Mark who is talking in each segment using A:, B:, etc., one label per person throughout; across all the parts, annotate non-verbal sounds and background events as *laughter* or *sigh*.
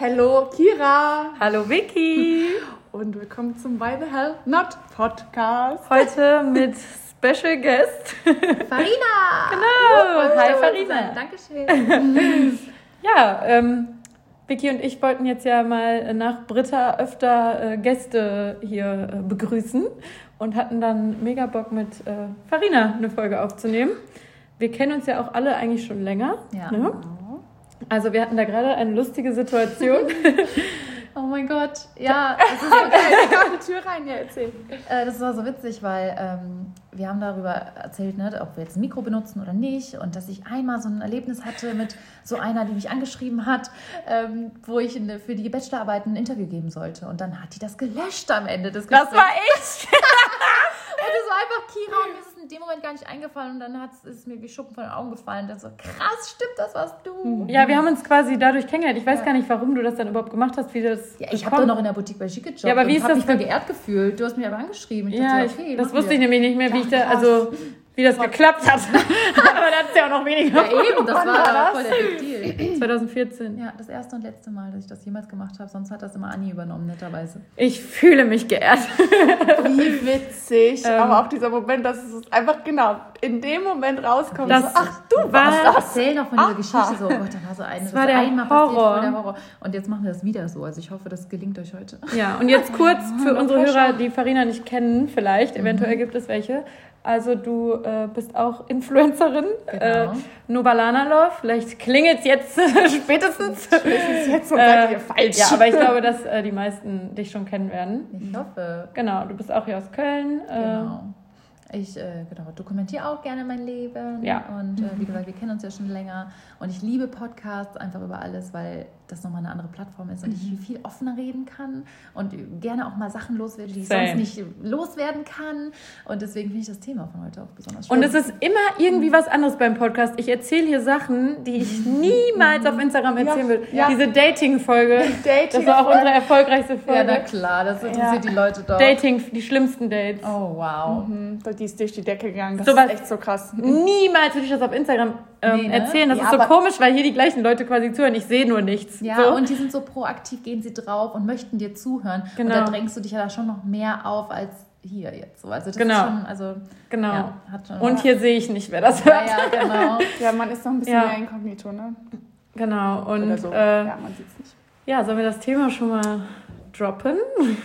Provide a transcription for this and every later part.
A: Hallo Kira
B: Hallo Vicky.
A: und willkommen zum By the Hell Not Podcast.
B: Heute mit Special Guest.
C: Farina!
B: Genau. Hi Farina.
C: Dankeschön.
B: Ja, ähm, Vicky und ich wollten jetzt ja mal nach Britta öfter äh, Gäste hier äh, begrüßen und hatten dann mega Bock mit äh, Farina eine Folge aufzunehmen. Wir kennen uns ja auch alle eigentlich schon länger.
C: Ja.
B: Ne? Also wir hatten da gerade eine lustige Situation. *laughs*
C: Oh mein Gott. Ja, das, ist so geil.
A: die Tür rein, ja, erzähl.
C: Äh, das war so witzig, weil ähm, wir haben darüber erzählt, ne, ob wir jetzt ein Mikro benutzen oder nicht. Und dass ich einmal so ein Erlebnis hatte mit so einer, die mich angeschrieben hat, ähm, wo ich eine, für die Bachelorarbeit ein Interview geben sollte. Und dann hat die das gelöscht am Ende des
B: Das
C: Gesprächs.
B: war ich. *laughs*
C: Und es war einfach Kira und es dem Moment gar nicht eingefallen. Und dann hat es ist mir wie Schuppen von den Augen gefallen. Das so, krass, stimmt, das warst du.
B: Ja, wir haben uns quasi dadurch kennengelernt. Ich weiß
C: Ja.
B: gar nicht, warum du das dann überhaupt gemacht hast, wie das
C: Ja, ich habe doch noch in der Boutique bei Chic gejobbt
B: Ja, aber wie ist das
C: mich voll geehrt gefühlt. Du hast mich aber angeschrieben. Ich
B: Ja,
C: dachte,
B: ich,
C: okay,
B: das wusste ich nämlich nicht mehr, wie ich da, also wie das geklappt hat. *laughs* Aber da hat es ja auch noch weniger.
C: Ja, eben, das war,
A: war das?
C: voll der Deal.
B: 2014.
C: Ja, das erste und letzte Mal, dass ich das jemals gemacht habe. Sonst hat das immer Anni übernommen, netterweise.
B: Ich fühle mich geehrt.
A: Wie witzig.
B: Ähm.
A: Aber auch dieser Moment, dass es einfach genau in dem Moment rauskommt.
B: Das
A: so, ach, du
B: war-
A: warst das.
C: Erzähl noch von dieser. Geschichte so. Oh Gott, da war so eine.
B: Das war der
C: einmal
B: Horror.
C: passiert, voll der Horror. Und jetzt machen wir das wieder so. Also ich hoffe, das gelingt euch heute.
B: Ja, und jetzt *laughs* kurz für unsere. Hörer, die Farina nicht kennen, vielleicht, eventuell gibt es welche. Also du äh, bist auch Influencerin, äh,
C: Genau.
B: Nobalana Love. Vielleicht klingelt es jetzt *laughs* spätestens.
A: Spätestens jetzt und
B: Äh,
A: seid ihr falsch.
B: Ja, aber ich glaube, dass äh, die meisten dich schon kennen werden.
C: Ich hoffe.
B: Genau, du bist auch hier aus Köln. Äh,
C: Genau. Ich äh, genau, dokumentiere auch gerne mein Leben.
B: Ja.
C: Und äh, wie gesagt, wir kennen uns ja schon länger. Und ich liebe Podcasts einfach über alles, weil das nochmal eine andere Plattform ist und ich viel offener reden kann und gerne auch mal Sachen loswerde, die ich
B: Same.
C: sonst nicht loswerden kann. Und deswegen finde ich das Thema von heute auch besonders
B: Und
C: spannend.
B: es ist immer irgendwie was anderes beim Podcast. Ich erzähle hier Sachen, die ich niemals auf Instagram erzählen will.
A: ja.
B: Diese Dating-Folge,
A: Dating
B: das war auch unsere erfolgreichste
C: ja, na
B: Folge.
C: klar, das interessiert
A: Ja.
C: die Leute doch.
B: Dating, die schlimmsten Dates.
C: Oh, wow.
A: Mhm, Die ist durch die Decke gegangen. Das
B: So
A: ist echt so krass.
B: Niemals würde ich das auf Instagram ähm,
C: Nee, ne?
B: erzählen. Das
A: Ja,
B: ist so komisch, weil hier die gleichen Leute quasi zuhören. Ich sehe nur nichts.
C: Ja,
B: so.
C: und die sind so proaktiv, gehen sie drauf und möchten dir zuhören.
B: Genau.
C: Und da drängst du dich ja da schon noch mehr auf als hier jetzt. So. Also das
B: Genau.
C: ist schon, also
B: genau.
C: ja, hat schon
B: Und hier sehe ich nicht, wer das hört.
C: Ja, ja, *laughs* genau.
A: Ja, man ist noch ein bisschen
B: Ja.
A: mehr inkognito, ne?
B: Genau. Und
A: Oder so.
B: äh,
A: ja, man sieht's nicht.
B: Ja, sollen wir das Thema schon mal droppen?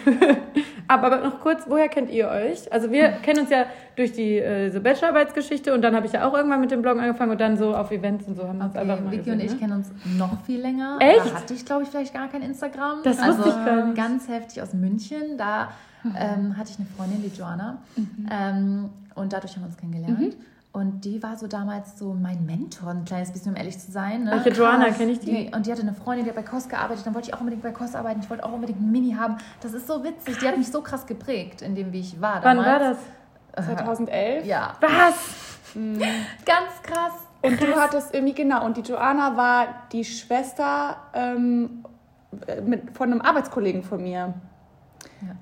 B: *laughs* aber, aber noch kurz, woher kennt ihr euch? Also wir kennen uns ja durch die äh, diese Bachelorarbeitsgeschichte und dann habe ich ja auch irgendwann mit dem Bloggen angefangen und dann so auf Events und so haben wir uns
C: Okay,
B: einfach mal
C: Vicky
B: gesehen,
C: und ich
B: ne?
C: kennen uns noch viel länger.
B: Echt?
C: Da hatte ich, glaube ich, vielleicht gar kein Instagram.
B: Das
C: also
B: wusste ich gar nicht.
C: ganz heftig aus München. Da ähm, hatte ich eine Freundin, die Joanna.
B: Mhm.
C: Ähm, und dadurch haben wir uns kennengelernt. Und die war so damals so mein Mentor, ein kleines bisschen, um ehrlich zu sein. Ne?
B: Welche Joanna
C: Krass.
B: kenne ich die?
C: Und die hatte eine Freundin, die hat bei Kost gearbeitet. Dann wollte ich auch unbedingt bei Kost arbeiten. Ich wollte auch unbedingt ein Mini haben. Das ist so witzig. Die hat mich so krass geprägt, in dem, wie ich war
B: Wann
C: damals.
B: war das?
A: 2011.
C: Ja,
B: Was?
C: ganz krass.
A: Und du hattest irgendwie, genau, und die Joanna war die Schwester ähm, mit, von einem Arbeitskollegen von mir.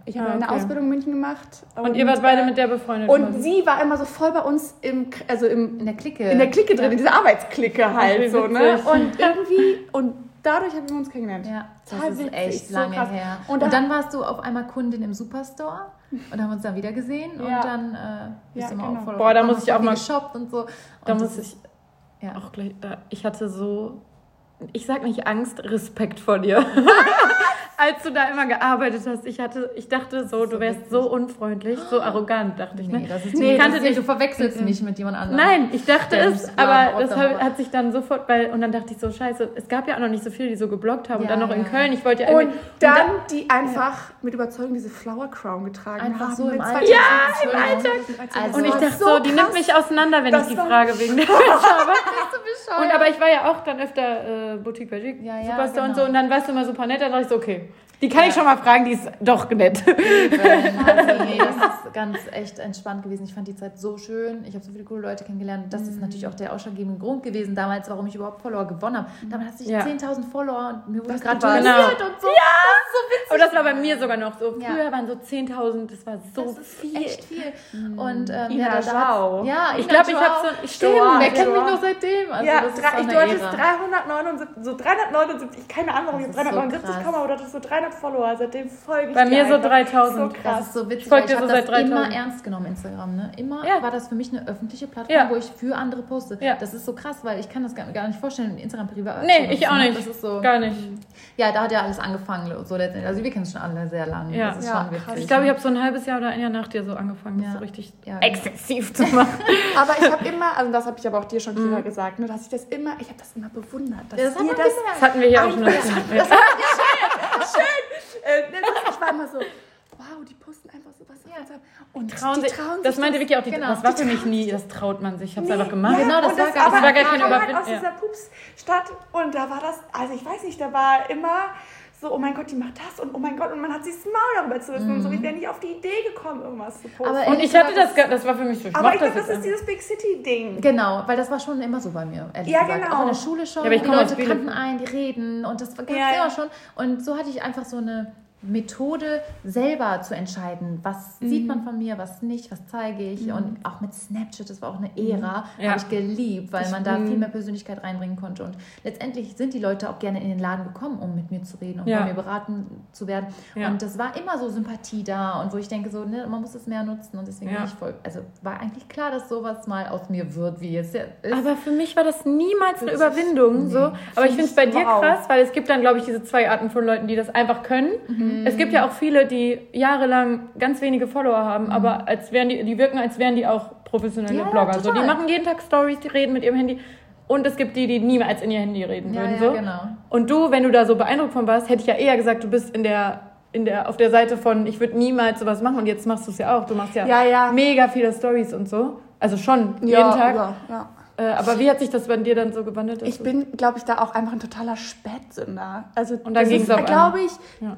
A: Ich habe
B: Ah,
A: eine
B: okay.
A: Ausbildung in München gemacht.
B: Und, ihr wart beide mit der befreundet?
A: Und sie war immer so voll bei uns im, also im,
C: In der Clique.
A: in der Clique drin, in dieser Arbeitsklicke halt so, ne? Und *laughs* irgendwie, und dadurch haben wir uns kennengelernt.
C: Ja, das
A: Total
C: ist
A: witzig,
C: echt
A: so
C: lange
A: krass.
C: her.
A: Und
C: Und,
A: da-
C: dann warst du auf einmal Kundin im Superstore und haben uns dann wieder gesehen
A: Ja.
C: und dann äh, bist
A: Ja,
C: du mal
A: genau.
C: auch voll
B: Boah, da
C: auf
B: muss ich auch mal-
C: geshoppt und so. Und
B: da muss
C: ist-
B: ich
C: ja.
B: auch gleich, da, ich hatte so, ich sag nicht Angst, Respekt vor dir. *laughs* Als du da immer gearbeitet hast, ich hatte, ich dachte so, du wärst so unfreundlich, so arrogant, dachte ich.
C: Nee,
B: Ne?
C: das ist
B: Nee, kannte
C: das ist,
B: dich-
C: du verwechselst mich mit jemand anderem.
B: Nein, ich dachte
C: Der
B: es, aber das hat, hat sich dann sofort, weil, und dann dachte ich so, scheiße, es gab ja auch noch nicht so viele, die so gebloggt haben. und
C: Ja,
B: dann noch in
C: ja.
B: Köln, ich wollte ja
A: Und
B: irgendwie.
A: dann
B: da-
A: die einfach mit Überzeugung diese Flower Crown getragen
C: Einfach
A: haben.
C: so im
A: mit
C: Alltag.
A: 2012.
B: Ja, im Alltag.
C: Also,
B: und ich dachte so,
A: so
B: die nimmt mich auseinander, wenn
A: Das
B: ich die Frage wegen *laughs* der habe.
C: so
B: Und aber ich war ja auch dann öfter äh, Boutique bei Chic,
C: Ja, ja,
B: Superstar und
C: genau.
B: so. Und dann warst du immer super nett, dann dachte ich so, okay. Die kann ich schon mal fragen, die ist doch nett.
C: Also, *laughs* nee, das ist ganz echt entspannt gewesen. Ich fand die Zeit so schön. Ich habe so viele coole Leute kennengelernt. Das ist natürlich auch der ausschlaggebende Grund gewesen damals, warum ich überhaupt Follower gewonnen habe. Damals hatte ich
B: Ja.
C: 10.000 Follower und mir wurde
A: Das
C: gratuliert
B: war-
C: und so. Ja! Das witzig.
B: Aber das war bei mir sogar noch so.
C: Ja.
B: Früher waren so 10.000, das war so
C: das ist
B: viel.
C: echt viel. Und ähm,
A: Ina
C: ja, da ja,
B: Ich glaube, ich habe so. Ich
C: Stimmt, wer kennt mich noch seitdem? Also,
A: ja,
C: das ist
A: drei,
C: so
A: ich, du hattest
C: Ära.
A: 379, so 379, keine Ahnung, warum ich
C: Das so
A: 379
C: krass.
A: komme, aber du hattest so 300 Follower, seitdem folge ich
B: Bei mir so
A: einfach.
B: 3000.
A: So
C: Das
A: krass.
C: ist so witzig,
B: Ich folge
C: ich
B: so
C: habe das
B: seit 3000.
C: immer ernst genommen, Instagram. Ne? Immer
B: Ja.
C: war das für mich eine öffentliche Plattform,
B: Ja.
C: wo ich für andere poste.
B: Ja.
C: Das ist so krass, weil ich kann das gar, gar nicht vorstellen, Instagram privat.
B: Nee, ich auch
C: ne?
B: nicht.
C: Das ist so,
B: Gar nicht.
C: Ja, da hat ja alles angefangen. So letztendlich. Also wir kennen es schon alle sehr lange.
B: Ja.
C: Das ist
A: Ja,
C: schon witzig.
A: krass.
B: Ich glaube, ich habe so ein halbes Jahr oder ein Jahr nach dir so angefangen, das so richtig
C: Ja, genau.
B: exzessiv zu machen. *laughs*
A: Aber ich habe immer, also das habe ich aber auch dir schon Kira gesagt, ne, dass ich das immer, ich habe das immer bewundert, dass
C: das
A: das,
C: gesagt.
B: Das hatten wir hier auch schon. *laughs* Ja. *laughs*
A: äh, ne, das, ich war immer so, wow, die posten einfach sowas auf
C: Ja.
A: Und
B: Trauen
A: die
B: sich,
A: trauen
B: das
A: sich
B: meinte Vicky auch, die,
C: Genau.
B: das war für mich nie, das traut man sich. Ich habe es
A: Nee,
B: einfach gemacht.
C: Genau, das
A: und
C: war gar-
A: aber
C: das war gar
A: kam
C: keine
A: halt
B: Überwind-
A: aus
B: ja.
A: dieser Pups-Stadt und da war das, also ich weiß nicht, da war immer so, oh mein Gott, die macht das und oh mein Gott, und man hat sich das Maul darüber zu wissen und so, ich wäre nicht auf die Idee gekommen, irgendwas zu posten.
C: Aber
B: Und ich hatte das, das war für mich so,
A: aber ich glaube,
B: das
A: das ist dieses Big City-Ding.
C: Genau, weil das war schon immer so bei mir, ehrlich
A: Ja,
C: gesagt.
A: genau.
C: Auch in der Schule schon.
B: Ja, aber ich
C: die Leute kannten einen, die reden und das gab es
A: Ja,
C: immer
A: ja.
C: schon. Und so hatte ich einfach so eine Methode, selber zu entscheiden, was sieht man von mir, was nicht, was zeige ich. Und auch mit Snapchat, das war auch eine Ära,
B: Ja.
C: habe ich geliebt, weil man da viel mehr Persönlichkeit reinbringen konnte. Und letztendlich sind die Leute auch gerne in den Laden gekommen, um mit mir zu reden, um
B: Ja.
C: von mir beraten zu werden.
B: Ja.
C: Und das war immer so Sympathie da und wo ich denke, so, ne, man muss es mehr nutzen. Und deswegen bin ich voll, also war eigentlich klar, dass sowas mal aus mir wird, wie jetzt ja ist.
B: Aber für mich war das niemals eine Überwindung. So. Aber ich finde es bei dir
A: Wow.
B: krass, weil es gibt dann, glaube ich, diese zwei Arten von Leuten, die das einfach können. Es gibt ja auch viele, die jahrelang ganz wenige Follower haben, aber als wären die, die wirken, als wären die auch professionelle
C: Ja,
B: Blogger. so, die
C: total.
B: machen jeden Tag Stories, die reden mit ihrem Handy. Und es gibt die, die niemals in ihr Handy reden
C: Ja,
B: würden.
C: ja,
B: so.
C: genau.
B: Und du, wenn du da so beeindruckt von warst, hätte ich ja eher gesagt, du bist in der, in der, auf der Seite von, ich würde niemals sowas machen. Und jetzt machst du es ja auch. Du machst ja,
A: Ja, ja.
B: mega viele Stories und so. Also schon jeden
A: Ja,
B: Tag.
A: Ja, ja.
B: Äh, aber wie hat sich das bei dir dann so gewandelt?
A: Ich bin, glaube ich, da auch einfach ein totaler Spätsünder. Also
B: Und dann
A: ist,
B: auf
A: glaube ich,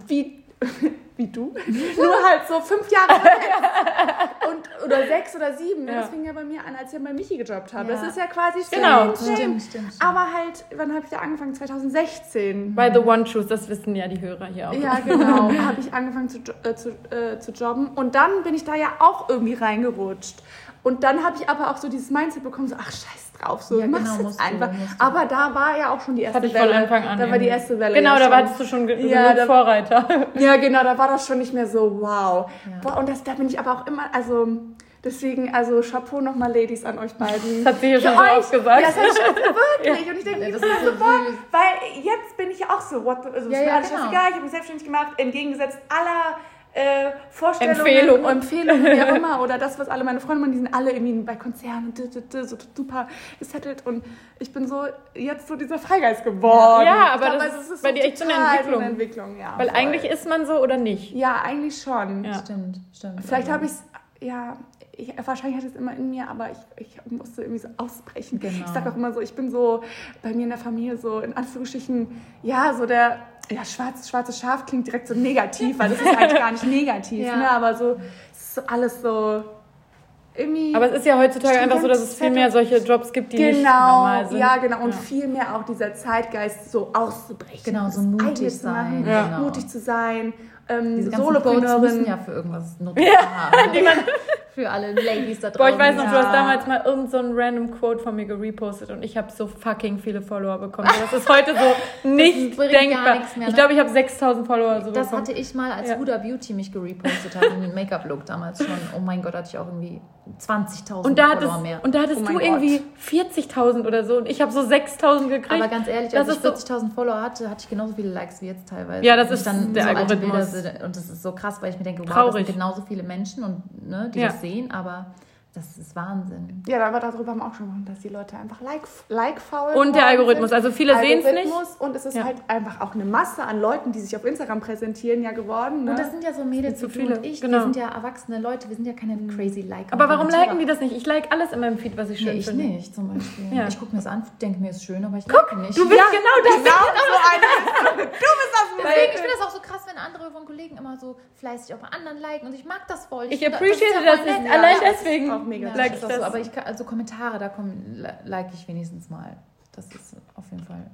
A: wie, *laughs* wie du, nur halt so fünf Jahre *laughs* und oder sechs oder sieben.
B: Ja.
A: Das fing ja bei mir an, als ich ja bei Michi gejobbt habe.
C: Ja.
A: Das ist ja quasi
B: Genau.
A: same, same.
C: Stimmt, stimmt, stimmt.
A: Aber halt, wann habe ich da angefangen? 2016.
B: Bei The One Truth, das wissen ja die Hörer hier auch.
A: Ja, genau. *laughs* habe ich angefangen zu, äh, zu, äh, zu jobben. Und dann bin ich da ja auch irgendwie reingerutscht. Und dann habe ich aber auch so dieses Mindset bekommen, so, ach, scheiß drauf, so,
C: Ja,
A: mach's
C: genau,
A: jetzt
C: du,
A: einfach.
C: musst du.
A: Aber da war ja auch schon die erste
B: Hatte ich
A: Welle.
B: von Anfang an.
A: Da war die erste Welle.
B: Genau,
A: ja
B: da warst du schon
A: Ja, da-
B: Vorreiter. *laughs*
A: Ja, genau, da war das schon nicht mehr so, wow.
C: Ja.
A: Boah, und das, da bin ich aber auch immer, also deswegen, also Chapeau nochmal, Ladies, an euch beiden.
B: Das hat sie hier schon so oft gesagt.
A: Ja, das hat schon *laughs* wirklich. Und ich denke,
C: Ja,
A: das
C: das
A: ist so,
C: süß.
A: weil jetzt bin ich ja auch so, what, the- also
C: Ja,
A: ist mir
C: ja,
A: alles
C: genau.
A: scheißegal, ich habe mich selbstständig gemacht, entgegengesetzt aller äh, Vorstellungen,
B: Empfehlungen.
A: Empfehlungen, wie auch *laughs* immer, oder das, was alle meine Freunde machen, die sind alle irgendwie bei Konzernen und so super gesettelt und ich bin so jetzt so dieser Freigeist geworden.
B: Ja, aber
A: Ich glaub,
B: das
A: also
B: ist bei dir echt so eine Entwicklung.
A: Entwicklung ja,
B: Weil
A: voll.
B: eigentlich ist man so oder nicht.
A: Ja, eigentlich schon.
B: Ja.
C: Stimmt, stimmt.
A: Vielleicht
C: Also,
A: habe ich es, ja, ich, wahrscheinlich hatte ich es immer in mir, aber ich, ich musste irgendwie so ausbrechen.
C: Genau.
A: Ich sage auch immer so, ich bin so bei mir in der Familie so in Anführungsstrichen, ja, so der, ja, schwarz, schwarze Schaf klingt direkt so negativ, weil das ist eigentlich *laughs* gar nicht negativ,
C: Ja.
A: ne, aber so, es ist alles so irgendwie.
B: Aber es ist ja heutzutage einfach so, dass es viel mehr solche Jobs gibt, die nicht
A: Genau,
B: normal sind.
A: ja, genau. Und
B: Ja.
A: viel mehr auch dieser Zeitgeist so auszubrechen.
C: Genau, so mutig sein,
A: machen,
B: Ja.
C: genau.
A: Mutig zu sein, ähm,
C: Diese ganzen
A: Solopreneurin.
C: müssen ja für irgendwas *laughs* Nutzen haben.
B: die man- *laughs*
C: für alle Ladies da draußen.
B: Boah, ich weiß noch, du
A: Ja.
B: hast damals mal irgend so ein random Quote von mir gerepostet und ich habe so fucking viele Follower bekommen. Das ist heute so *laughs* nicht
C: gar
B: denkbar.
C: nichts mehr,
B: ich
C: ne?
B: glaube, ich habe 6000 Follower so
C: Das
B: bekommen.
C: hatte ich mal, als
B: Ja.
C: Huda Beauty mich gerepostet hat, in den Make-up-Look damals schon. Oh mein Gott, hatte ich auch irgendwie 20.000
B: und da hattest,
C: Follower mehr.
B: und da hattest
A: Oh
B: du
A: mein
B: irgendwie 40.000 oder so und ich habe so 6000 gekriegt.
C: Aber ganz ehrlich,
B: das
C: als ich
B: ist so-
C: 40.000 Follower hatte, hatte ich genauso viele Likes wie jetzt teilweise.
B: Ja, das
C: Und ich
B: ist
C: dann
B: der
C: so alte
B: Algorithmus.
C: Bilder und das ist so krass, weil ich mir denke, wow,
B: Traurig.
C: das sind genauso viele Menschen und ne, die
B: Ja.
C: das sehen, aber das ist Wahnsinn.
A: Ja, aber darüber haben wir auch schon gesprochen, dass die Leute einfach like, like
B: Und der Algorithmus.
A: sind.
B: Also viele sehen's nicht.
A: Algorithmus Und es ist
B: Ja.
A: halt einfach auch eine Masse an Leuten, die sich auf Instagram präsentieren, ja geworden. Ne?
C: Und das sind ja so Mädels
B: Zu
C: wie
B: viele,
C: du und ich,
B: genau.
C: wir sind ja erwachsene Leute, wir sind ja keine crazy Liker.
B: aber warum liken die das nicht? Ich like alles in meinem Feed, was ich schön
C: Nee, ich
B: finde.
C: nicht, zum Beispiel.
B: Ja.
C: Ich gucke mir das an, denke mir, ist schön, aber ich like nicht.
B: Du bist genau das.
A: genau so eine. Du bist das
C: Deswegen, ich finde das auch so krass, wenn andere von Kollegen immer so fleißig bei anderen liken und ich mag das voll.
B: Ich
C: finde,
B: appreciate
C: ja
B: das.
C: voll
B: Ich,
C: nett.
B: allein
C: Ja.
B: deswegen
A: auch mega
C: Ja,
B: like
C: das
B: das.
C: so, aber ich kann, also Kommentare, da kommen, li- like ich wenigstens mal. Das ist auf jeden Fall.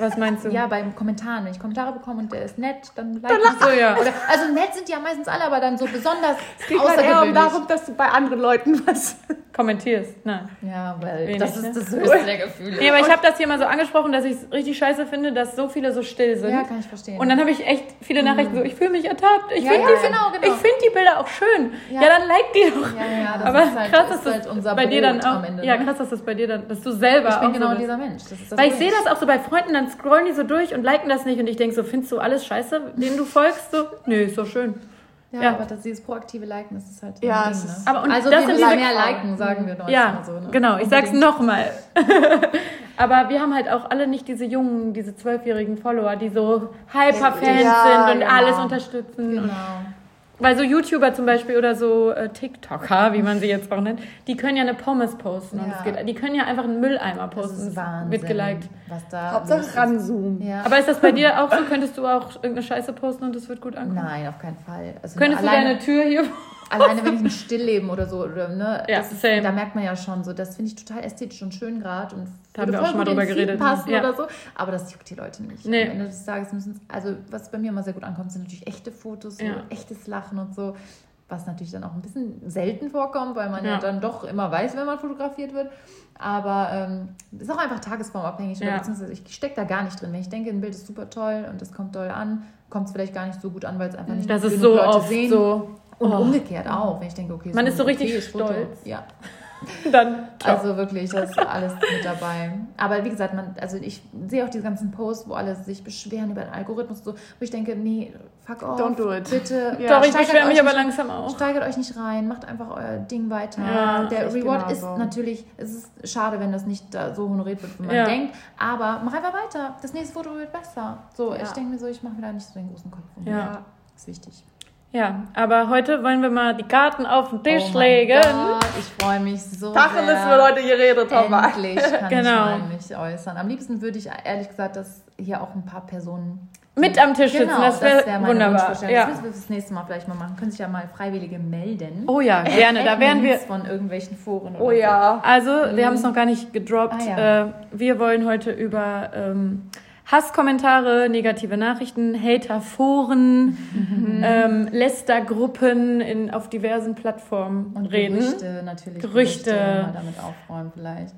B: Was meinst du?
C: Ja, beim Kommentaren. Wenn ich Kommentare bekomme und der ist nett, dann like ich.
B: so, ja.
C: Oder, also nett sind die ja meistens alle, aber dann so besonders *laughs*
A: Es geht halt eher um
C: außergewöhnlich.
A: darum, dass du bei anderen Leuten was. *laughs*
B: Kommentierst. Nein.
C: Ja, weil
B: Wenig,
C: das
B: ne?
C: ist das höchste *laughs* der Gefühle.
B: Nee, aber ich habe das hier mal so angesprochen, dass ich es richtig scheiße finde, dass so viele so still sind.
C: Ja, kann ich verstehen.
B: Und dann habe ich echt viele Nachrichten so, ich fühle mich ertappt, ich
C: Ja,
B: finde
C: ja,
B: die,
C: genau, genau.
B: ich find die Bilder auch schön. Ja, dann like die doch.
C: ja, ja, das
B: Aber
C: ist halt,
B: krass,
C: ist halt unser
B: bei dir dann auch.
C: am Ende.
B: ja,
C: ne?
B: krass, dass das bei dir dann, dass du selber
C: Ich bin genau dieser Mensch. Das ist das.
B: Sehe das auch so bei Freunden, dann scrollen die so durch und liken das nicht und ich denke so, findest du alles scheiße, denen du folgst? So, nö, ist doch schön.
C: Ja,
B: Ja.
C: aber das, dieses proaktive Liken, das ist halt
A: Ja,
C: Ding,
A: ist-
C: ne?
B: Aber und
C: also
B: das
C: wir
B: sind
C: müssen
B: diese
C: mehr liken, sagen wir doch
B: Ja,
C: immer so. Ne?
B: genau, ich sag's
C: Unbedingt.
B: nochmal. *laughs* Aber wir haben halt auch alle nicht diese jungen, diese zwölfjährigen Follower, die so Hyper-Fans
A: Ja,
B: sind und
A: genau.
B: alles unterstützen. Und
C: Genau.
B: Weil so YouTuber zum Beispiel oder so äh, TikToker, wie man sie jetzt auch nennt, die können ja eine Pommes posten und
C: Ja.
B: es geht, die können ja einfach einen Mülleimer
C: Das
B: posten.
C: ist
B: es
C: Wahnsinn,
B: Wird geliked.
C: was da
A: Hauptsache
C: ist.
A: ranzoomen.
C: Ja.
B: Aber ist das bei dir *laughs* auch so? Könntest du auch irgendeine Scheiße posten und es wird gut ankommen?
C: Nein, auf keinen Fall. Also
B: Könntest du deine Tür hier
C: alleine wenn ich ein Stillleben oder so, oder, ne,
B: Ja,
C: das ist,
B: same.
C: da merkt man ja schon so, das finde ich total ästhetisch und schön gerade und
B: Da haben
C: würde
B: wir auch schon mal drüber geredet.
C: passen
B: Ja.
C: oder so, aber das juckt die Leute nicht.
B: Nee.
C: Am Ende des Tages müssen also was bei mir immer sehr gut ankommt, sind natürlich echte Fotos, so
B: Ja.
C: echtes Lachen und so, was natürlich dann auch ein bisschen selten vorkommt, weil man ja,
B: Ja.
C: dann doch immer weiß, wenn man fotografiert wird, aber ähm, ist auch einfach tagesformabhängig
B: Ja.
C: beziehungsweise ich stecke da gar nicht drin. Wenn ich denke, ein Bild ist super toll und es kommt toll an, kommt es vielleicht gar nicht so gut an, weil es einfach nicht
B: Das ist so
C: Leute
B: oft
C: sehen.
B: so.
C: Und
B: Oh.
C: umgekehrt auch, wenn ich denke, okay,
B: Man
C: ein
B: ist so richtig
C: Foto.
B: stolz.
C: Ja, *laughs*
B: Dann *laughs* ciao.
C: also wirklich, das ist alles mit dabei. Aber wie gesagt, man, also ich sehe auch diese ganzen Posts, wo alle sich beschweren über den Algorithmus, so, wo ich denke, nee, fuck off.
A: Don't do it.
C: Bitte. *laughs*
A: Ja.
B: Doch, ich beschwere mich aber
C: nicht-
B: langsam auch.
C: Steigert euch nicht rein, macht einfach euer Ding weiter.
B: Ja,
C: der Reward ist
A: genauso.
C: natürlich, es ist schade, wenn das nicht da so honoriert wird, wie man
B: Ja.
C: denkt, aber mach einfach weiter. Das nächste Foto wird besser. So, ich denke mir so, ich mache mir da nicht so den großen Kopf.
B: Ja.
C: Ist wichtig.
B: Ja, aber heute wollen wir mal die Karten auf den Tisch
C: Oh
B: legen.
C: Gott, ich freue mich so
A: Tacheles
C: sehr.
A: wird heute geredet, Thomas.
C: Endlich kann
B: Genau.
C: ich mich äußern. Am liebsten würde ich ehrlich gesagt, dass hier auch ein paar Personen
B: Mit am Tisch
C: genau,
B: sitzen, das wäre
C: wär
B: wunderbar. Ja.
C: Das müssen wir fürs nächste Mal vielleicht mal machen. Können sich ja mal Freiwillige melden.
B: Oh ja, gerne. Da wären wir.
C: Von irgendwelchen Foren oder
A: Oh ja.
B: Also, wir haben es noch gar nicht gedroppt.
C: Ah, ja.
B: äh, wir wollen heute über ähm, Hasskommentare, negative Nachrichten, Haterforen,
C: Mhm.
B: ähm, Lästergruppen in, auf diversen Plattformen.
C: Und
B: reden.
C: Gerüchte natürlich.
B: Gerüchte.
C: Mal damit aufräumen vielleicht.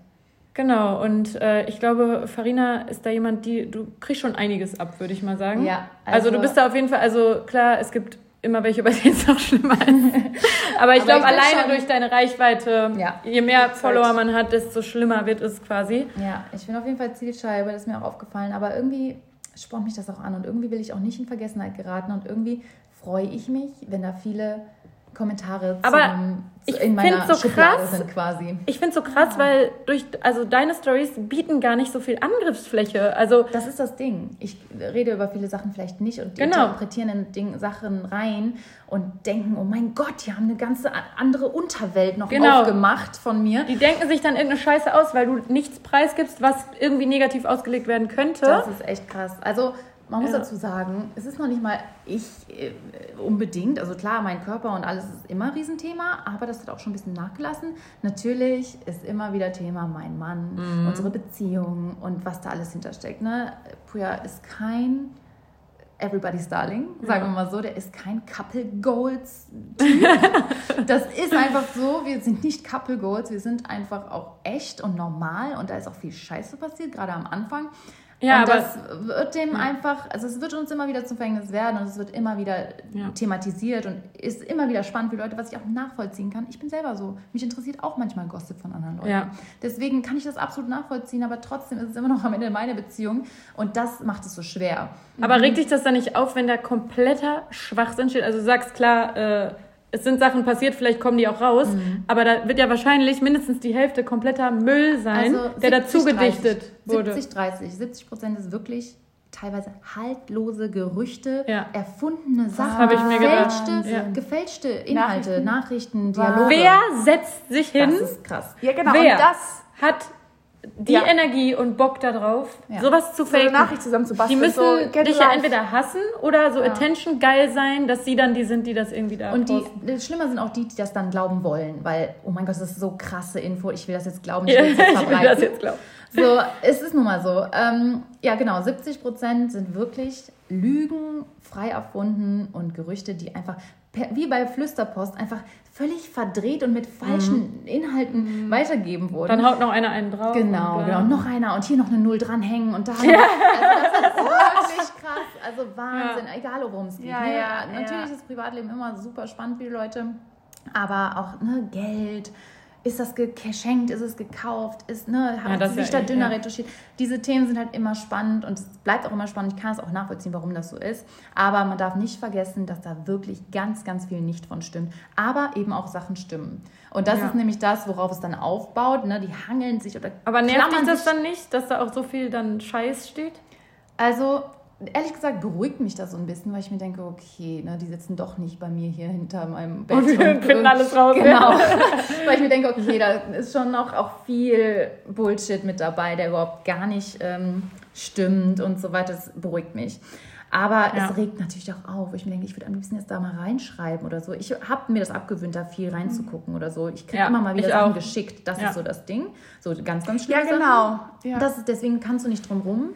B: Genau, und äh, ich glaube, Farina ist da jemand, die du kriegst schon einiges ab, würde ich mal sagen.
C: Ja,
B: Also, du
C: also-
B: bist da auf jeden Fall, also klar, es gibt immer welche, bei denen es noch schlimmer ist. *laughs* Aber ich glaube, alleine
C: schon-
B: durch deine Reichweite,
C: Ja.
B: je mehr
A: Zeit.
B: Follower man hat, desto schlimmer wird es quasi.
C: Ja, ich bin auf jeden Fall Zielscheibe, das ist mir auch aufgefallen. Aber irgendwie spornt mich das auch an und irgendwie will ich auch nicht in Vergessenheit geraten und irgendwie freue ich mich, wenn da viele Kommentare
B: Aber
C: zum,
B: ich
C: in meiner
B: so
C: Schublade
B: krass.
C: sind quasi.
B: Ich finde es so krass, weil durch, also deine Stories bieten gar nicht so viel Angriffsfläche. Also,
C: Das ist das Ding. Ich rede über viele Sachen vielleicht nicht und die
B: Genau.
C: interpretieren in Ding, Sachen rein und denken, oh mein Gott, die haben eine ganze andere Unterwelt noch
B: Genau.
C: aufgemacht von mir.
B: die denken sich dann irgendeine Scheiße aus, weil du nichts preisgibst, was irgendwie negativ ausgelegt werden könnte.
C: Das ist echt krass. Also man muss
B: Ja.
C: dazu sagen, es ist noch nicht mal ich äh, unbedingt. Also klar, mein Körper und alles ist immer ein Riesenthema, aber das hat auch schon ein bisschen nachgelassen. Natürlich ist immer wieder Thema mein Mann,
B: Mhm.
C: unsere Beziehung und was da alles hintersteckt. Ne? Puya ist kein Everybody's Darling, sagen
B: Ja.
C: wir mal so. Der ist kein Couple Goals. *laughs* das ist einfach so. Wir sind nicht Couple Goals, wir sind einfach auch echt und normal und da ist auch viel Scheiße passiert, gerade am Anfang.
B: Ja,
C: und
B: aber-
C: das wird dem einfach, also es wird uns immer wieder zum Verhängnis werden und es wird immer wieder
B: Ja.
C: thematisiert und ist immer wieder spannend für Leute, was ich auch nachvollziehen kann. Ich bin selber so. Mich interessiert auch manchmal Gossip von anderen Leuten.
B: Ja.
C: Deswegen kann ich das absolut nachvollziehen, aber trotzdem ist es immer noch am Ende meine Beziehung und das macht es so schwer.
B: Aber regt dich das dann nicht auf, wenn da kompletter Schwachsinn steht? Also du sagst klar, äh, es sind Sachen passiert, vielleicht kommen die auch raus,
C: Mhm.
B: aber da wird ja wahrscheinlich mindestens die Hälfte kompletter Müll sein, der dazu
C: 70,
B: gedichtet
C: 30,
B: wurde.
C: 70, 30. 70 Prozent ist wirklich teilweise haltlose Gerüchte,
B: Ja.
C: erfundene Sachen, gefälschte,
B: Ja.
C: gefälschte Inhalte, Nachrichten,
A: Wahnsinn.
C: Dialoge.
B: Wer setzt sich hin?
C: Das ist krass.
A: Ja, genau.
B: Wer
A: Und das
B: hat die
A: Ja.
B: Energie und Bock darauf,
C: Ja.
B: sowas zu
A: So eine
B: faken.
A: Nachricht zusammen zu
B: Die
A: basteln.
B: müssen
A: so,
B: dich ja
A: life.
B: entweder hassen oder so
A: Ja.
B: attention geil sein, dass sie dann die sind, die das irgendwie da
C: Und die,
B: posten.
C: das Schlimmer sind auch die, die das dann glauben wollen, weil, oh mein Gott, das ist so krasse Info, ich will das jetzt glauben, ich will das jetzt *laughs*
B: ich will
C: verbreiten.
B: das jetzt glauben.
C: So, es ist nun mal so. Ähm, ja, genau, 70 Prozent sind wirklich Lügen, frei erfunden und Gerüchte, die einfach, wie bei Flüsterpost, einfach völlig verdreht und mit falschen Inhalten weitergeben wurden.
B: Dann haut noch einer einen drauf.
C: Genau,
B: und, äh,
C: genau. Und noch einer und hier noch eine Null dranhängen und da. Also das ist wirklich *laughs* krass. Also Wahnsinn, egal worum es geht.
A: Ja,
C: ne?
A: ja,
C: Natürlich
A: ja.
C: ist Privatleben immer super spannend für die Leute, aber auch ne, Geld. Ist das ge- geschenkt? Ist es gekauft? Ist, ne,
B: Ja, das
C: sie sich
B: ja
C: da
B: eh,
C: dünner
B: ja.
C: retuschiert? Diese Themen sind halt immer spannend und es bleibt auch immer spannend. Ich kann es auch nachvollziehen, warum das so ist. Aber man darf nicht vergessen, dass da wirklich ganz, ganz viel nicht von stimmt. Aber eben auch Sachen stimmen. Und das
A: Ja.
C: ist nämlich das, worauf es dann aufbaut. Ne? Die hangeln sich oder
B: Aber nervt dich das dann nicht, dass da auch so viel dann Scheiß steht?
C: Also, ehrlich gesagt, beruhigt mich das so ein bisschen, weil ich mir denke, okay, ne, die sitzen doch nicht bei mir hier hinter meinem Bett.
B: Und wir finden alles raus.
C: Genau. *laughs* weil ich mir denke, okay, da ist schon noch auch viel Bullshit mit dabei, der überhaupt gar nicht ähm, stimmt und so weiter. Das beruhigt mich. Aber
B: Ja.
C: es regt natürlich auch auf. wo Ich mir denke, ich würde am liebsten jetzt da mal reinschreiben oder so. Ich habe mir das abgewöhnt, da viel reinzugucken oder so. Ich kriege
B: Ja,
C: immer mal wieder
B: ich
C: Sachen
B: auch.
C: geschickt. Das
B: Ja.
C: ist so das Ding. So ganz, ganz
A: Ja,
C: schlimme Sachen.
A: genau. Ja.
C: Das ist, deswegen kannst du nicht drum rum.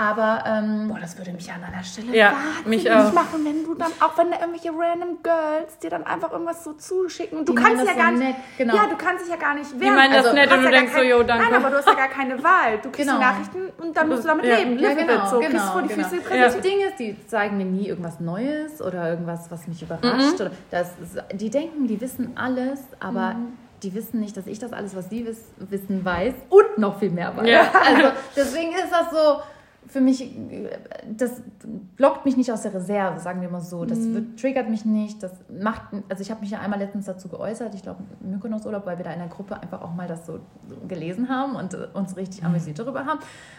C: Aber ähm,
A: Boah, das würde mich an einer Stelle
B: Ja, mich auch.
A: machen, wenn du dann, auch wenn da irgendwelche random Girls dir dann einfach irgendwas so zuschicken. Du
C: Die
A: kannst ja
C: das
A: gar
C: so
A: nicht,
C: nett, genau.
A: ja, du kannst dich ja gar nicht wehren.
B: meinen das
A: Also,
B: nett und du
A: ja
B: denkst so, jo, danke.
A: Nein, aber du hast ja gar keine Wahl. Du kriegst
C: Genau.
A: die Nachrichten und dann musst du damit
B: Ja.
A: leben.
C: Ja, genau,
A: it. So,
C: genau,
A: kriegst vor die
C: genau.
A: Füße
C: Das
A: präsentiert.
C: Ding ist, die zeigen mir nie irgendwas Neues oder irgendwas, was mich überrascht.
B: Mhm.
C: Oder das ist, die denken, die wissen alles, aber
B: Mhm.
C: die wissen nicht, dass ich das alles, was sie wiss, wissen, weiß und noch viel mehr weiß.
B: Ja.
C: Also deswegen ist das so für mich, das lockt mich nicht aus der Reserve, sagen wir mal so. Das
B: Mhm.
C: wird, triggert mich nicht. Das macht, also ich habe mich ja einmal letztens dazu geäußert, ich glaube im Mykonos-Urlaub, weil wir da in der Gruppe einfach auch mal das so gelesen haben und äh, uns richtig amüsiert darüber haben.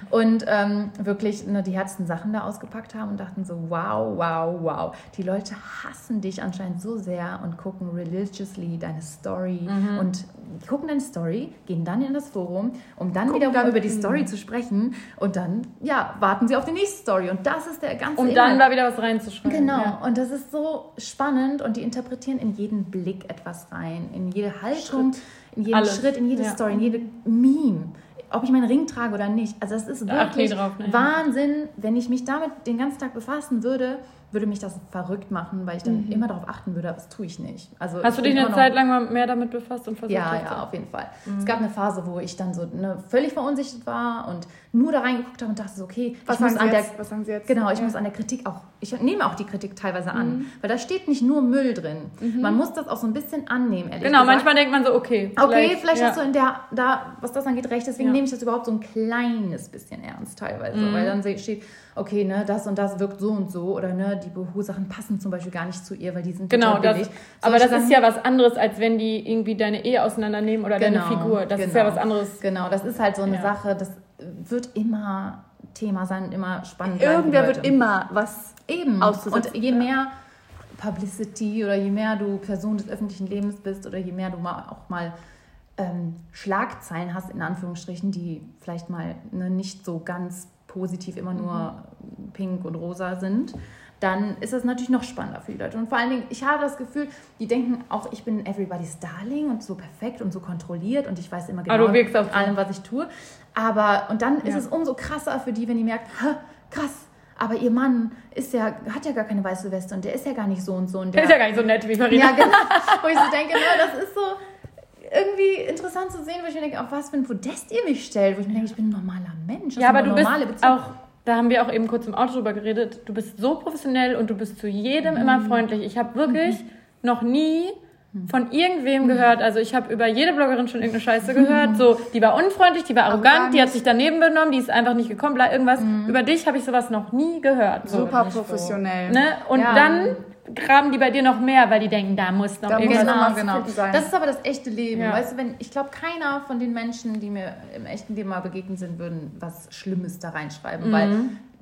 C: Und ähm, wirklich ne, die härtesten Sachen da ausgepackt haben und dachten so, wow, wow, wow. Die Leute hassen dich anscheinend so sehr und gucken religiously deine Story
B: Mhm.
C: und gucken deine Story, gehen dann in das Forum, um dann
A: Gucken
C: wiederum
A: dann-
C: über die Story zu sprechen und dann, ja, warten sie auf die nächste Story. Und das ist der ganze
B: Um dann
C: Inhalt.
B: da wieder was reinzuschreiben.
C: Genau,
B: Ja.
C: und das ist so spannend und die interpretieren in jeden Blick etwas rein, in jede Haltung, in jeden
B: Alles.
C: Schritt, in jede
B: Ja.
C: Story, in jede Meme. Ob ich meinen Ring trage oder nicht. Also das ist
B: die
C: wirklich
B: drauf, ne?
C: Wahnsinn. Wenn ich mich damit den ganzen Tag befassen würde, würde mich das verrückt machen, weil ich dann immer darauf achten würde, das tue ich nicht. Also
B: Mhm. Hast du
C: ich
B: dich eine Zeit lang mal mehr damit befasst und versucht
C: ja, ja, auf jeden Fall.
B: Mhm.
C: Es gab eine Phase, wo ich dann so ne, völlig verunsichert war und nur da reingeguckt habe und dachte so, okay,
A: Was
C: ich muss
A: sagen,
C: an
A: sie
C: der
A: jetzt? Was sagen sie jetzt?
C: Genau, ich
A: Ja.
C: muss an der Kritik auch, ich nehme auch die Kritik teilweise
B: Mhm.
C: an, weil da steht nicht nur Müll drin. Man muss das auch so ein bisschen annehmen, ehrlich
B: Genau,
C: gesagt.
B: manchmal denkt man so, okay.
C: Okay, vielleicht
B: ja.
C: hast du in der, da, was das angeht, recht. Deswegen
B: Ja.
C: nehme ich das überhaupt so ein kleines bisschen ernst teilweise.
B: Mhm.
C: Weil dann steht, okay, ne, das und das wirkt so und so. Oder ne, die Behu-Sachen passen zum Beispiel gar nicht zu ihr, weil die sind
B: Genau,
C: total
B: das,
C: billig.
B: aber das
C: Solche
B: ist ja was anderes, als wenn die irgendwie deine Ehe auseinandernehmen oder deine Figur. Das ist ja was anderes.
C: Genau, das ist halt so eine
B: Ja.
C: Sache, das wird immer Thema sein, immer spannend
A: Irgendwer wird immer was
C: Eben.
A: auszusetzen,
C: Und je mehr Publicity oder je mehr du Person des öffentlichen Lebens bist oder je mehr du mal auch mal ähm, Schlagzeilen hast, in Anführungsstrichen, die vielleicht mal ne, nicht so ganz positiv immer nur pink und rosa sind, dann ist das natürlich noch spannender für die Leute. Und vor allen Dingen, ich habe das Gefühl, die denken auch, ich bin everybody's darling und so perfekt und so kontrolliert und ich weiß immer
B: Aber
C: genau
B: du wirkst auch so.
C: allem, was ich tue. Aber, und dann ist
B: Ja.
C: es umso krasser für die, wenn die merken, "Hä, krass, aber ihr Mann ist ja, hat ja gar keine weiße Weste und der ist ja gar nicht so und so. Und
B: Der
C: der,
B: ist ja gar nicht so nett wie Farina.
C: ja, genau. Wo ich so denke, ne, das ist so irgendwie interessant zu sehen, wo ich mir denke, auf was für ein Podest ihr mich stellt. Wo ich mir denke, ich bin ein normaler Mensch.
B: Ja,
C: ist
B: aber du bist
C: Beziehung.
B: auch, da haben wir auch eben kurz im Auto drüber geredet, du bist so professionell und du bist zu jedem
C: Mhm.
B: immer freundlich. Ich habe wirklich noch nie von irgendwem gehört, also ich habe über jede Bloggerin schon irgendeine Scheiße gehört, so, die war unfreundlich, die war arrogant,
A: Arrogant.
B: die hat sich daneben benommen, die ist einfach nicht gekommen, bla, irgendwas.
C: Mhm.
B: Über dich habe ich sowas noch nie gehört. So.
A: super professionell.
B: Ne? Und
C: Ja.
B: dann graben die bei dir noch mehr, weil die denken, da muss noch
A: Da muss
B: irgendwas
A: noch
C: Genau, genau.
A: sein.
C: Das ist aber das echte Leben.
B: Ja.
C: Weißt du, wenn, ich glaube, keiner von den Menschen, die mir im echten Leben mal begegnet sind, würden was Schlimmes da reinschreiben.
B: Mhm.
C: Weil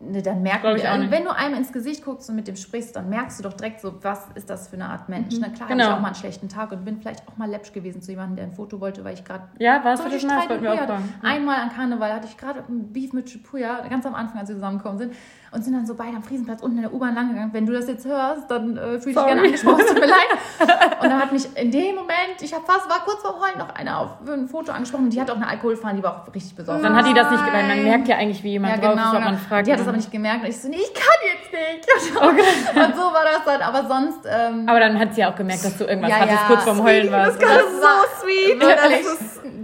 C: ne, dann wir,
B: auch nicht.
C: wenn du einem ins Gesicht guckst und mit dem sprichst, dann merkst du doch direkt so, was ist das für eine Art Mensch. Ne? Klar,
B: Genau.
C: hatte ich auch mal einen schlechten Tag und bin vielleicht auch mal läppsch gewesen zu jemandem, der ein Foto wollte, weil ich gerade
B: Ja, warst du
C: solche
B: das
C: Streit
B: wollten wir
C: mit
B: auch
C: mir hatte.
B: fragen.
C: Einmal an Karneval hatte ich gerade ein Beef mit Shibuya, ganz am Anfang, als wir zusammengekommen sind. Und sind dann so beide am Friesenplatz unten in der U-Bahn langgegangen. Wenn du das jetzt hörst, dann äh, fühle ich gerne angesprochen. Tut mir *laughs* leid. Und dann hat mich in dem Moment, ich habe fast, war kurz vor Heulen, noch einer auf ein Foto angesprochen. Und die hat auch eine Alkoholfahne, die war auch richtig besorgt.
B: Dann hat die das nicht, weil man merkt ja eigentlich, wie jemand drauf ist, ob man
C: genau.
B: fragt.
C: Die hat das
B: oder
C: aber nicht gemerkt. Und ich so, nee, ich kann jetzt nicht. *laughs* Und so war das dann. Aber sonst... Ähm,
B: Aber dann hat sie ja auch gemerkt, dass du irgendwas
C: Ja,
B: hattest,
C: ja.
B: kurz vorm Heulen warst.
C: Das war
A: so sweet.
C: wirklich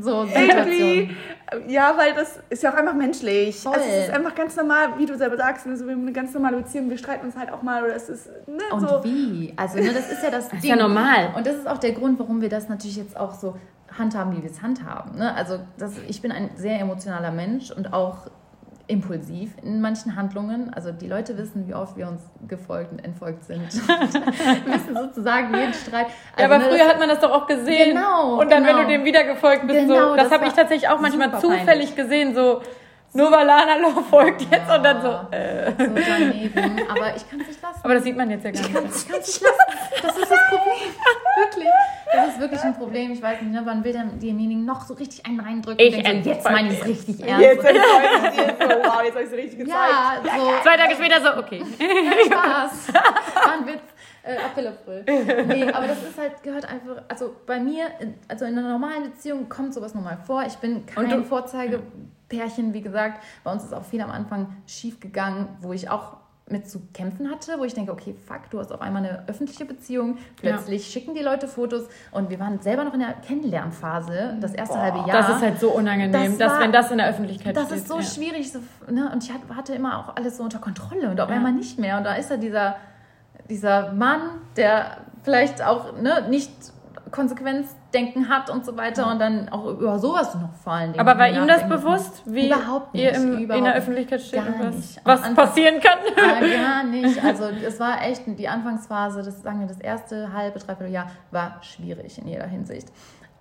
C: so Situation.
A: Ja, weil das ist ja auch einfach menschlich.
C: Voll.
A: Also es ist einfach ganz normal, wie du selber sagst, also wir haben eine ganz normale Beziehung, wir streiten uns halt auch mal oder es ist ne,
C: Und
A: so.
C: wie? Also, ne, das ist ja das, *laughs*
B: Das ist ja normal.
C: Und das ist auch der Grund, warum wir das natürlich jetzt auch so handhaben, wie wir es handhaben. Ne? Also, das, ich bin ein sehr emotionaler Mensch und auch impulsiv in manchen Handlungen. Also die Leute wissen, wie oft wir uns gefolgt und entfolgt sind. *laughs* wissen sozusagen jeden Streit.
B: Ja,
C: Also,
B: aber
C: ne,
B: früher hat man das doch auch gesehen.
C: Genau,
B: Und dann, wenn
C: genau.
B: du dem wieder gefolgt bist,
C: Genau,
B: so, das,
C: das
B: habe ich tatsächlich auch manchmal zufällig
C: peinlich.
B: gesehen, so, nur weil Lana Law folgt jetzt und dann so, äh.
C: so daneben. Aber ich kann es nicht lassen.
B: Aber das sieht man jetzt ja gar nicht.
C: Ich kann es nicht lassen. Das ist das Problem. Wirklich. Das ist wirklich ein Problem. Ich weiß nicht, ne, man will dann demjenigen noch so richtig einen reindrücken.
B: Ich
C: so, jetzt meine ich es richtig ernst.
A: Jetzt ich dir so, wow, jetzt habe ich es richtig gezeigt.
C: ja, so.
B: Zwei Tage später so, okay.
C: Spaß. War ein Witz. Äh, April. Nee, aber das ist halt, gehört einfach, also bei mir, also in einer normalen Beziehung kommt sowas normal vor. Ich bin kein
B: du-
C: Vorzeigebärchen, wie gesagt. Bei uns ist auch viel am Anfang schief gegangen, wo ich auch mit zu kämpfen hatte, wo ich denke, okay, fuck, du hast auf einmal eine öffentliche Beziehung, plötzlich schicken die Leute Fotos und wir waren selber noch in der Kennenlernphase, das erste halbe Jahr.
B: Das ist halt so unangenehm,
C: Das
B: dass
C: war-
B: wenn das in der Öffentlichkeit
C: Das
B: steht.
C: ist so
B: ja.
C: schwierig. So, ne? Und ich hat- hatte immer auch alles so unter Kontrolle und auf
B: Ja.
C: einmal nicht mehr. Und da ist da dieser, dieser Mann, der vielleicht auch ne, nicht Konsequenzdenken hat und so weiter und dann auch über sowas noch vor allen Dingen.
B: Aber war ihm das bewusst, wie
C: Überhaupt nicht,
B: ihr im, in
C: überhaupt
B: der
C: nicht.
B: Öffentlichkeit steht was, was
C: Anfang-
B: passieren kann? *laughs* *laughs*
C: Gar nicht. Also es war echt die Anfangsphase, das sagen wir, das erste halbe, dreiviertel Jahr war schwierig in jeder Hinsicht.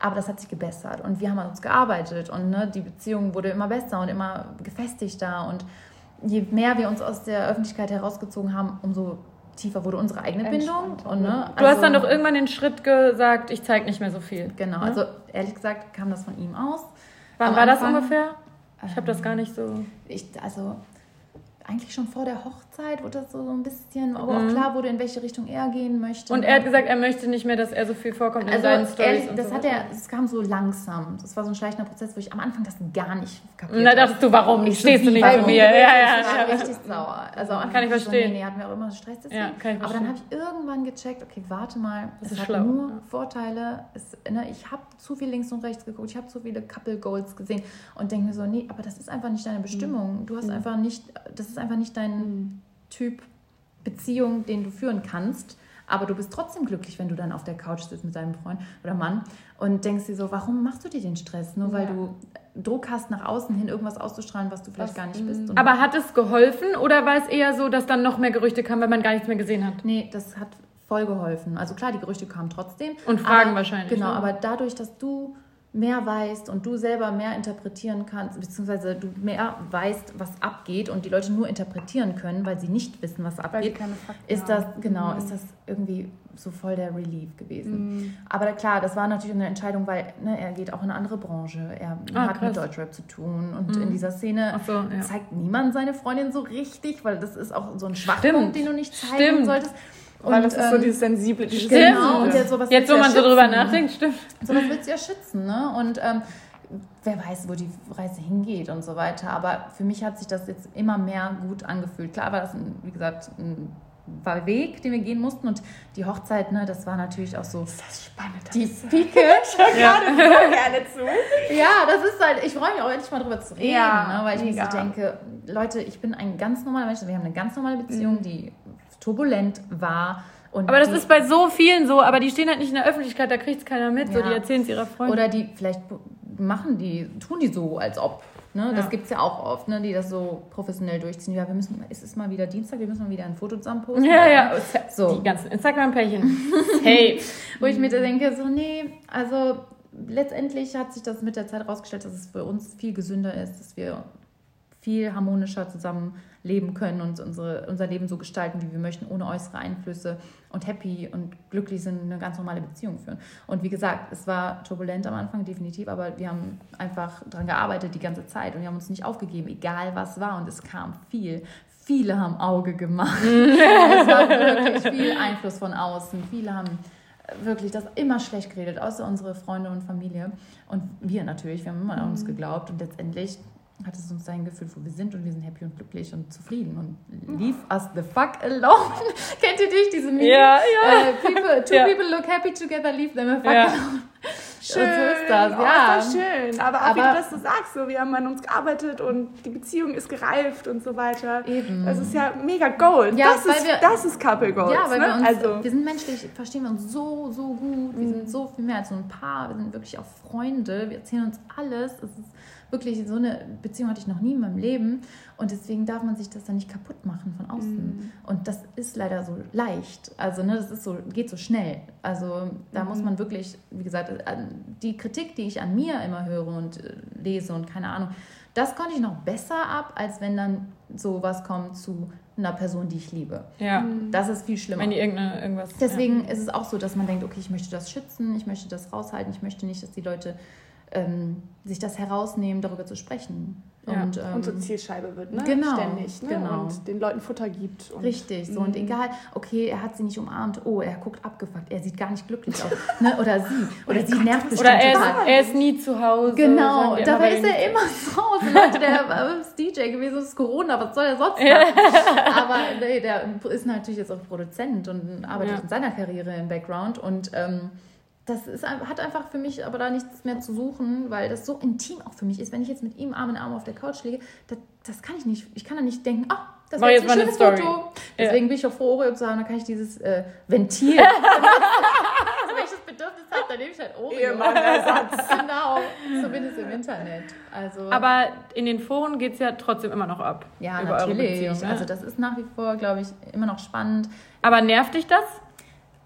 C: Aber das hat sich gebessert und wir haben an uns gearbeitet und ne, die Beziehung wurde immer besser und immer gefestigter und je mehr wir uns aus der Öffentlichkeit herausgezogen haben, umso tiefer wurde unsere eigene Bindung. Und, ne,
B: Du hast
C: also-
B: dann doch irgendwann den Schritt gesagt, ich zeige nicht mehr so viel.
C: Genau,
B: Ne?
C: also ehrlich gesagt kam das von ihm aus.
B: Wann
C: am
B: war das
C: Anfang-
B: ungefähr? Ich habe das gar nicht so.
C: Ich, also eigentlich schon vor der Hochzeit wurde das so, so ein bisschen, wo
B: Mhm.
C: auch klar wurde, in welche Richtung er gehen möchte.
B: Und er hat gesagt, er möchte nicht mehr, dass er so viel vorkommt in
C: Also
B: seinen Stories.
C: ehrlich,
B: und
C: das
B: so
C: hat er, es kam so langsam. Das war so ein schleichender Prozess, wo ich am Anfang das gar nicht kapiert
B: Und da dachtest du, warum
C: Ich so,
B: stehst du nicht mit mir? Ja,
C: Ich
B: ja,
C: war
B: ja.
C: richtig sauer. Also am Anfang
B: Kann ich
C: dachte so,
B: verstehen.
C: Nee, nee, hat mir auch immer Stress deswegen.
B: Ja, kann ich
C: Aber dann habe
B: verstehen.
C: ich irgendwann gecheckt, okay, warte mal,
B: Das
C: es hat
B: schlau,
C: nur
B: ja.
C: Vorteile. Es, ne, ich habe zu viel links und rechts geguckt, ich habe zu viele Couple Goals gesehen und denke mir so, nee, aber das ist einfach nicht deine Bestimmung. Du hast einfach nicht, das ist einfach nicht dein Typ Beziehung, den du führen kannst. Aber du bist trotzdem glücklich, wenn du dann auf der Couch sitzt mit deinem Freund oder Mann und denkst dir so, warum machst du dir den Stress? Nur weil
A: Ja.
C: du Druck hast, nach außen hin irgendwas auszustrahlen, was du vielleicht
A: Was,
C: gar nicht bist.
B: Aber hat es geholfen oder war es eher so, dass dann noch mehr Gerüchte kamen, weil man gar nichts mehr gesehen hat?
C: nee, das hat voll geholfen. Also klar, die Gerüchte kamen trotzdem.
B: Und Fragen
C: aber,
B: wahrscheinlich,
C: Genau,
B: ne?
C: aber dadurch, dass du mehr weißt und du selber mehr interpretieren kannst, beziehungsweise du mehr weißt, was abgeht und die Leute nur interpretieren können, weil sie nicht wissen, was abgeht, ist das, genau,
A: Mhm.
C: ist das irgendwie so voll der Relief gewesen.
A: Mhm.
C: Aber klar, das war natürlich eine Entscheidung, weil ne, er geht auch in eine andere Branche. Er
B: Ah,
C: hat mit
B: krass.
C: Deutschrap zu tun und
B: Mhm.
C: in dieser Szene
B: so, ja.
C: zeigt niemand seine Freundin so richtig, weil das ist auch so ein
B: Stimmt.
C: Schwachpunkt, den du nicht zeigen
B: Stimmt.
C: solltest.
A: Weil das ist so
C: ähm,
A: dieses sensible, dieses
B: Stimmt.
C: Genau, und der, sowas
B: Jetzt, wo man
C: ja
B: so drüber nachdenkt, stimmt.
C: Sowas willst du ja schützen, ne? Und ähm, wer weiß, wo die Reise hingeht und so weiter. Aber für mich hat sich das jetzt immer mehr gut angefühlt. Klar war das, ein, wie gesagt, ein war Weg, den wir gehen mussten. Und die Hochzeit, ne, das war natürlich auch so
A: Das ist spannend.
C: die Pike. *laughs*
B: Ja.
A: gerne zu.
C: Ja, das ist halt, ich freue mich auch endlich mal drüber zu reden,
A: Ja,
C: ne, weil ich mir so denke, Leute, ich bin ein ganz normaler Mensch, wir haben eine ganz normale Beziehung, die turbulent war. Und
B: Aber das
C: die,
B: ist bei so vielen so, aber die stehen halt nicht in der Öffentlichkeit, da kriegt es keiner mit, so
C: Ja.
B: die erzählen es ihrer Freundin.
C: Oder die vielleicht machen die, tun die so, als ob. Ne? Das
B: Ja.
C: gibt es ja auch oft, ne? die das so professionell durchziehen. Ja, wir müssen, es ist mal wieder Dienstag, wir müssen mal wieder ein Foto zusammen posten.
B: ja, ja,
C: So.
B: die ganzen Instagram-Pärchen. Hey, *laughs*
C: Wo ich mir da denke, so, nee, also letztendlich hat sich das mit der Zeit herausgestellt, dass es für uns viel gesünder ist, dass wir viel harmonischer zusammenleben können und unsere, unser Leben so gestalten, wie wir möchten, ohne äußere Einflüsse und happy und glücklich sind, eine ganz normale Beziehung führen. Und wie gesagt, es war turbulent am Anfang, definitiv, aber wir haben einfach daran gearbeitet die ganze Zeit und wir haben uns nicht aufgegeben, egal was war. Und es kam viel. Viele haben Auge gemacht. *laughs* es war wirklich viel Einfluss von außen. Viele haben wirklich das immer schlecht geredet, außer unsere Freunde und Familie. Und wir natürlich, wir haben immer an uns geglaubt und letztendlich hat es uns dahin geführt, wo wir sind und wir sind happy und glücklich und zufrieden und leave us the fuck alone. *laughs* Kennt ihr dich, diese Meme?
B: Ja, ja.
C: Äh, people, two
B: Ja.
C: people look happy together, leave them a fuck
B: Ja.
C: alone.
A: Schön.
C: Und so ist das,
A: oh,
C: ja.
A: Ist das schön. Aber auch wie
C: Aber-
A: du das so sagst, so, wir haben an uns gearbeitet und die Beziehung ist gereift und so weiter.
C: Eben.
A: Das ist ja mega Gold.
C: Ja,
A: das, ist,
C: wir-
A: das ist Couple Gold.
C: Ja, weil
A: ne?
C: wir uns,
A: also,
C: wir sind menschlich, verstehen wir uns so, so gut. Wir
A: Mhm.
C: sind so viel mehr als so ein Paar. Wir sind wirklich auch Freunde. Wir erzählen uns alles. Es ist wirklich so eine Beziehung hatte ich noch nie in meinem Leben. Und deswegen darf man sich das dann nicht kaputt machen von außen.
A: Mhm.
C: Und das ist leider so leicht. Also, ne, das ist so, geht so schnell. Also, da muss
A: Mhm.
C: man wirklich, wie gesagt, die Kritik, die ich an mir immer höre und äh, lese und keine Ahnung, das konnte ich noch besser ab, als wenn dann sowas kommt zu einer Person, die ich liebe.
B: Ja.
A: Mhm.
C: Das ist viel schlimmer.
B: Wenn die irgendeine, irgendwas.
C: Deswegen ist es auch so, dass man denkt, okay, ich möchte das schützen, ich möchte das raushalten, ich möchte nicht, dass die Leute ähm, sich das herausnehmen, darüber zu sprechen.
B: Ja.
C: Und, ähm,
A: und so Zielscheibe wird, ne?
C: genau,
A: Ständig. Ne?
C: genau.
A: Und den Leuten Futter gibt. Und
C: Richtig, so und
A: Mhm.
C: egal, okay, er hat sie nicht umarmt, oh, er guckt abgefuckt, er sieht gar nicht glücklich aus, *laughs* ne? oder sie, oder sie nervt bestimmt
B: Oder er ist, er ist nie zu Hause.
C: Genau, dabei ist er immer zu Hause. Leute, der ist DJ gewesen, es ist Corona, was soll er sonst machen? Aber nee, der ist natürlich jetzt auch Produzent und arbeitet
B: Ja.
C: in seiner Karriere im Background und ähm, das ist, hat einfach für mich aber da nichts mehr zu suchen, weil das so intim auch für mich ist. Wenn ich jetzt mit ihm Arm in Arm auf der Couch liege, das, das kann ich nicht. Ich kann da nicht denken, ah, das war jetzt ein schönes
B: Story.
C: Foto. Deswegen bin ich auch froh, Oreo zu haben, dann kann ich dieses äh, Ventil. *laughs* also wenn ich das Bedürfnis habe, dann nehme ich halt Oreo.
A: Ehemann-Ersatz. *laughs*
C: genau, zumindest im Internet. Also,
B: Aber in den Foren geht es ja trotzdem immer noch ab.
C: ja,
B: über eure
C: natürlich.
B: Beziehung, ne?
C: Also das ist nach wie vor, glaube ich, immer noch spannend.
B: Aber nervt dich das?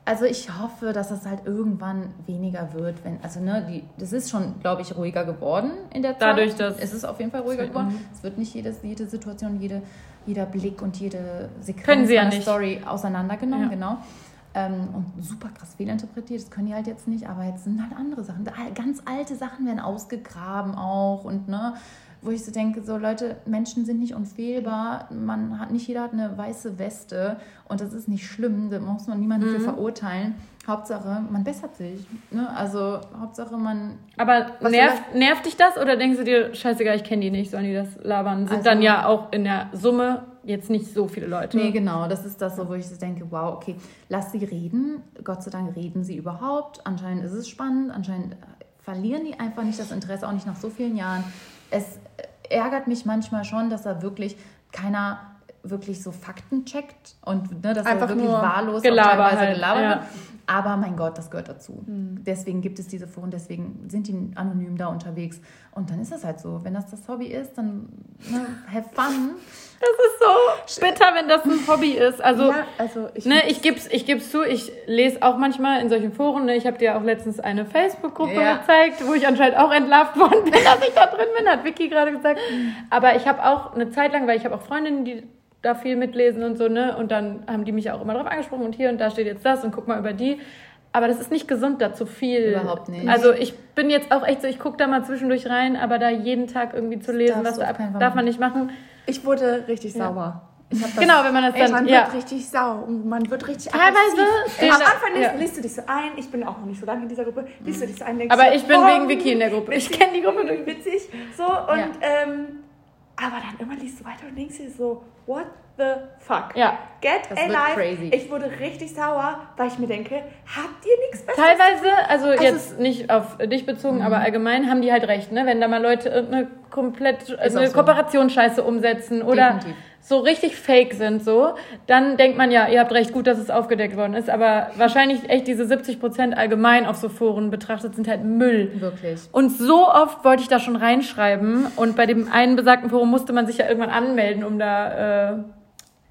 C: Also ich hoffe, dass das halt irgendwann weniger wird, wenn, also ne, die, das ist schon, glaube ich, ruhiger geworden in der Zeit.
B: Dadurch, dass-
C: es ist auf jeden Fall ruhiger
B: wird-
C: geworden. Es wird nicht jedes, jede Situation, jede, jeder Blick und jede Sequenz
B: ja.
C: Story auseinandergenommen,
B: Ja.
C: genau. Ähm, und super krass fehlinterpretiert, das können die halt jetzt nicht, aber jetzt sind halt andere Sachen. Ganz alte Sachen werden ausgegraben auch und ne, wo ich so denke, so Leute, Menschen sind nicht unfehlbar, man hat, nicht jeder hat eine weiße Weste und das ist nicht schlimm, da muss man niemanden
B: Mhm.
C: für verurteilen. Hauptsache, man bessert sich. Ne? Also Hauptsache, man
B: Aber nervt, nervt dich das oder denkst du dir, scheißegal, ich kenne die nicht, sollen die das labern? Sind
C: Also-
B: dann ja auch in der Summe jetzt nicht so viele Leute.
C: Nee, genau, das ist das so, wo ich so denke, wow, okay, lass sie reden. Gott sei Dank reden sie überhaupt. Anscheinend ist es spannend, anscheinend verlieren die einfach nicht das Interesse, auch nicht nach so vielen Jahren. Es ärgert mich manchmal schon, dass da wirklich keiner wirklich so Fakten checkt und ne, dass
A: Einfach
C: da wirklich wahllos
B: Gelaber
C: auch teilweise
B: halt,
C: gelabert
B: ja.
C: Aber mein Gott, das gehört dazu. Deswegen gibt es diese Foren, deswegen sind die anonym da unterwegs. Und dann ist es halt so. Wenn das das Hobby ist, dann ne, have fun. *laughs*
B: Das ist so bitter, wenn das ein Hobby ist. Also,
A: ja, also ich,
B: ne, ich geb's, ich geb's zu, ich lese auch manchmal in solchen Foren, ne, ich habe dir auch letztens eine Facebook-Gruppe
C: Ja.
B: gezeigt, wo ich anscheinend auch entlarvt worden bin, *laughs* dass ich da drin bin, hat Vicky gerade gesagt. Aber ich habe auch eine Zeit lang, weil ich habe auch Freundinnen, die da viel mitlesen und so, ne, und dann haben die mich auch immer drauf angesprochen und hier und da steht jetzt das und guck mal über die. Aber das ist nicht gesund, da zu viel.
C: Überhaupt nicht.
B: Also ich bin jetzt auch echt so, ich gucke da mal zwischendurch rein, aber da jeden Tag irgendwie zu lesen,
C: darfst
B: was da ab, darf man nicht machen.
A: Ich wurde richtig
B: Ja.
A: sauer.
C: Ich das
B: Genau, wenn man das dann,
A: man
B: ja.
A: wird richtig sauer und man wird richtig
B: Teilweise
A: aggressiv. Am Anfang liest,
B: ja.
A: liest du dich so ein, ich bin auch noch nicht so lange in dieser Gruppe, liest du dich so ein,
B: Aber
A: so,
B: ich bin
A: oh,
B: wegen Vicky in der Gruppe. Ich
A: witzig,
B: kenne die Gruppe.
A: Witzig, so und ähm, aber dann immer liest du weiter und denkst dir so, what the fuck?
B: Ja.
A: Get
C: Das
A: alive.
C: crazy.
A: Ich wurde richtig sauer, weil ich mir denke, habt ihr nichts Besseres?
B: Teilweise, also,
A: Also
B: jetzt nicht auf dich bezogen, aber allgemein haben die halt recht, ne? Wenn da mal Leute irgendeine komplett eine
C: so.
B: Kooperationsscheiße umsetzen oder
C: Definitiv.
B: So richtig fake sind, so, dann denkt man ja, ihr habt recht, gut, dass es aufgedeckt worden ist. Aber wahrscheinlich echt diese 70 Prozent allgemein auf so Foren betrachtet sind halt Müll.
C: Wirklich.
B: Und so oft wollte ich da schon reinschreiben und bei dem einen besagten Forum musste man sich ja irgendwann anmelden, um da äh,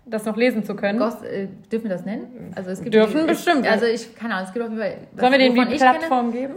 B: das noch lesen zu können.
C: Ghost, äh, dürfen wir das nennen? Also es gibt
B: Dürfen
C: es,
B: bestimmt.
C: Also ich keine Ahnung, es gibt auf jeden Fall.
B: Sollen wir denen die
C: ich kenne-
B: Plattform geben?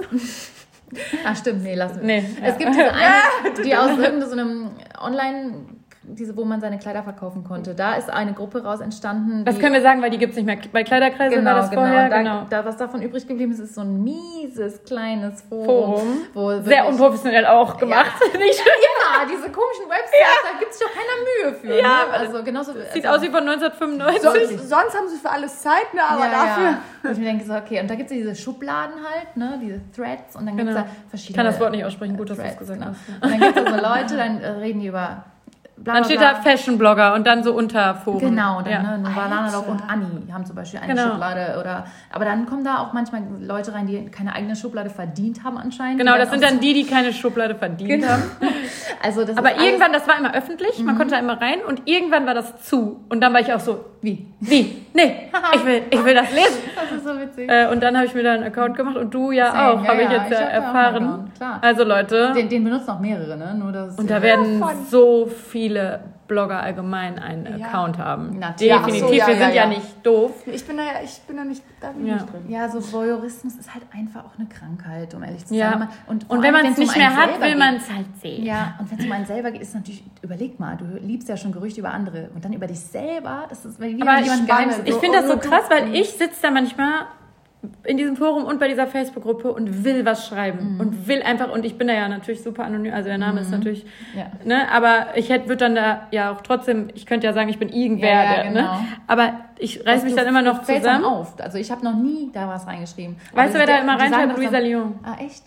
C: Ach *laughs* stimmt, nee, lassen wir.
B: Nee,
C: Es
B: ja.
C: gibt diese eine, *laughs* die aus irgendeinem Online diese, wo man seine Kleider verkaufen konnte. Da ist eine Gruppe raus entstanden.
B: Das können wir sagen, weil die gibt es nicht mehr. Bei Kleiderkreise
C: Genau,
B: war das
C: genau.
B: vorher.
C: da,
B: genau.
C: Da, was davon übrig geblieben ist, ist so ein mieses, kleines Forum.
B: Forum.
C: Wo
B: Sehr unprofessionell auch gemacht. *laughs* Nicht schön.
C: Ja, diese komischen Websites, da gibt sich doch keiner Mühe für.
B: Ja,
C: ne? also genauso.
B: Sieht
C: also,
B: aus wie von 1995.
A: Sonst, sonst haben sie für alles Zeit, ne? aber
C: ja,
A: dafür.
C: Ja. Wo ich mir denke, so, okay, und da gibt es diese Schubladen halt, ne, diese Threads und dann gibt es
B: Genau.
C: da verschiedene.
B: Ich kann das Wort nicht aussprechen. Gut, dass du es gesagt
C: genau.
B: hast.
C: Und dann gibt es da so Leute, dann reden die über. Bla,
B: Dann
C: bla,
B: steht da Fashion-Blogger und dann so Unterforen.
C: Genau, dann
B: ja.
C: ne. Love und Anni haben zum Beispiel eine
B: Genau.
C: Schublade oder aber dann kommen da auch manchmal Leute rein, die keine eigene Schublade verdient haben anscheinend.
B: Genau, das sind dann die, die keine Schublade verdient
C: Genau.
B: haben.
C: so- *laughs* Also das
B: Aber
C: Mhm.
B: irgendwann, das war immer öffentlich, man konnte da immer rein und irgendwann war das zu. Und dann war ich auch so,
C: wie?
B: wie? Nee, *laughs* ich will, ich will das lesen.
C: Das ist so witzig.
B: Äh, und dann habe ich mir da einen Account gemacht und du ja
C: Same,
B: auch,
C: ja,
B: habe ich
C: ja,
B: jetzt
C: ich
B: ja erfahren.
C: Klar.
B: Also Leute,
C: Den, den benutzen auch mehrere, ne? Nur das.
B: und da werden so viele Blogger allgemein einen
A: Ja.
B: Account haben.
C: Natürlich.
B: Definitiv,
A: so, ja,
B: wir sind ja,
A: ja.
B: nicht doof.
A: Ich bin da ja, ich bin da nicht, da bin
B: Ja.
A: nicht drin.
C: Ja, so Voyeurismus ist halt einfach auch eine Krankheit, um ehrlich zu
B: Ja.
C: sein. Und,
B: Und wenn man es
C: wenn's um
B: nicht mehr hat, will man es halt sehen.
C: Ja, und wenn es um einen selber geht, ist natürlich, überleg mal, du liebst ja schon Gerüchte über andere und dann über dich selber, das ist wie
B: Aber
C: jemand
B: ich- Ich
A: So,
B: finde das so
A: und du-
B: krass, weil ich sitze da manchmal in diesem Forum und bei dieser Facebook-Gruppe und will was schreiben
C: Mhm.
B: und will einfach und ich bin da ja natürlich super anonym, also der Name ist natürlich,
C: Ja.
B: ne, aber ich hätte würde dann da ja auch trotzdem, ich könnte ja sagen, ich bin irgendwer,
C: Ja, ja,
B: der,
C: genau.
B: ne, aber ich reiß mich dann immer noch zusammen.
C: auf. Also ich habe noch nie da was reingeschrieben.
B: Weißt du, wer da immer
C: die
B: reinschreibt? Luisa Lyon.
C: Ah, echt?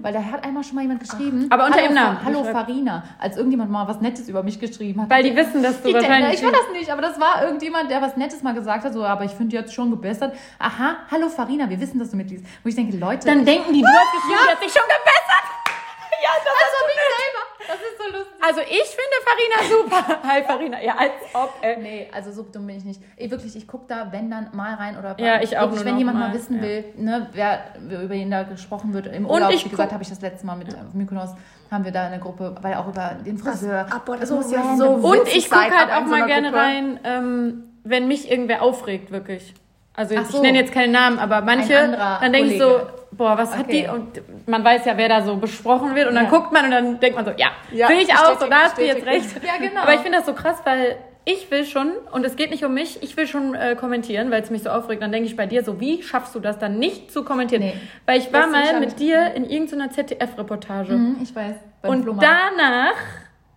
C: Weil da hat einmal schon mal jemand geschrieben.
B: Aber unter ihrem Namen.
C: Hallo
B: Die
C: Farina. Als irgendjemand mal was Nettes über mich geschrieben hat.
B: Weil die wissen, dass du
C: denke,
B: wahrscheinlich...
C: ich war das nicht, aber das war irgendjemand, der was Nettes mal gesagt hat, so, aber ich finde jetzt schon gebessert. Aha, hallo Farina, wir wissen, dass du mitliest. Wo ich denke, Leute,
B: dann denken die, du hast geschrieben, die hat sich schon gebessert. *laughs* ja, das
C: also mich selber. Das ist so lustig.
B: Also ich finde Farina super. *laughs* Hi Farina, ja, als ob, ey.
C: Nee, also so dumm bin ich nicht. Ey, wirklich, ich gucke da, wenn dann mal rein oder
B: Ja, ich auch
C: wirklich, wenn jemand
B: mal,
C: mal wissen
B: ja.
C: will, ne, wer wer über ihn da gesprochen wird im
B: Und
C: Urlaub.
B: ich
C: Wie gesagt, habe ich das letzte Mal mit äh, Mykonos, haben wir da eine Gruppe, weil auch über den Friseur.
A: Ah, boah, das
C: so
A: muss ja so
B: Und ich gucke halt
A: ab
B: auch mal gerne
A: Gruppe.
B: rein, ähm, wenn mich irgendwer aufregt, wirklich. Also
C: so.
B: ich nenne jetzt keine Namen, aber manche, dann denke ich so, boah, was hat
C: Okay.
B: die? Und man weiß ja, wer da so besprochen wird. Und dann
C: Ja.
B: guckt man und dann denkt man so, ja,
A: Ja,
B: finde ich auch, so da hast du jetzt recht.
C: Ja, genau.
B: Aber ich finde das so krass, weil ich will schon, und es geht nicht um mich, ich will schon äh, kommentieren, weil es mich so aufregt. Dann denke ich bei dir so, wie schaffst du das dann nicht zu kommentieren?
C: Nee.
B: Weil ich war
A: sich
B: mal mit dir in irgendeiner ZDF-Reportage.
C: Mhm, ich weiß.
B: Und
C: Flohmarkt.
B: danach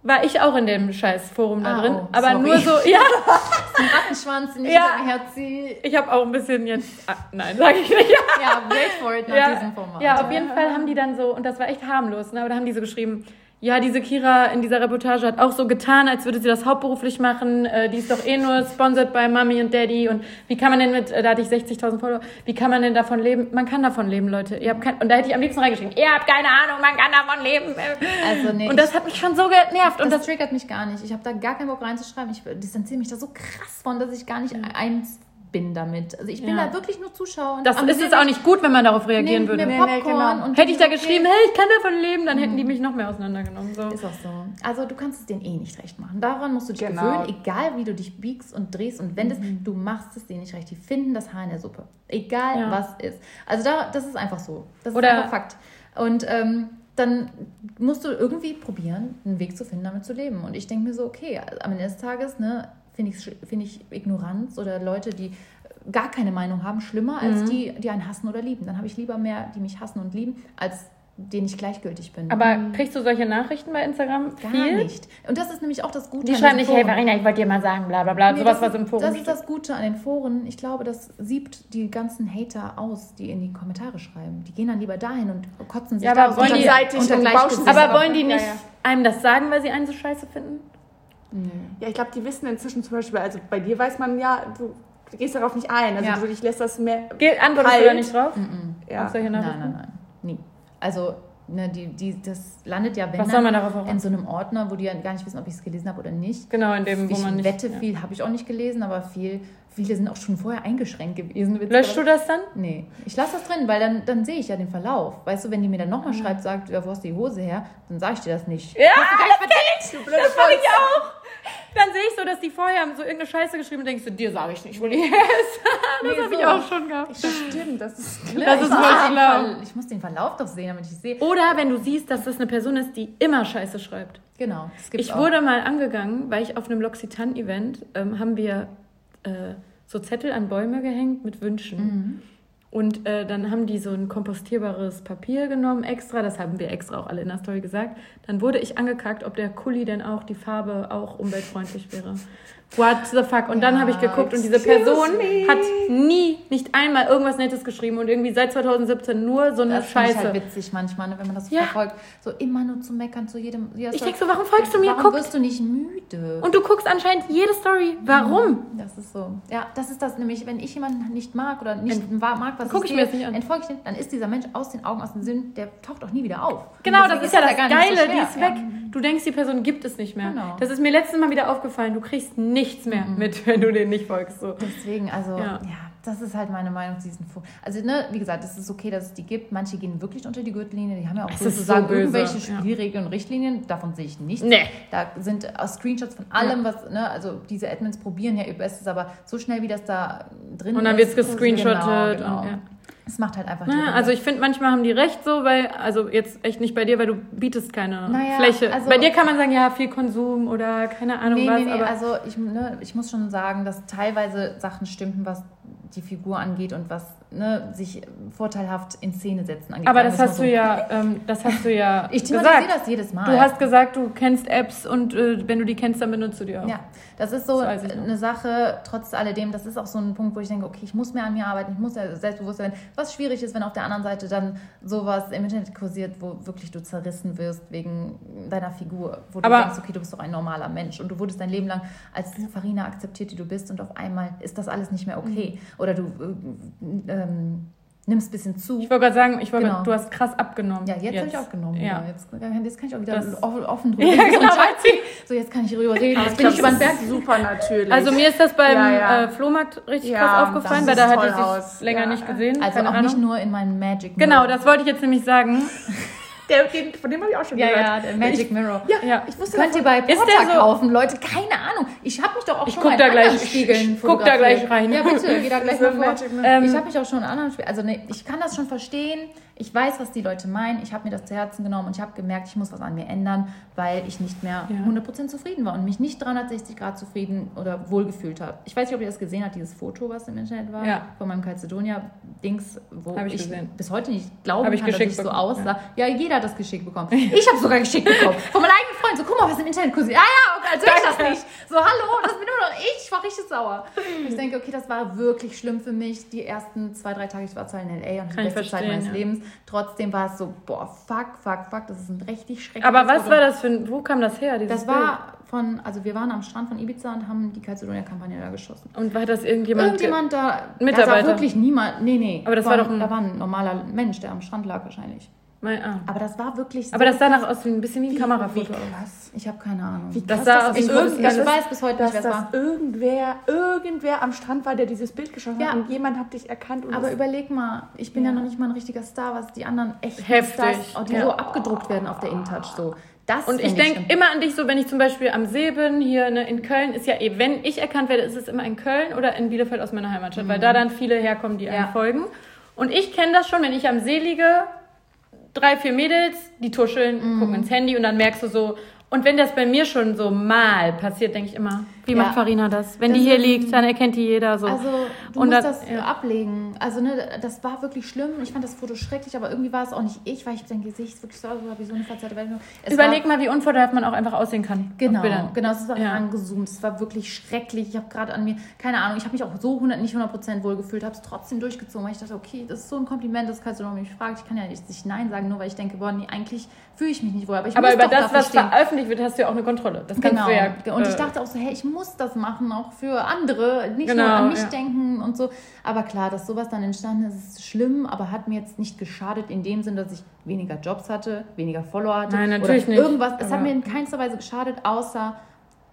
B: war ich auch in dem scheiß Forum da
C: Ah,
B: drin.
C: oh,
B: aber
C: sorry.
B: nur so, *laughs* ja,
C: Ein Rattenschwanz, ich
B: Ja.
C: herziehe.
B: ich habe auch ein bisschen jetzt. Ah, nein, sage ich nicht.
C: Ja, wait for it nach
B: Ja,
C: diesem Format.
B: ja, auf jeden Fall haben die dann so, und das war echt harmlos, ne? aber da haben die so geschrieben, ja, diese Kira in dieser Reportage hat auch so getan, als würde sie das hauptberuflich machen. Äh, die ist doch eh nur sponsored bei Mami und Daddy. Und wie kann man denn mit, äh, da hatte ich 60.000 Follower, wie kann man denn davon leben? Man kann davon leben, Leute. Ihr habt kein, und da hätte ich am liebsten reingeschrieben, ihr habt keine Ahnung, man kann davon leben.
C: Also, nee,
B: und das hat mich schon so genervt. Und
C: das,
B: das,
C: triggert mich gar nicht. Ich habe da gar keinen Bock reinzuschreiben. Ich distanziere mich da so krass von, dass ich gar nicht eins bin damit. Also ich bin
B: Ja.
C: da wirklich nur Zuschauer.
B: das ist es auch nicht gut, wenn man darauf reagieren würde.
C: mir
A: Nee,
C: Popcorn
A: genau.
C: und
B: Hätte ich da geschrieben, hey, ich kann davon leben, dann hätten die mich noch mehr auseinandergenommen. So.
C: Ist auch so. Also du kannst es denen eh nicht recht machen. Daran musst du dich
A: Genau.
C: gewöhnen, egal wie du dich biegst und drehst und wendest, du machst es denen nicht recht. Die finden das Haar in der Suppe. Egal
B: Ja.
C: was ist. Also da, das ist einfach so. Das
B: Oder-
C: ist einfach Fakt. Und ähm, dann musst du irgendwie probieren, einen Weg zu finden, damit zu leben. Und ich denke mir so, okay, am Ende des Tages ne, finde ich, find ich Ignoranz oder Leute, die gar keine Meinung haben, schlimmer als die, die einen hassen oder lieben. Dann habe ich lieber mehr, die mich hassen und lieben, als denen ich gleichgültig bin.
B: Aber kriegst du solche Nachrichten bei Instagram?
C: Gar
B: viel?
C: nicht. Und das ist nämlich auch das Gute
B: Die schreiben nicht, hey
C: Foren.
B: Verena, ich wollte dir mal sagen, bla bla bla.
C: Nee,
B: sowas,
C: das
B: was im
C: ist-
B: Forum
C: Das ist
B: steht.
C: das Gute an den Foren. Ich glaube, das siebt die ganzen Hater aus, die in die Kommentare schreiben. Die gehen dann lieber dahin und kotzen sich
B: Ja,
C: da
B: aber
C: aus.
B: wollen
C: Unter-
B: die-
C: unter
A: bauschen sich
B: Aber wollen die
A: Ja,
B: nicht
A: ja.
B: einem das sagen, weil sie einen so scheiße finden?
A: Ja, ich glaube, die wissen inzwischen zum Beispiel, also bei dir weiß man ja, du, du gehst darauf nicht ein. Also
C: Ja.
A: du dich lässt das mehr.
B: Ge antwortest du
A: Kalt.
B: da nicht drauf?
A: Ja.
B: Auf solche
C: Nein, nein, nein. Nie. Also, ne, die, die, das landet ja, wenn
B: Was
C: dann
B: soll man darauf auch
C: in so einem Ordner, wo die ja gar nicht wissen, ob ich es gelesen habe oder nicht.
B: Genau, in dem, wo
C: ich
B: man nicht.
C: wette,
B: ja.
C: viel habe ich auch nicht gelesen, aber viel, viele sind auch schon vorher eingeschränkt gewesen.
B: Löschst du das dann?
C: Nee, ich lasse das drin, weil dann, dann sehe ich ja den Verlauf. Weißt du, wenn die mir dann nochmal schreibt, sagt, ja, wo hast du die Hose her, dann sage ich dir das nicht.
B: Ja, das kenn ich. Das mach ich auch. Dann sehe ich so, dass die vorher haben so irgendeine Scheiße geschrieben und denkst du, dir sage ich nicht, wo die ist. das
C: Nee,
B: habe ich
C: so.
B: auch schon gehabt.
C: Stimmt, das ist
B: Das ist
C: ich, muss
B: voll
C: den
B: schlau.
C: Ver- ich muss den Verlauf doch sehen, damit ich sehe.
B: Oder wenn du siehst, dass das eine Person ist, die immer Scheiße schreibt.
C: Genau, das
B: Ich
C: auch.
B: wurde mal angegangen, weil ich auf einem L'Occitane-Event ähm, haben wir äh, so Zettel an Bäume gehängt mit Wünschen.
C: Mhm.
B: Und äh, dann haben die so ein kompostierbares Papier genommen extra, das haben wir extra auch alle in der Story gesagt. Dann wurde ich angekackt, ob der Kuli denn auch, die Farbe auch umweltfreundlich wäre. What the fuck? Und dann
C: Ja,
B: habe ich geguckt und diese Person
A: me.
B: hat nie, nicht einmal irgendwas Nettes geschrieben und irgendwie seit 2017 nur so eine
C: Das ich
B: Scheiße.
C: halt witzig manchmal, ne, wenn man das so
B: Ja.
C: verfolgt. So immer nur zu meckern zu jedem. jeder
B: Ich
C: Story.
B: denk so, warum folgst du mir?
C: Warum
B: Guck.
C: wirst du nicht müde?
B: Und du guckst anscheinend jede Story. Warum?
C: Das ist so. Ja, das ist das nämlich, wenn ich jemanden nicht mag oder nicht mag, was
B: guck ich
C: sehe,
B: mir das nicht an.
C: entfolge ich den, dann ist dieser Mensch aus den Augen, aus den Sinnen, der taucht auch nie wieder auf.
B: Genau, das ist ja das
C: gar nicht so
B: Geile, die ist weg. Du denkst, die Person gibt es nicht mehr.
C: Genau.
B: Das ist mir letztes Mal wieder aufgefallen. Du kriegst nichts mehr mit, wenn du denen nicht folgst. So.
C: Deswegen, also,
B: Ja.
C: ja. das ist halt meine Meinung zu diesen Fo Also, ne, wie gesagt, es ist okay, dass es die gibt. Manche gehen wirklich unter die Gürtellinie. Die haben ja auch
B: Es ist
C: sozusagen
B: so
C: irgendwelche
B: ja.
C: Spielregeln und Richtlinien. Davon sehe ich nichts.
B: Nee.
C: Da sind Screenshots von allem, was, ne, also diese Admins probieren ja ihr Bestes, aber so schnell wie das da drin
B: Und dann
C: ist.
B: wird's gescreenshottet
C: Genau, genau.
B: und, ja.
C: Es macht halt einfach die
B: Ja,
C: Runde.
B: also ich finde, manchmal haben die recht so, weil, also jetzt echt nicht bei dir, weil du bietest keine
C: Naja,
B: Fläche.
C: also-
B: bei dir kann man sagen, ja, viel Konsum oder keine Ahnung
C: Nee,
B: was,
C: nee, nee,
B: aber
C: also ich, ne, ich muss schon sagen, dass teilweise Sachen stimmten, was die Figur angeht und was ne, sich vorteilhaft in Szene setzen angeht.
B: aber das hast
C: so.
B: ja, ähm, das hast du ja *laughs*
C: Ich thematisiere das jedes Mal.
B: Du hast gesagt, du kennst Apps und äh, wenn du die kennst, dann benutzt du die auch.
C: Ja, das ist so
B: Das
C: eine Sache, trotz alledem, das ist auch so ein Punkt, wo ich denke, okay, ich muss mehr an mir arbeiten, ich muss ja selbstbewusst sein. Was schwierig ist, wenn auf der anderen Seite dann sowas im Internet kursiert, wo wirklich du zerrissen wirst wegen deiner Figur, wo du
B: Aber-
C: denkst, okay, du bist doch ein normaler Mensch und du wurdest dein Leben lang als Farina akzeptiert, die du bist und auf einmal ist das alles nicht mehr okay. Oder du äh, ähm, nimmst ein bisschen zu.
B: Ich wollte gerade sagen, ich wollte,
C: Genau.
B: du hast krass abgenommen.
C: Ja, jetzt, habe ich aufgenommen.
B: Ja.
C: Ja. Jetzt, jetzt kann ich auch wieder
B: Das-
C: offen, *laughs* offen drüber
B: Ja, genau,
C: So, so, jetzt kann ich darüber reden. Jetzt bin ich über den Berg.
A: super natürlich.
B: Also mir ist das beim
A: Ja, ja.
B: Äh, Flohmarkt richtig
A: Ja,
B: krass aufgefallen, weil da hatte ich dich länger
A: Ja.
B: nicht gesehen.
C: Also
B: keine
C: auch
B: Ahnung.
C: nicht nur in meinem Magic
B: Genau, das wollte ich jetzt nämlich sagen. *laughs*
A: der, den, von dem habe ich auch schon
C: Ja,
A: gehört.
C: ja, der Magic Mirror.
A: Ja,
B: Ja.
A: ich wusste
C: Könnt ihr bei Porter
B: so-
C: kaufen, Leute? Keine Ahnung. Ich habe mich doch auch
B: Ich
C: schon
B: guck
C: mal
B: da
C: in
B: gleich-
C: anderen Spiegeln
B: ich guck da gleich rein.
C: Ja, bitte, geh da gleich mal vor.
A: Mirror.
B: Ähm,
C: Ich habe mich auch schon in anderen Spielen, also ne, ich kann das schon verstehen. Ich weiß, was die Leute meinen. Ich habe mir das zu Herzen genommen und ich habe gemerkt, ich muss was an mir ändern, weil ich nicht mehr
B: Ja.
C: 100% zufrieden war und mich nicht 360 Grad zufrieden oder wohlgefühlt habe. Ich weiß nicht, ob ihr das gesehen habt, dieses Foto, was im Internet war,
B: Ja.
C: von meinem Calcedonia-Dings, wo
B: Hab ich
C: ich, bis heute nicht glauben
B: Hab ich
C: kann, dass ich so
B: bekommen,
C: aussah. Ja. jeder hat das geschickt bekommen. *laughs* Ich habe sogar geschickt bekommen. Von meinem eigenen Freund. So, guck mal, was im Internet kursiert. Ah ja, okay, als wäre ich das nicht. So, hallo, das bin immer noch ich. Ich war richtig sauer. Ich denke, okay, das war wirklich schlimm für mich. Die ersten zwei, drei Tage, ich war zwar in L.A. und die beste Zeit meines
B: ja.
C: Lebens. Trotzdem war es so, boah, fuck, fuck, fuck, das ist ein richtig schreckliches
B: Aber was
C: Foto.
B: war das für ein, wo kam das her? Dieses
C: Das war von, also wir waren am Strand von Ibiza und haben die Calcedonia-Kampagne da geschossen.
B: Bild? Und war das irgendjemand?
C: Irgendjemand da,
B: Mitarbeiter.
C: Das war wirklich niemand, nee, nee.
B: Aber das war doch ein-
C: Da war ein normaler Mensch, der am Strand lag wahrscheinlich.
B: Mein, ah.
C: Aber das war wirklich so
B: Aber das sah nach aus wie ein bisschen wie ein Kamerafoto.
A: krass.
C: Ich habe keine Ahnung.
A: Wie
B: Das sah aus
C: ich, ich weiß bis heute
A: dass
C: nicht, wer es
A: das
C: war.
A: irgendwer, irgendwer am Strand war, der dieses Bild geschossen
C: Ja.
A: hat und jemand hat dich erkannt.
C: Aber überleg mal, ich bin ja.
A: Ja.
C: noch nicht mal ein richtiger Star, was die anderen echt
B: Heftig,
C: Stars, die
B: ja.
C: so abgedruckt werden auf der InTouch. So. Das
B: Und ich denke immer an dich so, wenn ich zum Beispiel am See bin, hier ne, in Köln, ist ja eh, wenn ich erkannt werde, ist es immer in Köln oder in Bielefeld aus meiner Heimatstadt, weil da dann viele herkommen, die einem
C: Ja.
B: folgen. Und ich kenne das schon, wenn ich am See liege, drei, vier Mädels, die tuscheln, gucken ins Handy und dann merkst du so, und wenn das bei mir schon so mal passiert, denke ich immer, wie
C: Ja.
B: macht Farina das? Wenn
C: Das
B: die hier
C: ist-
B: liegt, dann erkennt die jeder so.
C: Also, du
B: Und
C: musst
B: das-
C: das,
B: ja.
C: ablegen. Also, ne, das war wirklich schlimm. Ich fand das Foto schrecklich, aber irgendwie war es auch nicht ich, weil ich dein Gesicht ist wirklich so ich so eine verzerrte Welt
B: Überleg
C: war,
B: mal, wie unvorteilhaft man auch einfach aussehen kann.
C: Genau, genau, es war
B: Ja.
C: rangezoomt. Es war wirklich schrecklich. Ich habe gerade an mir, keine Ahnung, ich habe mich auch so 100, nicht 100% wohl gefühlt, habe es trotzdem durchgezogen, weil ich dachte, okay, das ist so ein Kompliment, das kannst du noch mich fragen. Ich kann ja nicht, nicht Nein sagen, nur weil ich denke, boah, nee, eigentlich fühle ich mich nicht wohl. Aber ich
B: Aber über das, was
C: stehen.
B: veröffentlicht wird, hast du ja auch eine Kontrolle. Das kannst
C: Genau.
B: du ja.
C: und ich
B: äh,
C: dachte auch so, hey, ich muss das machen, auch für andere, nicht
B: Genau,
C: nur an mich
B: ja.
C: denken und so. Aber klar, dass sowas dann entstanden ist, ist schlimm, aber hat mir jetzt nicht geschadet in dem Sinn, dass ich weniger Jobs hatte, weniger Follower hatte.
B: Nein, natürlich
C: oder
B: nicht.
C: Irgendwas. Es hat mir in keinster Weise geschadet, außer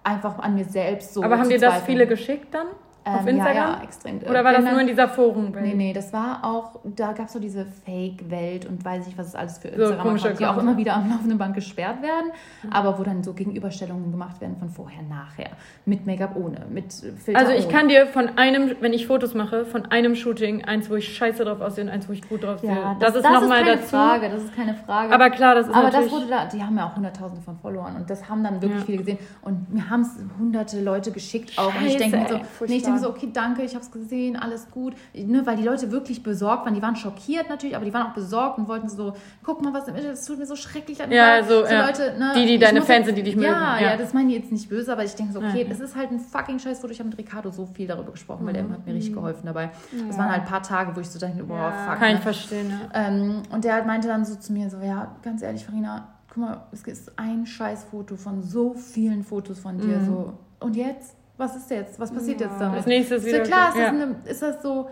C: einfach an mir selbst so
B: Aber haben dir das viele geschickt dann? Auf
C: Ähm,
B: Instagram?
C: Ja, ja, extrem.
B: Oder war das
C: dann-
B: nur in dieser Forenwelt?
C: Nee, nee, das war auch, da gab es so diese Fake-Welt und weiß ich, was es alles für
B: So
C: Instagram
B: komische
C: die auch immer wieder am laufenden Band gesperrt werden, aber wo dann so Gegenüberstellungen gemacht werden von vorher, nachher, mit Make-up ohne, mit Filter
B: Also ich
C: ohne.
B: kann dir von einem, wenn ich Fotos mache, von einem Shooting, eins, wo ich scheiße drauf aussehe und eins, wo ich gut drauf sehe.
C: ja,
B: das,
C: das,
B: ist nochmal
C: keine
B: dazu.
C: Frage, das ist keine Frage.
B: Aber klar, das ist
C: Aber das wurde da, die haben ja auch hunderttausende von Followern und das haben dann wirklich
B: Ja.
C: viele gesehen und mir haben es hunderte Leute geschickt auch und ich
B: Scheiße,
C: denke
B: ey,
C: so, nee, ich denke so, okay, danke, ich habe es gesehen, alles gut, ne, weil die Leute wirklich besorgt waren, die waren schockiert natürlich, aber die waren auch besorgt und wollten so, guck mal, was im Internet, es tut mir so schrecklich. leid.
B: Ja, so, ja.
C: Leute, ne,
B: Die, die deine Fans sind, die dich mögen.
C: Ja,
B: Ja.
C: das meine ich jetzt nicht böse, aber ich denke so, okay,
B: Ja.
C: es ist halt ein fucking scheiß Foto. Ich habe mit Ricardo so viel darüber gesprochen, weil der hat mir
B: Mhm.
C: richtig geholfen dabei. Es waren halt ein paar Tage, wo ich so dachte, boah, fuck.
B: Kann
C: ne?
B: ich verstehen.
C: Ähm, und der meinte dann so zu mir so, ja, ganz ehrlich, Farina, guck mal, es ist ein scheiß Foto von so vielen Fotos von dir.
B: Mhm.
C: So. Und jetzt? Was ist jetzt? Was passiert
A: Ja.
C: jetzt damit?
B: Das nächste ist
C: Ist
B: wieder...
C: ja klar, ist,
B: ja.
C: das eine, ist das so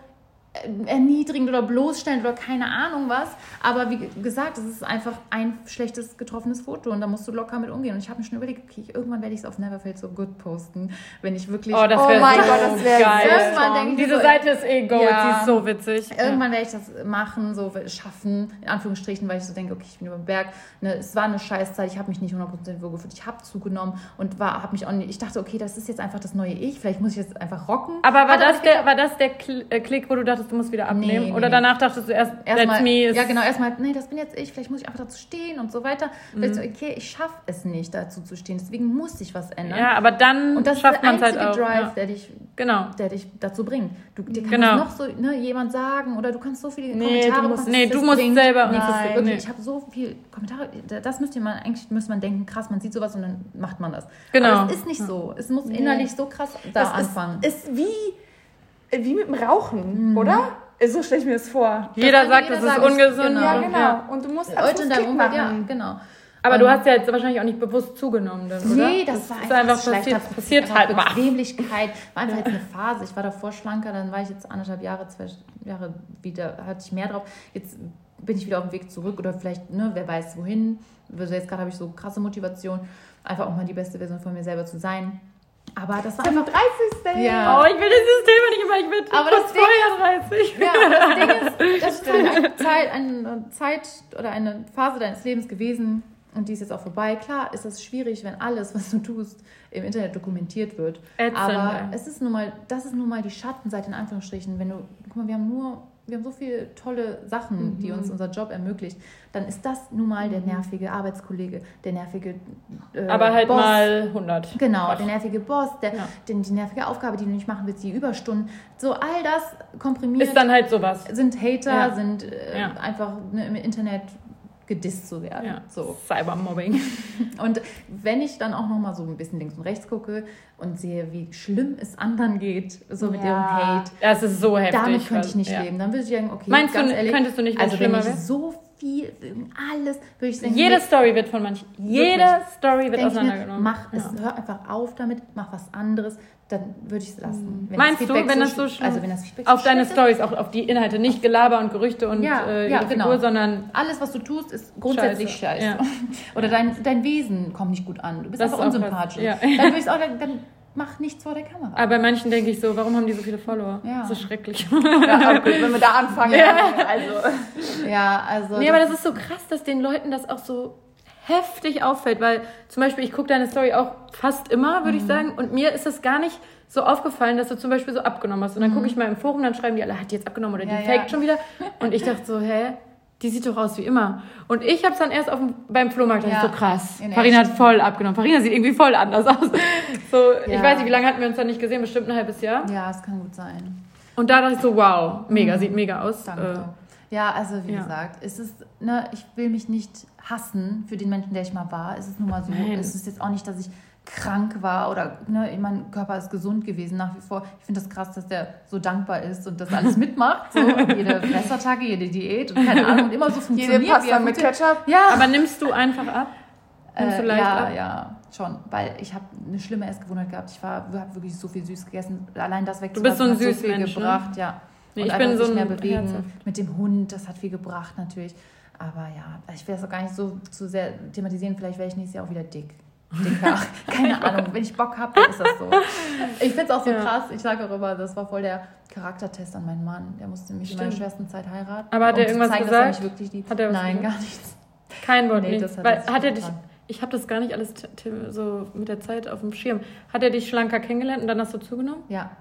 C: erniedrigend oder bloßstellend oder keine Ahnung was. Aber wie gesagt, es ist einfach ein schlechtes getroffenes Foto und da musst du locker mit umgehen. Und ich habe mir schon überlegt, okay, irgendwann werde ich es auf Neverfeld so good posten, wenn ich wirklich...
B: Oh, das
A: Oh mein
B: so
A: Gott, das wäre
B: geil.
C: Irgendwann ich
B: Diese
C: so,
B: Seite ist eh gold,
C: Ja.
B: sie ist so witzig.
C: Irgendwann werde ich das machen, so schaffen, in Anführungsstrichen, weil ich so denke, okay, ich bin über den Berg. Ne, es war eine Scheißzeit, ich habe mich nicht 100% wohl gefühlt. Ich habe zugenommen und war, habe mich auch nicht, ich dachte, okay, das ist jetzt einfach das neue Ich, vielleicht muss ich jetzt einfach rocken.
B: Aber war
C: Hat
B: das, der, war das der äh, Klick, wo du dachtest, du musst wieder abnehmen?
C: Nee, nee,
B: Oder danach dachtest du erst,
C: Erstmal,
B: me? Ist
C: ja genau, erstmal, nee, das bin jetzt ich, vielleicht muss ich einfach dazu stehen und so weiter. Vielleicht
B: Mhm.
C: so, okay, ich schaffe es nicht, dazu zu stehen, deswegen muss ich was ändern.
B: Ja, aber dann
C: und das
B: schafft
C: ist
B: man
C: der
B: es halt auch.
C: Drive,
B: Ja.
C: der, dich,
B: Genau.
C: der dich dazu bringt. Du, dir kann
B: Genau.
C: noch so ne, jemand sagen oder du kannst so viele
A: Nee,
C: Kommentare
A: du musst-
B: nee, du musst
C: bringt
B: selber-.
A: Nein.
C: Wirklich,
B: Nee.
C: ich habe so viele Kommentare, das müsste man, eigentlich müsste man denken, krass, man sieht sowas und dann macht man das.
B: Genau.
C: Aber es ist nicht so. Es muss innerlich so krass da
A: Das
C: anfangen.
A: ist, ist wie, wie mit dem Rauchen, oder? So stelle ich mir das vor.
B: Jeder
C: kann
B: sagt,
C: jeder
B: das ist
C: sagen, es-
B: ungesund.
C: genau.
A: Ja,
B: und-
A: genau.
B: ja.
A: Und du musst
C: Leute
A: alles
C: in deinem Umfeld, ja, genau.
B: Aber du
C: Und-
B: hast ja jetzt wahrscheinlich auch nicht bewusst zugenommen, dann, oder?
C: Nee, das, war
B: ist
C: einfach,
B: einfach
C: schlechter-
B: passiert, passiert
C: einfach
B: halt mal.
C: Bequemlichkeit. War einfach jetzt eine Phase. Ich war davor schlanker, dann war ich jetzt anderthalb Jahre, zwei Jahre wieder, hatte ich mehr drauf. Jetzt bin ich wieder auf dem Weg zurück oder vielleicht, ne, wer weiß wohin. Also jetzt gerade habe ich so krasse Motivation, einfach auch mal die beste Version von mir selber zu sein. Aber das war
A: Zum
C: einfach
A: 30.
C: Ja.
B: Oh, ich will dieses Thema nicht immer, ich will
C: Aber das Ding
B: vorher 30.
C: Ja, das Ding ist, *laughs* das ist halt eine Zeit, eine Zeit oder eine Phase deines Lebens gewesen und die ist jetzt auch vorbei. Klar ist es schwierig, wenn alles, was du tust, im Internet dokumentiert wird.
B: Ätzend,
C: Aber es ist nun mal, das ist nun mal die Schattenseite in Anführungsstrichen. Wenn du, guck mal, wir haben nur, wir haben so viele tolle Sachen, die
B: Mhm.
C: uns unser Job ermöglicht, dann ist das nun mal der nervige Arbeitskollege, der nervige äh,
B: Aber halt
C: Boss.
B: mal 100.
C: Genau, der nervige Boss, der,
B: Ja.
C: den, die nervige Aufgabe, die du nicht machen willst, die Überstunden. So all das komprimiert
B: Ist dann halt sowas.
C: sind Hater,
B: Ja.
C: sind äh,
B: Ja.
C: einfach ne, im Internet gedisst zu werden.
B: Ja.
C: So.
B: Cybermobbing. *laughs*
C: Und wenn ich dann auch noch mal so ein bisschen links und rechts gucke und sehe, wie schlimm es anderen geht, so mit
A: Ja.
C: ihrem Hate,
B: Das ist so heftig.
C: damit könnte ich nicht
B: ja.
C: leben. Dann würde ich sagen, okay,
B: Meinst du,
C: ehrlich,
B: könntest du nicht,
C: also wenn ich so viel, alles, würde ich sagen,
B: Jede
C: nee,
B: Story wird von manchen. Jede Story wird
C: ich mir,
B: auseinandergenommen.
C: mach es,
B: Ja.
C: hör einfach auf damit, mach was anderes, dann würde ich es lassen. Wenn
B: Mhm. Meinst
C: das
B: du, wenn das so schlimm
C: Also wenn das Feedback
B: Auf
C: so
B: deine Stories, auch auf die Inhalte, nicht Gelaber und Gerüchte und
C: Ja,
B: äh,
C: ja,
B: ihre
C: genau.
B: Figur, sondern
C: Alles, was du tust, ist grundsätzlich
B: Scheiße,
C: scheiße.
B: ja. *laughs*
C: Oder dein, dein Wesen kommt nicht gut an. Du bist
B: Das
C: einfach unsympathisch.
B: ja.
C: Dann würde ich auch, dann, dann mach nichts vor der Kamera.
B: aber bei manchen denke ich so, warum haben die so viele Follower?
C: Ja.
B: Das ist schrecklich.
A: Ja, okay, wenn wir da anfangen. Also.
C: Ja, also.
B: nee, aber das ist so krass, dass den Leuten das auch so heftig auffällt, weil zum Beispiel, ich gucke deine Story auch fast immer, würde ich
C: Mhm.
B: sagen, und mir ist das gar nicht so aufgefallen, dass du zum Beispiel so abgenommen hast. Und dann
C: Mhm.
B: gucke ich mal im Forum, dann schreiben die alle, hat die jetzt abgenommen oder die
C: Ja,
B: faked
C: ja.
B: schon wieder. Und ich dachte so, hä? Die sieht doch aus wie immer. Und ich habe es dann erst auf dem, beim Flohmarkt,
C: Ja.
B: ich so krass.
C: In
B: Farina hat voll abgenommen. Farina sieht irgendwie voll anders aus. *laughs* So, ich
C: Ja.
B: weiß nicht, wie lange hatten wir uns dann nicht gesehen? Bestimmt ein halbes Jahr.
C: ja, es kann gut sein.
B: Und da dachte ich so, wow, mega, sieht mega aus.
C: Danke. ja, also wie
B: ja.
C: gesagt, es ist, ne, ich will mich nicht hassen für den Menschen, der ich mal war. Es ist nun mal so.
B: Nein.
C: Es ist jetzt auch nicht, dass ich krank war oder ne, mein Körper ist gesund gewesen nach wie vor. Ich finde das krass, dass der so dankbar ist und das alles mitmacht. So *laughs* jede Fressattacke, jede Diät und keine Ahnung und immer so funktioniert.
A: Jede Pasta mit. Ketchup.
C: Ja.
B: Aber nimmst du einfach ab? Nimmst du
C: Äh,
B: leicht
C: ja,
B: ab?
C: ja, schon. Weil ich habe eine schlimme Essgewohnheit gehabt. Ich habe wirklich so viel süß gegessen. Allein das weg
B: Du bist so ein
C: hat so viel
B: Süßmensch, ne?
C: gebracht, ja.
B: Nee,
C: Und
B: ich bin
C: einfach
B: so ein
C: mehr bewegen.
B: herzhaft.
C: Mit dem Hund, das hat viel gebracht natürlich. Aber ja, ich will das auch gar nicht so zu sehr thematisieren. Vielleicht werde ich nächstes Jahr auch wieder dick. Charakter. *laughs* Keine Ahnung, wenn ich Bock habe, dann ist das so. Ich finde es auch so
B: Ja.
C: krass. Ich sage auch immer, das war voll der Charaktertest an meinen Mann. Der musste mich in meiner
B: Stimmt.
C: schwersten Zeit heiraten.
B: Aber hat
C: um
B: er irgendwas
C: zeigen, er
B: gesagt?
C: liebt.
B: Hat er
C: Nein,
B: gesagt?
C: gar nichts.
B: Kein Wort
C: Nee,
B: nicht.
C: das hat
B: Weil,
C: er
B: hat er dich, ich habe das gar nicht alles so mit der Zeit auf dem Schirm. Hat er dich schlanker kennengelernt und dann hast du zugenommen?
C: Ja,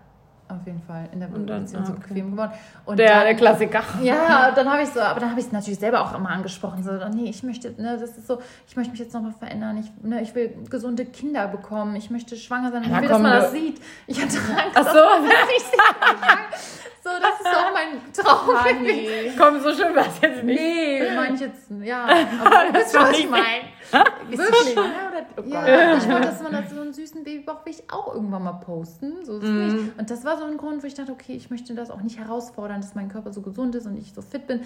C: auf jeden Fall. In der
B: Und dann-
C: Beziehung
B: ah,
C: so
B: okay.
C: bequem geworden. Und
B: Der,
C: dann,
B: der Klassiker.
C: Ja, *laughs* dann habe ich so, aber dann habe ich es natürlich selber auch immer angesprochen. So, nee, ich möchte, ne, das ist so, ich möchte mich jetzt nochmal verändern. Ich, ne, ich will gesunde Kinder bekommen. Ich möchte schwanger sein. Ich
B: Ja,
C: will,
B: komm,
C: dass man
B: du-
C: das sieht. Ich hatte Angst,
B: Ach
C: dass
B: so.
C: man das nicht sieht. So, das ist auch mein Traum.
A: Honey.
B: Komm, so schön war es jetzt nicht.
C: Nee, meine ich jetzt, ja. *laughs* Aber wisst schon, was ich meine. *laughs* Wirklich.
A: Ja, oder? Oh.
C: Ja, ich wollte, dass man das so einen süßen Babybauch will ich auch irgendwann mal posten. So ist
B: Mhm.
C: nicht. Und das war so ein Grund, wo ich dachte, okay, ich möchte das auch nicht herausfordern, dass mein Körper so gesund ist und ich so fit bin.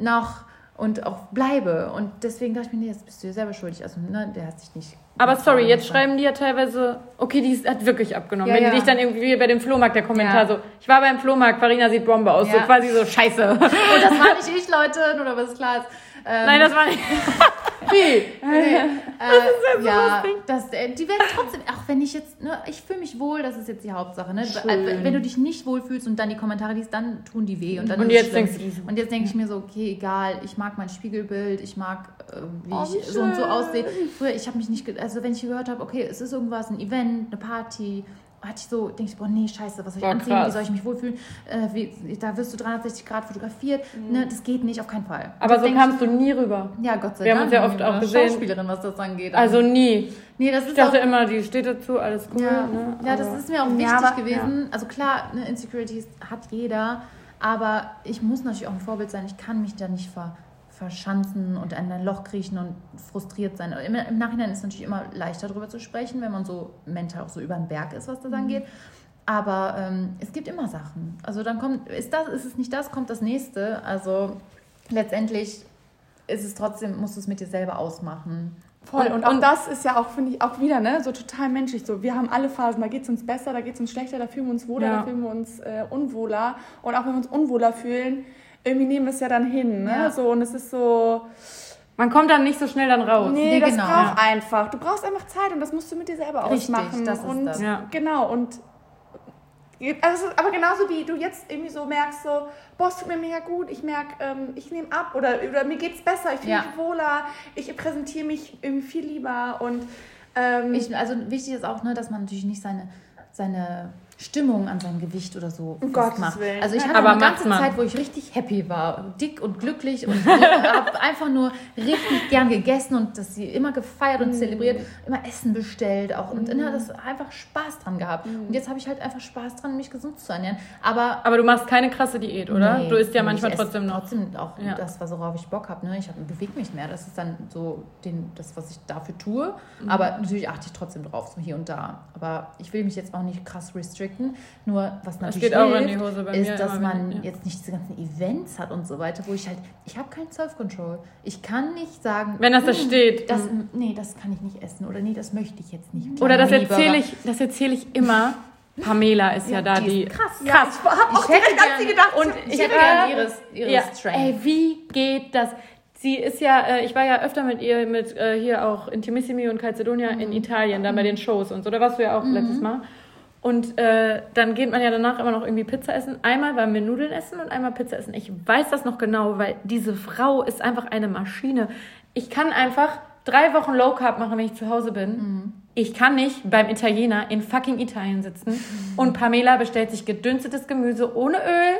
C: Noch und auch bleibe. Und deswegen dachte ich mir, nee, jetzt bist du dir selber schuldig. Also, ne, der hat sich nicht.
B: Aber sorry, jetzt schreiben die ja teilweise, okay, die ist- hat wirklich abgenommen.
C: Ja,
B: Wenn
C: ja.
B: die dich dann irgendwie bei dem Flohmarkt, der Kommentar
C: Ja.
B: so, ich war beim Flohmarkt, Farina sieht Bombe aus, so quasi so scheiße.
C: Und das war nicht *laughs* ich, Leute, nur es klar ist. Ähm,
B: Nein, das war nicht. *laughs*
C: Nee, nee. *laughs* Äh,
B: so
C: ja,
B: lustig.
C: das, äh, die werden trotzdem, auch wenn ich jetzt, ne, ich fühle mich wohl, das ist jetzt die Hauptsache. Ne?
B: Schön.
C: Äh, Wenn du dich nicht wohlfühlst und dann die Kommentare liest, dann tun die weh. Und, dann
B: Und
C: ist
B: jetzt denkst so,
C: Und jetzt denke ich mir so, okay, egal, ich mag mein Spiegelbild, ich mag, äh, wie
A: Oh,
C: ich so und so
A: schön.
C: aussehe. Früher, ich habe mich nicht, also wenn ich gehört habe, okay, es ist irgendwas, ein Event, eine Party, hatte ich so, denke ich, boah, nee, scheiße, was soll ich
B: Boah,
C: anziehen,
B: krass.
C: wie soll ich mich wohlfühlen? Äh, wie, da wirst du 360 Grad fotografiert, ne, das geht nicht, auf keinen Fall.
B: Aber so kamst du nie rüber.
C: ich, ja, Gott sei
B: Wir haben
C: Dank.
B: uns ja oft
C: ich
B: auch gesehen.
C: Schauspielerin, was das angeht.
B: Also nie.
C: nee, das
B: Ich
C: ist auch,
B: dachte immer, die steht dazu, alles cool.
C: ja,
B: Ne?
C: ja, das ist mir auch
A: Ja,
C: wichtig
A: aber-
C: gewesen. Also klar, ne, Insecurities hat jeder, aber ich muss natürlich auch ein Vorbild sein. Ich kann mich da nicht ver, verschanzen und in ein Loch kriechen und frustriert sein. Im, Im Nachhinein ist es natürlich immer leichter darüber zu sprechen, wenn man so mental auch so über den Berg ist, was das angeht. Aber ähm, es gibt immer Sachen. Also dann kommt, ist das, ist es nicht das, kommt das nächste. Also letztendlich ist es trotzdem, musst du es mit dir selber ausmachen.
A: Voll.
B: Und-
A: Und, auch
B: und-
A: das ist ja auch, finde ich, auch wieder, ne, so total menschlich. So, wir haben alle Phasen, da geht es uns besser, da geht es uns schlechter, da fühlen wir uns wohler,
B: Ja.
A: da fühlen wir uns äh, unwohler. Und auch wenn wir uns unwohler fühlen, irgendwie nehmen wir es ja dann hin, ne?
C: Ja.
A: So, und es ist so,
B: Man kommt dann nicht so schnell dann raus.
A: nee,
C: Nee,
A: das
C: genau,
A: braucht einfach. Du brauchst einfach Zeit und das musst du mit dir selber
C: Richtig,
A: ausmachen.
C: das ist
A: und
C: das.
B: Ja.
A: genau, und also, aber genauso wie du jetzt irgendwie so merkst, so, boah, es tut mir mega gut, ich merke, ähm, ich nehme ab oder, oder mir geht's besser, ich fühle
C: Ja.
A: mich wohler, ich präsentiere mich irgendwie viel lieber und ähm,
C: Ich, also wichtig ist auch, ne, dass man natürlich nicht seine, seine Stimmung an seinem Gewicht oder so
A: Um
C: festmacht.
A: Gottes Willen.
C: Also ich hatte
B: Aber
C: eine
B: macht
C: ganze
B: man.
C: Zeit, wo ich richtig happy war, dick und glücklich und *laughs* habe einfach nur richtig gern gegessen und das sie immer gefeiert
A: Mm.
C: und zelebriert, immer Essen bestellt auch und ne, das einfach Spaß dran gehabt.
A: Mm.
C: Und jetzt habe ich halt einfach Spaß dran, mich gesund zu ernähren. Aber
B: Aber du machst keine krasse Diät, oder?
C: Nee,
B: du isst ja manchmal trotzdem noch.
C: Trotzdem auch
B: Ja.
C: das, worauf ich Bock habe. Ne? Ich bewege mich mehr. Das ist dann so den, das, was ich dafür tue.
B: Mhm.
C: Aber natürlich achte ich trotzdem drauf, so hier und da. Aber ich will mich jetzt auch nicht krass restricten. Nur was natürlich
B: in
C: hilft,
B: die Hose bei
C: ist, dass man
B: ja.
C: jetzt nicht diese ganzen Events hat und so weiter, wo ich halt, ich habe kein Self-Control. Ich kann nicht sagen,
B: Wenn das da
C: "Hm,
B: steht.
C: Das,
B: Mhm.
C: nee, das kann ich nicht essen oder nee, das möchte ich jetzt nicht.
B: Oder das erzähle ich, das erzähle ich immer. Pamela ist ja, da,
C: die ist krass.
A: ja, ich habe auch
C: Ich hätte
A: an sie
C: gern-
A: gedacht.
B: Und
C: Ich
B: ich
C: hätte
B: äh,
C: gern ihres, ihres
B: ja,
C: Strength.
B: Ey, wie geht das? Sie ist ja, äh, ich war ja öfter mit ihr mit äh, hier auch Intimissimi und Calcedonia in Italien, da bei den Shows und so. Da warst du ja auch letztes Mal. Und äh, dann geht man ja danach immer noch irgendwie Pizza essen. Einmal waren wir Nudeln essen und einmal Pizza essen. Ich weiß das noch genau, weil diese Frau ist einfach eine Maschine. Ich kann einfach drei Wochen Low Carb machen, wenn ich zu Hause bin. Ich kann nicht beim Italiener in fucking Italien sitzen und Pamela bestellt sich gedünstetes Gemüse ohne Öl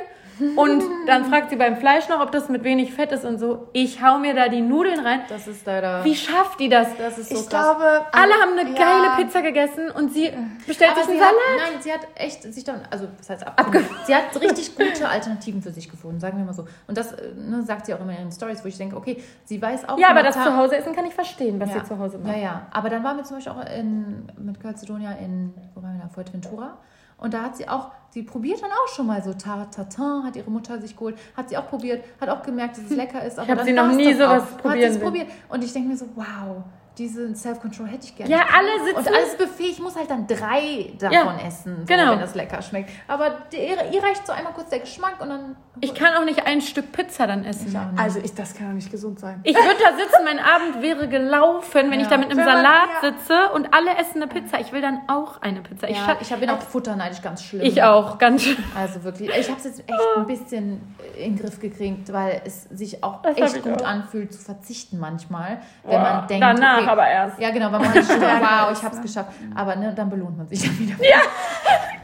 B: und dann fragt sie beim Fleisch noch, ob das mit wenig Fett ist und so. Ich hau mir da die Nudeln rein.
C: Das ist leider.
B: Wie schafft die das?
C: das ist so
A: ich
C: krass.
A: glaube,
B: Alle haben eine
A: ja.
B: geile Pizza gegessen und sie bestellt
C: Aber
B: sich einen
C: sie hat,
B: Salat.
C: nein, sie hat echt sich dann, also was heißt abgefunden? Sie hat richtig gute Alternativen für sich gefunden, sagen wir mal so. Und das ne, sagt sie auch immer in ihren Stories, wo ich denke, okay, sie weiß auch.
B: Ja, aber das zu Hause essen kann ich verstehen, was
C: ja.
B: sie zu Hause
C: Ja,
B: macht.
C: ja. Aber dann waren wir zum Beispiel auch in, mit Calcedonia in, wo waren wir da, Fuerteventura. Und da hat sie auch, sie probiert dann auch schon mal so Tarte Tatin, hat ihre Mutter sich geholt, hat sie auch probiert, hat auch gemerkt, dass es lecker ist. Aber
B: hab
C: dann
B: sie noch nie sowas
C: auch.
B: probieren
C: Hat probiert. Und ich denke mir so, wow, diese Self-Control hätte ich gerne.
B: Ja, alle sitzen-
C: Und alles Buffet, ich muss halt dann drei davon
B: Ja,
C: essen, so,
B: genau.
C: wenn das lecker schmeckt. Aber der, ihr reicht so einmal kurz der Geschmack und dann...
B: Ich kann auch nicht ein Stück Pizza dann essen.
C: Ich.
A: Also ich, das kann doch nicht gesund sein.
B: Ich würde da sitzen, mein Abend wäre gelaufen, wenn ich
C: Ja.
B: da mit einem
A: Wenn man-
B: Salat
A: ja.
B: sitze und alle essen eine Pizza. Ich will dann auch eine Pizza. Ich,
C: ja, ich bin auch futterneidisch ganz schlimm.
B: ich auch, ganz schön.
C: Also wirklich, ich habe es jetzt echt ein bisschen in den Griff gekriegt, weil es sich auch
B: Das
C: echt
B: ich
C: gut
B: auch.
C: anfühlt zu verzichten manchmal, wenn man denkt,
B: Danach
C: okay,
B: aber erst.
C: ja genau, weil man *laughs* denkt, wow, ich
A: ist,
C: habe es
A: ne?
C: geschafft, aber ne, dann belohnt man sich dann wieder. *laughs*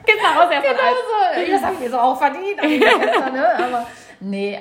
B: Genau, sehr von
C: so, das haben wir so auch verdient. *laughs* aber ne? Aber nee,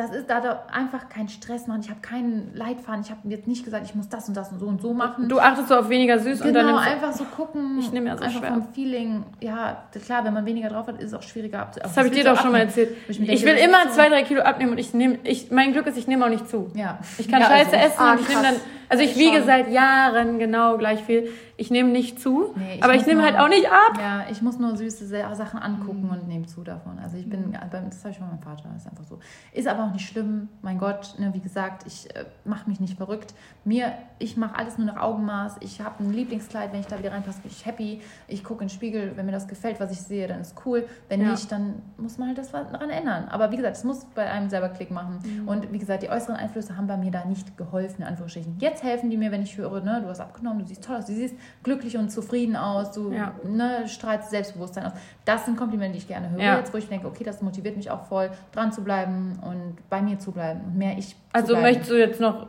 C: das ist da doch einfach kein Stress machen. Ich habe keinen Leitfaden. Ich habe jetzt nicht gesagt, ich muss das und das und so und so machen.
B: Du achtest so auf weniger süß und dann
C: Genau,
B: nimmst du-
C: einfach so gucken.
B: Ich nehme ja so
C: einfach
B: schwer
C: vom Feeling. Ja, klar, wenn man weniger drauf hat, ist es auch schwieriger abzu.
B: Das habe ich dir doch schon mal erzählt.
C: Ich, mir
B: Ich
C: denke,
B: will immer
C: so-
B: zwei, drei Kilo abnehmen und ich nehme, ich, mein Glück ist, ich nehme auch nicht zu.
C: Ja.
B: Ich kann
C: ja,
B: Scheiße
C: also,
B: essen
A: ah,
B: und ich nehme dann, also ich
C: Ich
B: wiege
C: schon.
B: seit Jahren genau gleich viel. Ich nehme nicht zu,
C: Nee, ich
B: aber ich nehme
C: nur-
B: halt auch nicht ab.
C: Ja, ich muss nur süße Sa- Sachen angucken
B: Mhm.
C: und nehme zu davon. Also ich bin, beim- das habe ich von meinem Vater, das ist einfach so. Ist aber auch nicht schlimm, mein Gott, ne, wie gesagt, ich äh, mache mich nicht verrückt. Mir, ich mache alles nur nach Augenmaß. Ich habe ein Lieblingskleid, wenn ich da wieder reinpasse, bin ich happy. Ich gucke in den Spiegel, wenn mir das gefällt, was ich sehe, dann ist cool. Wenn
B: Ja.
C: nicht, dann muss man halt das daran ändern. Aber wie gesagt, es muss bei einem selber Klick machen.
B: Mhm.
C: Und wie gesagt, die äußeren Einflüsse haben bei mir da nicht geholfen, in Anführungsstrichen. Jetzt helfen die mir, wenn ich höre, ne, du hast abgenommen, du siehst toll aus, du siehst glücklich und zufrieden aus, du
B: Ja.
C: ne, strahlst Selbstbewusstsein aus. Das sind Komplimente, die ich gerne höre.
B: Ja.
C: Jetzt, wo ich denke, okay, das motiviert mich auch voll, dran zu bleiben und bei mir zu bleiben und mehr ich
B: Also möchtest du jetzt noch,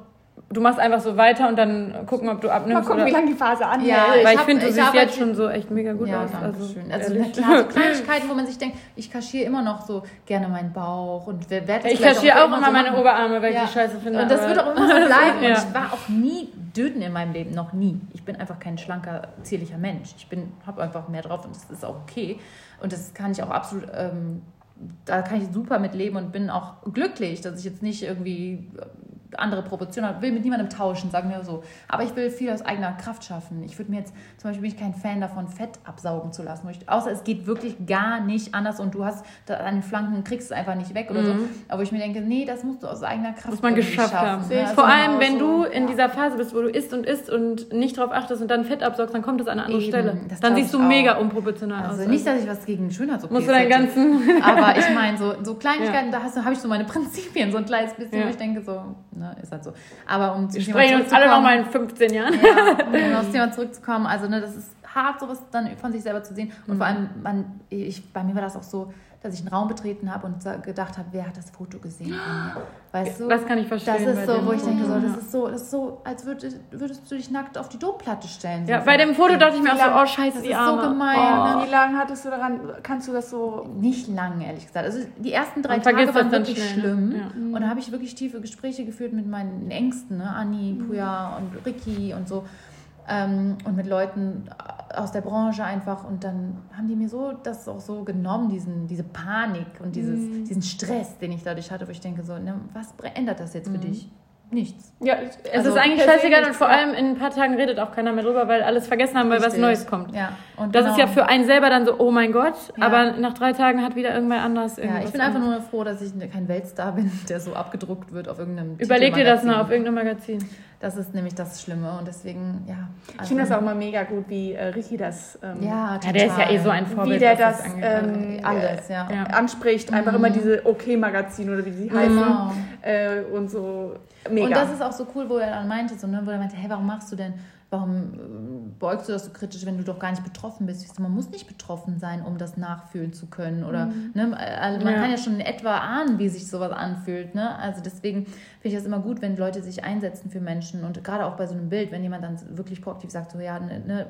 B: du machst einfach so weiter und dann gucken, ob du
A: Mal
B: abnimmst
A: gucken,
B: oder...
A: wie lange die Phase anhält.
C: Ja,
B: Weil ich finde, du
C: ich
B: siehst jetzt schon so echt mega gut
C: ja,
B: aus. Also,
C: schön. Also
B: ehrlich.
C: klar, so *laughs* Kleinigkeiten, wo man sich denkt, ich kaschiere immer noch so gerne meinen Bauch und wer werde
B: ich kaschiere auch immer meine Oberarme, weil
C: Ja.
B: ich die scheiße finde.
C: Und das
B: aber-
C: wird auch immer so *laughs* bleiben.
B: Ja.
C: Und ich war auch nie dünn in meinem Leben, noch nie. Ich bin einfach kein schlanker, zierlicher Mensch. Ich habe einfach mehr drauf und das ist auch okay. Und das kann ich auch absolut, ähm, da kann ich super mit leben und bin auch glücklich, dass ich jetzt nicht irgendwie andere Proportionen habe. Will mit niemandem tauschen, sagen wir so. Aber ich will viel aus eigener Kraft schaffen. Ich würde mir jetzt, zum Beispiel bin ich kein Fan davon, Fett absaugen zu lassen. Ich, außer es geht wirklich gar nicht anders und du hast da an den Flanken, kriegst es einfach nicht weg oder so. Aber ich mir denke, nee, das musst du aus eigener Kraft
B: Mhm. Muss man geschafft
C: schaffen.
B: haben.
C: Ne? Also
B: Vor
C: genau
B: allem, wenn
C: so.
B: du in dieser Phase bist, wo du isst und isst und nicht drauf achtest und dann Fett absaugst, dann kommt es an eine andere
C: Eben,
B: Stelle.
C: das
B: Dann siehst du mega unproportional
C: Also
B: aus.
C: nicht, dass ich was gegen Schönheits-OPs
B: musst du deinen ganzen...
C: Aber ich meine, so, so Kleinigkeiten, *laughs* da hast du- habe ich so meine Prinzipien, so ein kleines bisschen,
B: Ja.
C: wo ich denke, so, ne, ist halt so. Aber um
B: Wir sprechen uns alle nochmal in 15 Jahren.
C: ja, um aufs Thema zurückzukommen, also ne, das ist hart, sowas dann von sich selber zu sehen. Und vor allem, man, ich, bei mir war das auch so, dass ich einen Raum betreten habe und gedacht habe, wer hat das Foto gesehen von mir? Weißt du?
B: Das kann ich verstehen.
C: das ist so, wo ich denke, so, das ist so, das ist so, als würdest, würdest du dich nackt auf die Domplatte stellen. So
B: Ja, bei dem Foto dachte ich mir auch so, oh scheiße,
C: Das
B: die
C: ist so
B: Arme.
C: gemein,
B: Oh.
C: ne?
A: Wie lange hattest du daran, kannst du das so...
C: Nicht lang, ehrlich gesagt. Also die ersten drei Tage waren wirklich
B: schnell,
C: schlimm.
B: ne? Ja.
C: Und da habe ich wirklich tiefe Gespräche geführt mit meinen Ängsten, ne? Anni, Puja und Ricky und so. Ähm, und mit Leuten aus der Branche einfach. Und dann haben die mir so das auch so genommen, diesen, diese Panik und dieses,
B: Mhm.
C: diesen Stress, den ich dadurch hatte, wo ich denke, so, ne, was ändert das jetzt für dich? Nichts.
A: Ja,
B: Es
C: Also
B: ist eigentlich scheißegal und vor
A: ja.
B: allem in ein paar Tagen redet auch keiner mehr drüber, weil alles vergessen haben, weil was
C: Richtig.
B: Neues kommt.
C: Ja, und
B: Das
C: genau.
B: ist ja für einen selber dann so, oh mein Gott,
C: Ja.
B: aber nach drei Tagen hat wieder irgendwer anders
C: Ja, ich bin einfach nur froh, dass ich kein Weltstar bin, *laughs* der so abgedruckt wird auf irgendeinem
B: Überleg dir das mal auf irgendeinem Magazin.
C: Das ist nämlich das Schlimme und deswegen, ja.
A: Ich finde das auch immer mega gut, wie äh, Ricky das ähm,
C: Ja,
B: Ja, der ist ja eh so ein
A: wie
B: Vorbild.
A: der
B: was
A: das ähm,
C: Alles, ja.
B: Ja.
A: anspricht. Einfach immer diese OK-Magazin oder wie sie heißen.
C: Genau.
A: Äh, und so mega.
C: Und das ist auch so cool, wo er dann meinte, so, ne, wo er meinte, hey, warum machst du denn, warum äh, beugst du das so kritisch, wenn du doch gar nicht betroffen bist? So, man muss nicht betroffen sein, um das nachfühlen zu können. Oder ne, also man
B: Ja.
C: kann ja schon in etwa ahnen, wie sich sowas anfühlt. Ne? Also deswegen finde ich das immer gut, wenn Leute sich einsetzen für Menschen. Und gerade auch bei so einem Bild, wenn jemand dann wirklich proaktiv sagt, so ja, ne, ne,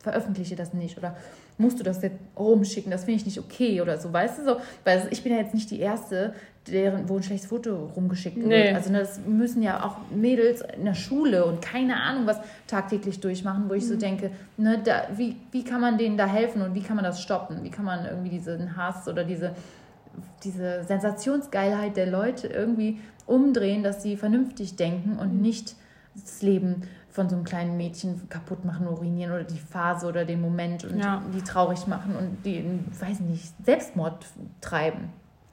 C: veröffentliche das nicht oder musst du das jetzt rumschicken, das finde ich nicht okay oder so, weißt du so, weil ich bin ja jetzt nicht die Erste, deren, wo ein schlechtes Foto rumgeschickt wird.
B: Nee.
C: Also das müssen ja auch Mädels in der Schule und keine Ahnung was tagtäglich durchmachen, wo ich so denke, ne, da, wie, wie kann man denen da helfen und wie kann man das stoppen? Wie kann man irgendwie diesen Hass oder diese, diese Sensationsgeilheit der Leute irgendwie umdrehen, dass sie vernünftig denken und nicht das Leben von so einem kleinen Mädchen kaputt machen, urinieren oder die Phase oder den Moment und
B: Ja.
C: die traurig machen und die, weiß nicht, Selbstmord treiben.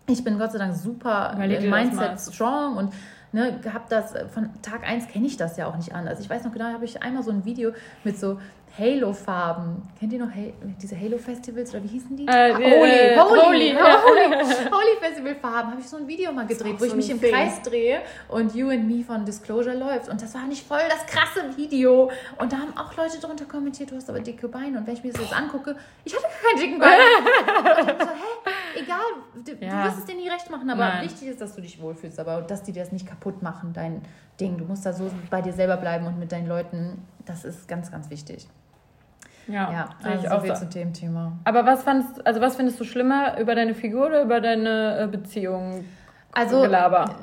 C: Ich bin Gott sei Dank super im Mindset strong und ne, hab das äh, von Tag 1 kenne ich das ja auch nicht anders. Ich weiß noch genau, habe ich einmal so ein Video mit so Halo-Farben. Kennt ihr noch Halo, diese Halo-Festivals oder wie hießen die?
B: Äh,
C: Holy,
B: äh,
C: Holy,
B: Holy, *laughs*
C: Holy,
B: ja. *laughs*
C: Holy, Festival-Farben. Habe ich so ein Video mal gedreht, wo ich
A: so
C: mich
A: ein
C: im
A: Ding.
C: Kreis drehe und You and Me von Disclosure läuft. Und das war nicht voll das krasse Video. Und da haben auch Leute drunter kommentiert, du hast aber dicke Beine. Und wenn ich mir das jetzt angucke, ich hatte gar keine dicken Beine. *laughs* Und ich hab so, hä, egal, du,
B: Ja.
C: wirst es dir nie recht machen, aber
B: Nein.
C: wichtig ist, dass du dich wohlfühlst, aber dass die dir das nicht kaputt machen, dein Ding. Du musst da so bei dir selber bleiben und mit deinen Leuten. Das ist ganz, ganz wichtig.
B: Ja,
C: Ja,
B: sehe ich
C: also
B: auch
C: so viel
B: so.
C: zu dem Thema.
B: Aber was fandst, also was findest du schlimmer über deine Figur oder über deine äh, Beziehung?
C: Also,
B: Gelaber.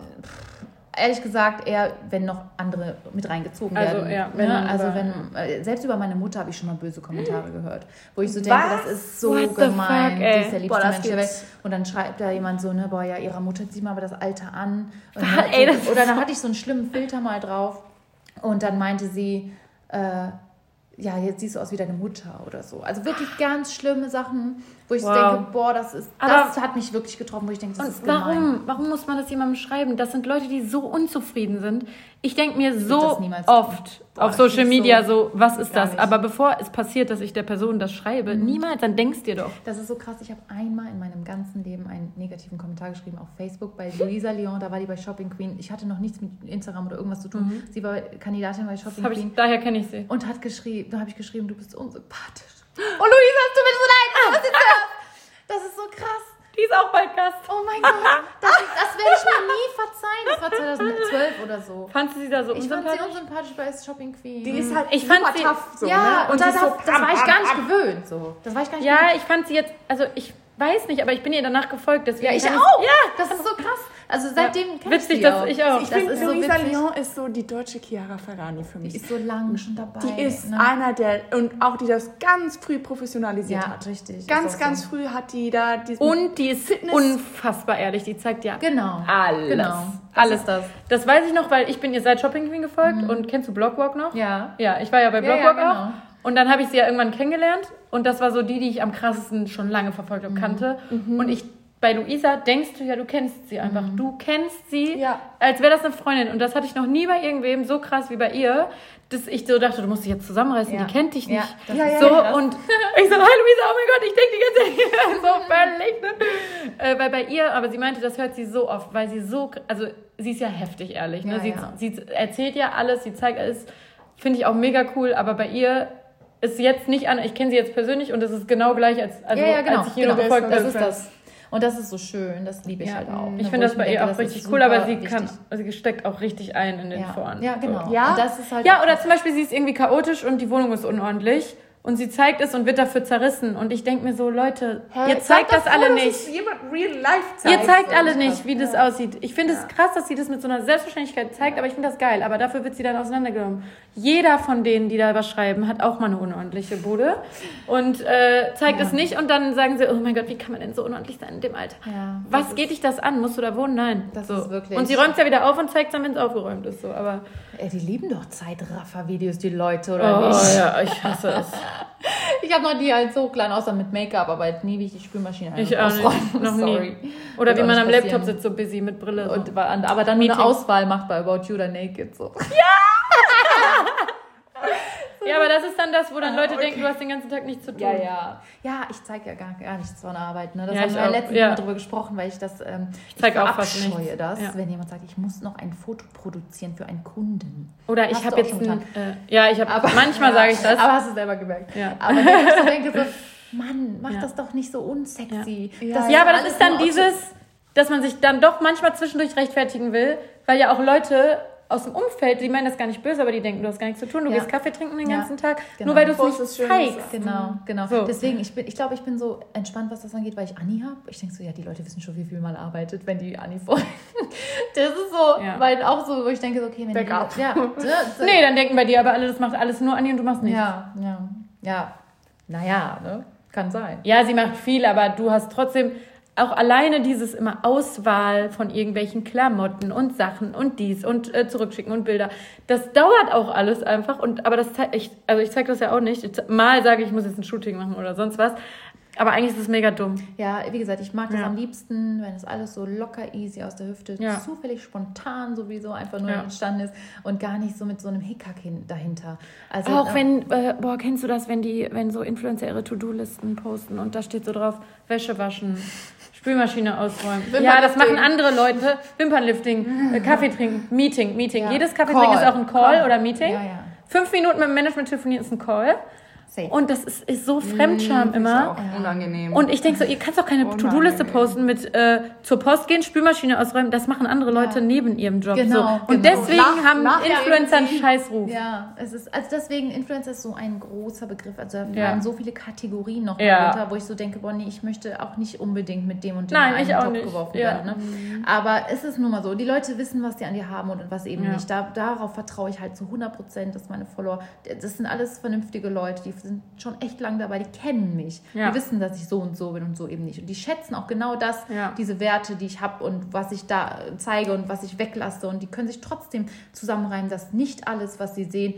C: Ehrlich gesagt, eher, wenn noch andere mit reingezogen
B: Also,
C: werden.
B: ja,
C: ne?
B: wenn dann
C: also
B: über-
C: wenn, äh, selbst über meine Mutter habe ich schon mal böse Kommentare gehört, wo ich so denke,
A: Was?
C: das ist so
B: What
C: gemein.
B: fuck, ey?
C: Sie ist der liebste
A: Boah,
C: Mensch der Welt. Und dann schreibt da jemand so, ne, boah, ja, ihrer Mutter sieht mal aber das Alter an. Dann,
B: Ey, das
C: oder dann hatte ich so einen schlimmen Filter mal drauf und dann meinte sie, äh, ja, jetzt siehst du aus wie deine Mutter oder so. Also wirklich ganz schlimme Sachen, wo ich
B: Wow.
C: denke, boah, das ist,
B: Aber-
C: das hat mich wirklich getroffen, wo ich denke, das ist gemein.
B: warum? Warum muss man das jemandem schreiben? Das sind Leute, die so unzufrieden sind. Ich denke mir so oft
C: Boah,
B: auf Social Media
C: so-
B: so, was ist das?
C: nicht. Mhm.
B: Aber bevor es passiert, dass ich der Person das schreibe, niemals, dann denkst dir doch.
C: Das ist so krass. Ich habe einmal in meinem ganzen Leben einen negativen Kommentar geschrieben auf Facebook bei Luisa Leon. Da war die bei Shopping Queen. Ich hatte noch nichts mit Instagram oder irgendwas zu tun. Sie war Kandidatin bei Shopping Queen
B: ich, daher kenne ich sie.
C: und hat geschrieben, da habe ich geschrieben, du bist unsympathisch. Oh Luisa, es tut mir so leid. Was ist das? Das ist so krass.
B: Die ist auch bald Gast.
C: Oh mein Gott. *laughs* Das, das werde ich mir nie verzeihen. Das war 2012 oder so.
B: Fandst du sie da so
C: Ich fand sie
B: unsympathisch?
C: unsympathisch bei Shopping Queen.
A: Die ist halt
B: Ich fand sie-
A: tough so,
C: ja,
A: ne?
C: und,
A: Und
C: da,
A: die ist so
C: das, das war ich gar nicht gewöhnt. So. Das war ich gar nicht
B: Ja,
C: gewöhnt.
B: ich fand sie jetzt, also ich weiß nicht, aber ich bin ihr danach gefolgt. Deswegen
C: Ja, ich auch.
B: Ja,
C: Das ist so krass. Also seitdem kenn
B: Witzig,
C: ich die
B: dass
C: auch.
B: ich auch.
A: Ich
C: Das
A: finde,
C: so
A: Luisa
C: witzig.
A: Lyon ist so die deutsche Chiara Ferrani für
C: Die
A: mich.
C: ist so lang schon dabei.
A: Die ist
C: ne?
A: einer der, und auch die das ganz früh professionalisiert
C: Ja,
A: hat.
C: richtig.
A: Ganz, ganz
C: so.
A: früh hat die da diesen
B: Und die ist
A: Fitness-
B: unfassbar ehrlich. Die zeigt ja
C: Genau.
B: alles.
C: Genau. Das
B: alles.
C: das.
B: Das weiß ich noch, weil ich bin ihr seit Shopping Queen gefolgt und kennst du Blockwalk noch?
C: Ja.
B: Ja, ich war ja bei
C: Ja, ja, genau.
B: auch. Und dann habe ich sie ja irgendwann kennengelernt und das war so die, die ich am krassesten schon lange verfolgt
C: Mhm.
B: habe, kannte. Und ich bei Luisa denkst du ja, du kennst sie einfach.
C: Mhm.
B: Du kennst sie,
A: Ja.
B: als wäre das eine Freundin. Und das hatte ich noch nie bei irgendwem so krass wie bei ihr, dass ich so dachte, du musst dich jetzt zusammenreißen,
C: Ja.
B: die kennt dich nicht.
C: das
A: Ja,
B: so, und ich so, hi Luisa, oh mein Gott, ich denke die ganze Zeit, *laughs* so völlig, ne? äh, Weil bei ihr, aber sie meinte, das hört sie so oft, weil sie so, also sie ist ja heftig ehrlich, ne? Sie, sie erzählt ja alles, sie zeigt alles, finde ich auch mega cool, aber bei ihr ist jetzt nicht an, ich kenne sie jetzt persönlich und es ist genau gleich, als, also,
C: ja, ja, genau.
B: als ich ihr
C: genau.
B: noch gefolgt
C: das
B: bin.
C: ist das. Und das ist so schön. Das liebe ich
B: Ja.
C: halt auch.
B: Ich
C: ne,
B: finde das bei ihr auch richtig cool, aber sie kann, also sie steckt auch richtig ein in den
C: Ja.
B: Foren.
C: Ja,
B: So.
C: genau.
A: Ja?
C: Und das ist halt
B: Ja, oder zum Beispiel, sie ist irgendwie chaotisch und die Wohnung ist unordentlich und sie zeigt es und wird dafür zerrissen. Und ich denke mir so, Leute,
A: Hä?
B: ihr zeigt das
A: doch
B: alle nicht.
A: zeigt.
B: Ihr zeigt
C: so,
B: alle
C: das
B: nicht, wie das aussieht. Ich finde es krass, dass sie das mit so einer Selbstverständlichkeit zeigt, aber ich finde das geil. Aber dafür wird sie dann auseinandergenommen. Jeder von denen, die da was schreiben, hat auch mal eine unordentliche Bude und äh, zeigt
C: Ja.
B: es nicht. Und dann sagen sie, oh mein Gott, wie kann man denn so unordentlich sein in dem Alter?
C: Ja,
B: Was
C: das
B: geht dich das an? Musst du da wohnen? Nein.
C: Das
B: so.
C: ist wirklich-
B: Und sie räumt es ja wieder auf und zeigt es dann, wenn es aufgeräumt ist. So. Aber
C: Ey, die lieben doch Zeitraffer-Videos, die Leute, oder
B: oh,
C: nicht?
B: ja, ich hasse es. *laughs*
C: Ich habe noch nie als so klein, außer mit Make-up, aber halt nie, wie ich die Spülmaschine
B: Ich
C: ausräume. *laughs*
B: Noch
C: Sorry.
B: nie. Oder wie man am Laptop
C: passieren.
B: sitzt, so busy mit Brille. So.
C: Und, aber dann nur eine
B: Meeting.
C: Auswahl macht bei About You oder Naked. So.
B: ja, *laughs* aber das ist dann das, wo dann Leute denken, du hast den ganzen Tag nichts zu tun.
C: Ja, ja. Ja, ich zeige ja gar, gar nichts von der Arbeit. Ne? Das
B: Ja,
C: haben
B: ich
C: wir ja letztens
B: Ja.
C: mal drüber gesprochen, weil ich das ähm,
B: zeig
C: ich
B: auch fast
C: verabscheue
B: nichts.
C: das,
B: Ja.
C: wenn jemand sagt, ich muss noch ein Foto produzieren für einen Kunden.
B: Oder
C: Hast
B: ich habe jetzt ein, äh, ja, ich habe manchmal *laughs*
C: Ja,
B: sage ich das.
C: Aber hast du selber gemerkt.
B: Ja.
C: Aber wenn ich so denke, so, *laughs* Mann, mach
B: Ja.
C: das doch nicht so unsexy.
A: Ja.
B: Ja, aber das ist dann dieses, dass man sich dann doch manchmal zwischendurch rechtfertigen will, weil ja auch Leute aus dem Umfeld, die meinen das gar nicht böse, aber die denken, du hast gar nichts zu tun, du
C: Ja.
B: gehst Kaffee trinken den
C: Ja.
B: ganzen Tag,
C: Genau.
B: nur weil du es nicht zeigst.
C: Genau, genau.
B: So.
C: Deswegen, ich, bin, ich glaube, ich bin so entspannt, was das angeht, weil ich Anni habe. Ich denke so, ja, die Leute wissen schon, wie viel man arbeitet, wenn die Anni folgen. *laughs* Das ist so,
B: Ja.
C: weil auch so, wo ich denke, so, okay, wenn
A: Backup.
C: die... Ja, *laughs* das,
B: Nee, dann denken bei dir aber alle, das macht alles nur Anni und du machst nichts.
C: ja, ja, ja. Naja, ne? Kann sein.
B: Ja, sie macht viel, aber du hast trotzdem auch alleine dieses immer Auswahl von irgendwelchen Klamotten und Sachen und dies und äh, zurückschicken und Bilder. Das dauert auch alles einfach und aber das zeigt ich also ich zeige das ja auch nicht. Ich, mal sage ich, ich muss jetzt ein Shooting machen oder sonst was. Aber eigentlich ist es mega dumm.
C: Ja, wie gesagt, ich mag das
B: Ja.
C: am liebsten, wenn es alles so locker easy aus der Hüfte,
B: Ja.
C: zufällig spontan sowieso einfach nur
B: Ja.
C: entstanden ist und gar nicht so mit so einem Hickhack hin, dahinter. Also,
B: Auch wenn, äh, boah, kennst du das, wenn die, wenn so Influencer ihre To-Do-Listen posten und da steht so drauf, Wäsche waschen, Spülmaschine ausräumen. Ja, das machen andere Leute. Wimpernlifting, äh, Kaffee trinken, Meeting, Meeting.
C: Ja.
B: Jedes Kaffee trinken ist auch ein Call,
C: Call.
B: oder Meeting.
C: Ja, ja.
B: Fünf Minuten mit dem Management telefonieren ist ein Call.
C: Safe.
B: Und das ist, ist so Fremdscham
A: Ist
B: immer.
A: auch unangenehm.
B: Und ich denke so, ihr kannst doch keine. To-Do-Liste posten mit äh, zur Post gehen, Spülmaschine ausräumen. Das machen andere Leute
C: Ja.
B: neben ihrem Job.
C: Genau,
B: so. Und
C: genau.
B: deswegen
A: Nach-
B: haben
A: nachher
B: Influencer einen Scheißruf.
C: Ja, es ist, also deswegen, Influencer ist so ein großer Begriff. Also da
B: Ja.
C: fallen so viele Kategorien noch
B: Ja.
C: darunter, wo ich so denke, boah, nee, ich möchte auch nicht unbedingt mit dem und dem
B: Nein,
C: in
B: ich auch
C: Topf
B: nicht.
C: geworfen
B: Ja.
C: werden. Ne? Aber es ist nun mal so, die Leute wissen, was die an dir haben und was eben
B: Ja.
C: nicht. Da, darauf vertraue ich halt zu 100 Prozent, dass meine Follower, das sind alles vernünftige Leute, die sind schon echt lang dabei, die kennen mich.
B: Ja.
C: Die wissen, dass ich so und so bin und so eben nicht. Und die schätzen auch genau das,
B: Ja.
C: diese Werte, die ich habe und was ich da zeige und was ich weglasse. Und die können sich trotzdem zusammenreimen, dass nicht alles, was sie sehen,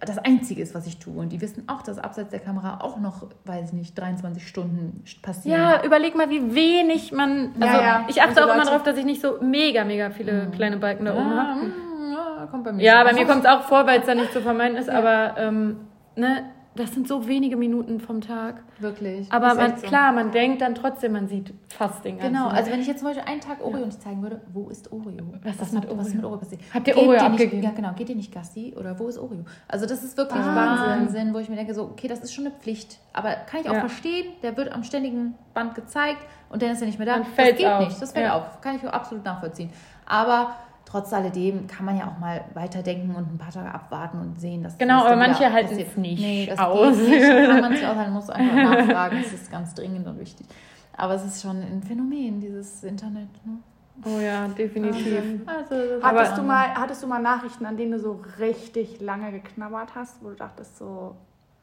C: das Einzige ist, was ich tue. Und die wissen auch, dass abseits der Kamera auch noch, weiß ich nicht, 23 Stunden passieren.
B: Ja, überleg mal, wie wenig man. Also
A: ja.
B: ich achte auch immer darauf, dass ich nicht so mega, mega viele kleine Balken da oben
C: ja,
B: habe.
C: mm, ja, kommt bei mir.
B: Ja, bei mir kommt es auch vor, weil es dann nicht zu vermeiden ist, aber ähm, ne, das sind so wenige Minuten vom Tag.
C: Wirklich.
B: Aber
C: Ist
B: man,
C: so.
B: klar, man denkt dann trotzdem, man sieht fast den ganzen.
C: Genau, also wenn ich jetzt zum Beispiel einen Tag Oreo nicht zeigen würde, wo ist Oreo?
B: Was ist
C: was,
B: mit
C: habt- was ist
B: Oreo?
C: mit Oreo passiert?
B: Habt ihr
C: Geht
B: Oreo
C: nicht,
B: abgegeben?
C: Ja, genau. Geht ihr nicht Gassi oder wo ist Oreo? Also das ist wirklich
B: Wahnsinn.
C: Wahnsinn, wo ich mir denke, so, okay, das ist schon eine Pflicht. Aber kann ich auch
B: Ja.
C: verstehen, der wird am ständigen Band gezeigt und dann ist er nicht mehr da.
B: Dann
C: das geht
B: auf.
C: nicht, das fällt
B: Ja.
C: auf. Kann ich absolut nachvollziehen. Aber trotz alledem kann man ja auch mal weiterdenken und ein paar Tage abwarten und sehen, dass
B: Genau, aber manche halten es nicht
C: nee, das
B: aus.
C: Geht nicht. Kann man *laughs* nicht aushalten, muss einfach nachfragen. Das ist ganz dringend und wichtig. Aber es ist schon ein Phänomen, dieses Internet. Ne?
B: oh ja, definitiv.
C: Also, das
A: Hattest
C: aber-
A: du, mal, hattest du mal Nachrichten, an denen du so richtig lange geknabbert hast, wo du dachtest so,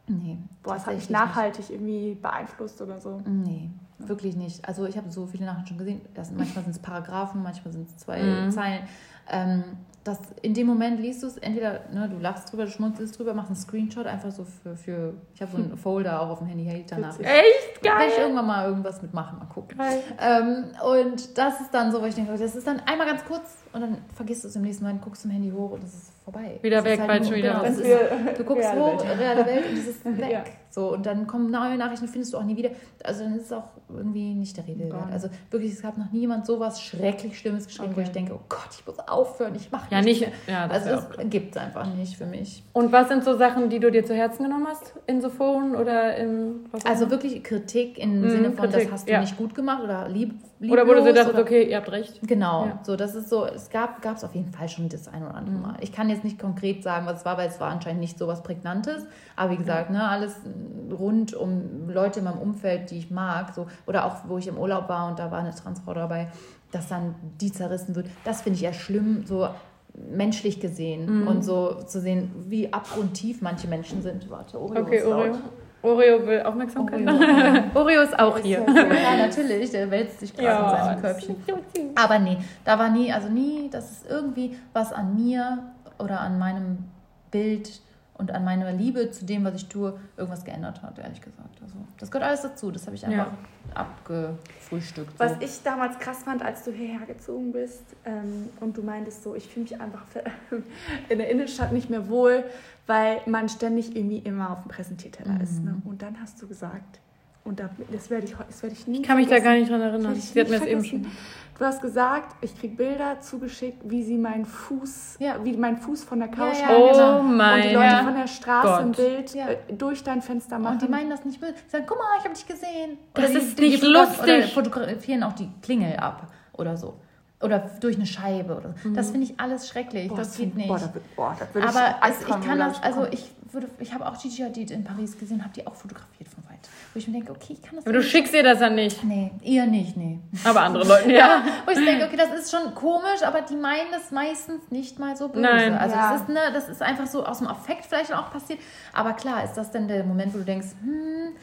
C: Nee.
A: boah, das hat mich nachhaltig irgendwie beeinflusst oder so?
C: Nicht. Nee, wirklich nicht. Also ich habe so viele Nachrichten schon gesehen. Das, manchmal sind es Paragraphen, manchmal sind es zwei
B: Mhm.
C: Zeilen. Ähm, das, in dem Moment liest du es, entweder ne, du lachst drüber, du schmunzelst drüber, machst einen Screenshot einfach so für, für ich habe so einen *laughs* Folder auch auf dem Handy, hey, danach.
B: Echt
C: Werde ich
B: geil.
C: irgendwann mal irgendwas mitmachen, mal gucken.
B: Geil.
C: Ähm, und das ist dann so, wo ich denke, das ist dann einmal ganz kurz und dann vergisst du es im nächsten Mal, guckst zum Handy hoch und es ist vorbei.
B: Wieder
C: ist
B: weg,
C: halt
B: schon wieder
C: genau,
B: ist,
C: Du guckst
A: Reale
C: hoch,
A: Welt.
C: reale Welt und es ist *laughs* weg.
A: Ja.
C: So, und dann kommen neue Nachrichten, findest du auch nie wieder. Also dann ist es auch irgendwie nicht der Rede wert. Also wirklich, es gab noch niemand sowas schrecklich Schlimmes geschrieben, wo
B: Okay.
C: ich denke, oh Gott, ich muss aufhören, ich mache
B: Ja, nicht. Ja, das
C: Also es gibt es einfach nicht für mich.
B: Und was sind so Sachen, die du dir zu Herzen genommen hast? In so Foren oder im. was auch
C: Also wirklich Kritik im
B: Mhm,
C: Sinne von,
B: Kritik,
C: das hast du
B: ja.
C: nicht gut gemacht oder lieb,
B: Oder wo du so
C: lieblos
B: dachtest,
C: oder-
B: okay, ihr habt recht.
C: Genau,
B: Ja.
C: so das ist so, es gab es auf jeden Fall schon das ein oder
B: Mhm.
C: andere Mal. Ich kann jetzt nicht konkret sagen, was es war, weil es war anscheinend nicht so was Prägnantes. Aber wie gesagt, ne, alles rund um Leute in meinem Umfeld, die ich mag, so, oder auch wo ich im Urlaub war und da war eine Transfrau dabei, dass dann die zerrissen wird, das finde ich eher schlimm, so menschlich gesehen
B: Mhm.
C: und so zu sehen, wie abgrundtief manche Menschen sind. Warte, Oreo
B: Okay,
C: ist laut.
B: Oreo. Oreo will Aufmerksamkeit.
C: Oreo. *laughs*
B: Oreo ist auch hier.
C: Ja, natürlich, der wälzt sich gerade in seinem Körbchen. Aber nee, da war nie, also nie, dass es irgendwie was an mir oder an meinem Bild und an meiner Liebe zu dem, was ich tue, irgendwas geändert hat, ehrlich gesagt. Also, das gehört alles dazu. Das habe ich einfach abgefrühstückt. So.
A: Was ich damals krass fand, als du hierher gezogen bist ähm, und du meintest so, ich fühle mich einfach *laughs* in der Innenstadt nicht mehr wohl, weil man ständig irgendwie immer auf dem Präsentierteller ist. Ne? Und dann hast du gesagt, und da, das werde ich, das werde ich nie
B: Ich kann mich da
A: vergessen.
B: gar nicht dran erinnern. Sie hat mir das eben
A: vergessen.
B: schon.
A: Du hast gesagt, ich kriege Bilder zugeschickt, wie sie meinen Fuß,
C: Ja.
A: wie mein Fuß von der Couch
C: Ja, ja,
A: hängen
B: Oh
C: genau.
A: und die
B: mein
A: Leute von der Straße im
B: Gott.
A: Bild
C: Ja.
A: äh, durch dein Fenster machen.
C: und die meinen das nicht böse. Die sagen, guck mal, ich habe dich gesehen.
B: Das
C: die,
B: ist
C: die,
B: nicht
C: die fotograf- Oder
B: lustig.
C: fotografieren auch die Klingel ab oder so. Oder durch eine Scheibe oder so. Das finde ich alles schrecklich.
A: Boah,
C: das geht nicht.
A: Boah, da, wird- boah, da würde
C: Aber
A: ich,
C: es, ich kann das, also ich würde, ich habe auch Gigi Hadid in Paris gesehen, habe die auch fotografiert von weit. Wo ich mir denke, okay, ich kann das
B: Aber du schickst ihr das dann nicht.
C: Nee, ihr nicht, nee.
B: Aber andere Leute, *laughs* ja.
C: Wo ich denke, okay, das ist schon komisch, aber die meinen das meistens nicht mal so böse.
B: Nein.
C: also
A: Ja.
C: das ist, ne, das ist einfach so aus dem Affekt vielleicht auch passiert. Aber klar, ist das denn der Moment, wo du denkst, hm,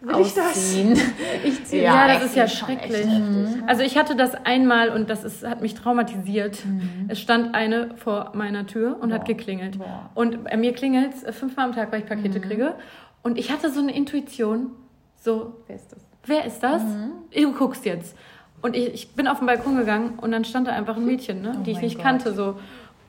A: Will ich das?
C: ausziehen. *laughs* Ich ziehe
B: Ja,
C: weg.
B: das ist ja schrecklich.
A: heftig.
B: Also ich hatte das einmal und das ist, hat mich traumatisiert.
C: Mhm.
B: Es stand eine vor meiner Tür und hat
C: Boah.
B: geklingelt.
C: Boah.
B: Und bei mir klingelt es fünfmal am Tag, weil ich Pakete
C: Mhm.
B: kriege. Und ich hatte so eine Intuition, So,
C: Wer ist das?
B: wer ist das?
C: Mhm.
B: Du guckst jetzt. Und ich, ich bin auf den Balkon gegangen und dann stand da einfach ein *laughs* Mädchen, ne,
C: Oh
B: die ich nicht
C: Gott.
B: kannte. So.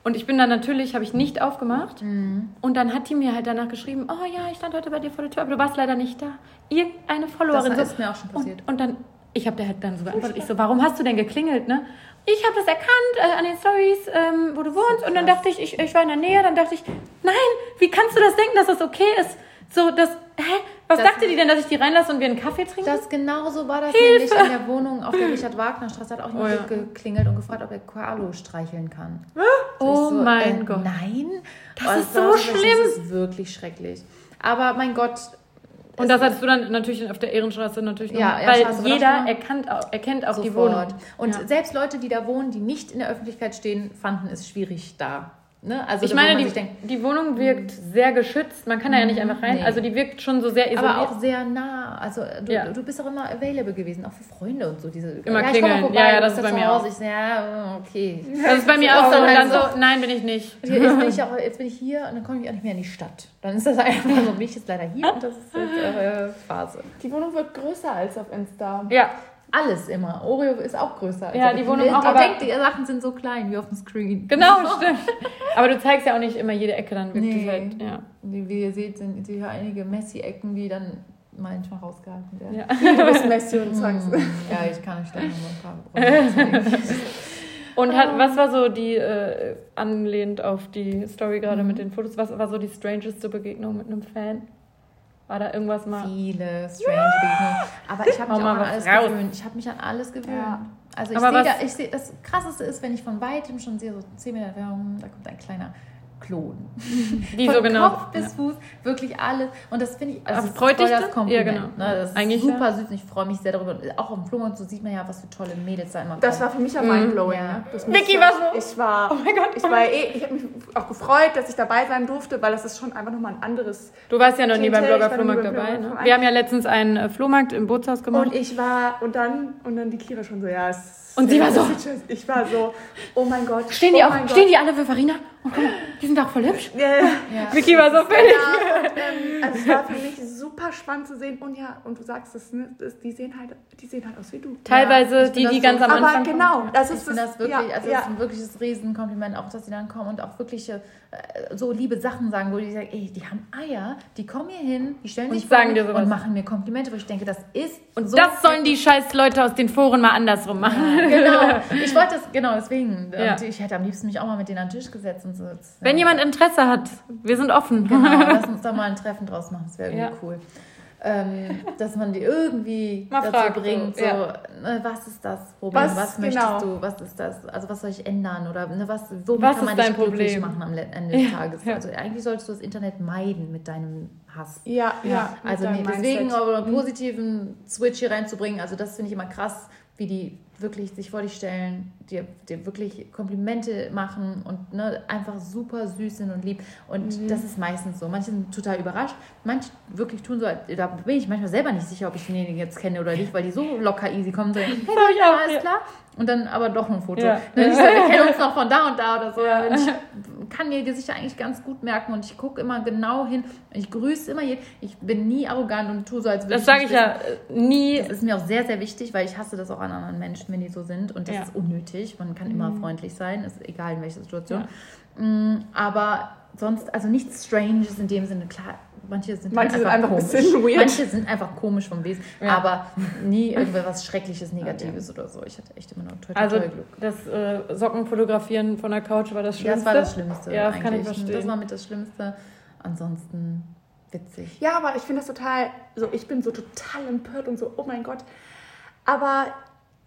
B: Und ich bin dann natürlich, habe ich nicht aufgemacht.
C: Mhm.
B: Und dann hat die mir halt danach geschrieben, oh ja, ich stand heute bei dir vor der Tür, aber du warst leider nicht da. Irgendeine Followerin.
C: Das
B: so.
C: ist mir auch schon passiert.
B: Und, und dann, ich habe der halt dann so geantwortet, ich so, warum hast du denn geklingelt, ne? Ich habe das erkannt äh, an den Stories, ähm, wo du wohnst. Und dann dachte ich, ich, ich war in der Nähe, dann dachte ich, nein, wie kannst du das denken, dass das okay ist? So, das, hä? Was
C: Das-
B: dachte die denn, dass ich die reinlasse und wir einen Kaffee trinken?
C: Das genauso war das
B: Hilfe!
C: nämlich in der Wohnung auf der Richard-Wagner-Straße. Hat auch jemand
B: Oh ja.
C: geklingelt und gefragt, ob er Carlo streicheln kann.
B: oh
C: so,
B: mein
C: äh,
B: Gott.
C: Nein.
B: Das
C: Oh,
B: ist so schlimm.
C: Das ist wirklich schrecklich. Aber mein Gott.
B: Und das hattest du dann natürlich auf der Ehrenstraße natürlich noch.
C: Ja,
B: mal, weil
C: war
B: jeder erkannt erkennt auch die
C: sofort.
B: Wohnung.
C: Und
B: Ja.
C: selbst Leute, die da wohnen, die nicht in der Öffentlichkeit stehen, fanden es schwierig da. Ne? Also
B: Ich meine, die,
C: denkt,
B: die Wohnung wirkt sehr geschützt. Man kann da ja nicht einfach rein.
C: Nee.
B: Also die wirkt schon so sehr isoliert.
C: aber auch sehr nah. Also du,
B: Ja.
C: du bist auch immer available gewesen, auch für Freunde und so. Diese,
B: Immer
C: ja,
B: klingeln.
C: vorbei,
B: Ja, ja, das ist bei mir auch.
C: Ich so, ja, okay. *laughs*
B: das ist bei mir *laughs* auch so. Und dann
C: so.
B: so, nein, bin ich nicht.
C: Jetzt bin *laughs* ich, auch, jetzt bin ich hier und dann komme ich auch nicht mehr in die Stadt. Dann ist das einfach so, mich ist leider hier und das ist jetzt eure Phase.
A: Die Wohnung wird größer als auf Insta.
B: Ja,
C: Alles immer. Oreo ist auch größer.
B: Ja,
C: auf-
B: die Wohnung auch, aber-
C: denkt, die Sachen sind so klein wie auf dem Screen.
B: genau, *laughs* stimmt. Aber du zeigst ja auch nicht immer jede Ecke, dann wirkt
C: Nee.
B: halt, ja.
C: Wie, wie ihr seht, sind hier einige Messi-Ecken, die dann manchmal rausgehalten werden.
B: ja. *laughs*
A: Du bist Messi und sagst.
C: Mm, Ja, ich kann euch da noch mal ein paar.
B: Und hat, was war so die, äh, anlehnt auf die Story gerade
C: Mhm.
B: mit den Fotos, was war so die strangeste Begegnung mit einem Fan? War da irgendwas mal?
C: Viele strange Begegnungen. Aber ich habe mich an alles
B: raus.
C: gewöhnt. Ich habe mich an alles gewöhnt.
A: Ja.
C: Also ich sehe, da, ich sehe, das Krasseste ist, wenn ich von weitem schon sehe, so 10 Meter Entfernung, da kommt ein kleiner Klon. *laughs*
B: Wie
C: Von
B: so genau?
C: Kopf bis Fuß, wirklich alles. Und das finde ich, also das
B: freut
C: ist voll
B: dich
C: das
B: das?
C: Kompliment.
B: Ja, genau.
C: Ne? Das ist
B: Eigentlich
C: super süß und ich freue mich sehr darüber. Und Auch am Flohmarkt, so sieht man ja, was für tolle Mädels da immer
A: Das
C: kommen.
A: war für mich auch mindblowing.
C: Ja.
A: Ne? Das
B: Vicky war so-
A: Ich war.
B: Oh mein Gott.
A: Ich war eh, ich habe mich auch gefreut, dass ich dabei sein durfte, weil das ist schon einfach nochmal ein anderes.
B: Du warst ja noch nie beim Blogger Flohmarkt
A: beim
B: dabei.
A: Blogger
B: Ne? Wir haben ja letztens einen äh, Flohmarkt im Bootshaus gemacht.
A: Und ich war, und dann, und dann die Kira schon so, ja. Es,
B: Und sie war so-
A: Ich war so, oh mein Gott.
B: stehen die
A: oh
B: auch,
A: mein
B: stehen
A: Gott.
B: die alle für Farina? Und guck mal, die sind auch voll hübsch.
A: Ja, ja.
C: Ja.
B: Vicky war so fertig.
A: Ja, und, ähm, also es war für mich super spannend zu sehen. Und ja, und du sagst es, ne, das, die sehen halt, die sehen halt aus wie du.
B: Teilweise
C: ich
B: die, die
C: das
B: ganz am
A: Aber
B: Anfang.
A: genau, das
C: Ich
A: ist
C: finde das wirklich,
A: ja,
C: also
A: ja.
C: das ist ein wirkliches Riesenkompliment, auch dass sie dann kommen und auch wirkliche so liebe Sachen sagen, wo die sagen, ey, die haben Eier, die kommen hier hin, die stellen
B: Und
C: sich vor und machen mir Komplimente, wo ich denke, das ist
B: Und
C: so
B: das sollen die scheiß Leute aus den Foren mal andersrum machen. *laughs*
C: genau. *laughs* Ich wollte das genau deswegen.
B: Ja.
C: Und ich hätte am liebsten mich auch mal mit denen an den Tisch gesetzt und so.
B: Wenn jemand Interesse hat, wir sind offen.
C: Genau, *laughs* lass uns da mal ein Treffen draus machen, das wäre irgendwie
B: Ja.
C: cool. Ähm, *laughs* dass man die irgendwie
B: Mal
C: dazu
B: fragt,
C: bringt, so,
B: ja.
C: ne, was ist das Problem, was,
A: Was
C: möchtest
A: genau?
C: du, was ist das, also was soll ich ändern oder ne, was, womit
B: Was
C: kann man dich glücklich
B: Problem?
C: machen am Ende des
B: Ja,
C: Tages.
B: ja.
C: Also eigentlich solltest du das Internet meiden mit deinem Hass.
A: Ja, ja.
C: Also nee, deswegen aber einen positiven Switch hier reinzubringen, also das finde ich immer krass, wie die wirklich sich vor dich stellen, dir, dir wirklich Komplimente machen und ne, einfach super süß sind und lieb. Und das ist meistens so. Manche sind total überrascht, manche wirklich tun so, da bin ich manchmal selber nicht sicher, ob ich denjenigen jetzt kenne oder nicht, weil die so locker easy kommen, so, *laughs* hey,
B: ich auch,
C: alles
B: ja.
C: klar. Und dann aber doch ein Foto.
B: Ja.
C: Ne, nicht so, wir kennen uns noch von da und da oder so. Ich kann mir die sicher eigentlich ganz gut merken und ich gucke immer genau hin. Ich grüße immer jeden. Ich bin nie arrogant und tue so, als würde
B: Das sage ich ja äh, nie.
C: das ist mir auch sehr, sehr wichtig, weil ich hasse das auch an anderen Menschen, wenn die so sind. Und das
B: Ja.
C: ist unnötig. Man kann immer freundlich sein, ist egal in welcher Situation. Mm, Aber sonst, also nichts Stranges in dem Sinne. Klar, manche sind
A: Manche
C: halt
A: sind einfach ein
C: komisch.
A: weird.
C: Manche sind einfach komisch vom Wesen.
B: Ja.
C: Aber nie *laughs* irgendwas Schreckliches, Negatives oder so. Ich hatte echt immer noch toll,
B: Also
C: toll Glück.
B: das äh, Sockenfotografieren von der Couch war das
C: Ja,
B: Schlimmste.
C: das war das Schlimmste.
B: Ja, das kann ich
C: eigentlich.
B: verstehen.
C: Das war mit das Schlimmste. Ansonsten witzig.
A: Ja, aber ich finde das total, so ich bin so total empört und so, oh mein Gott. Aber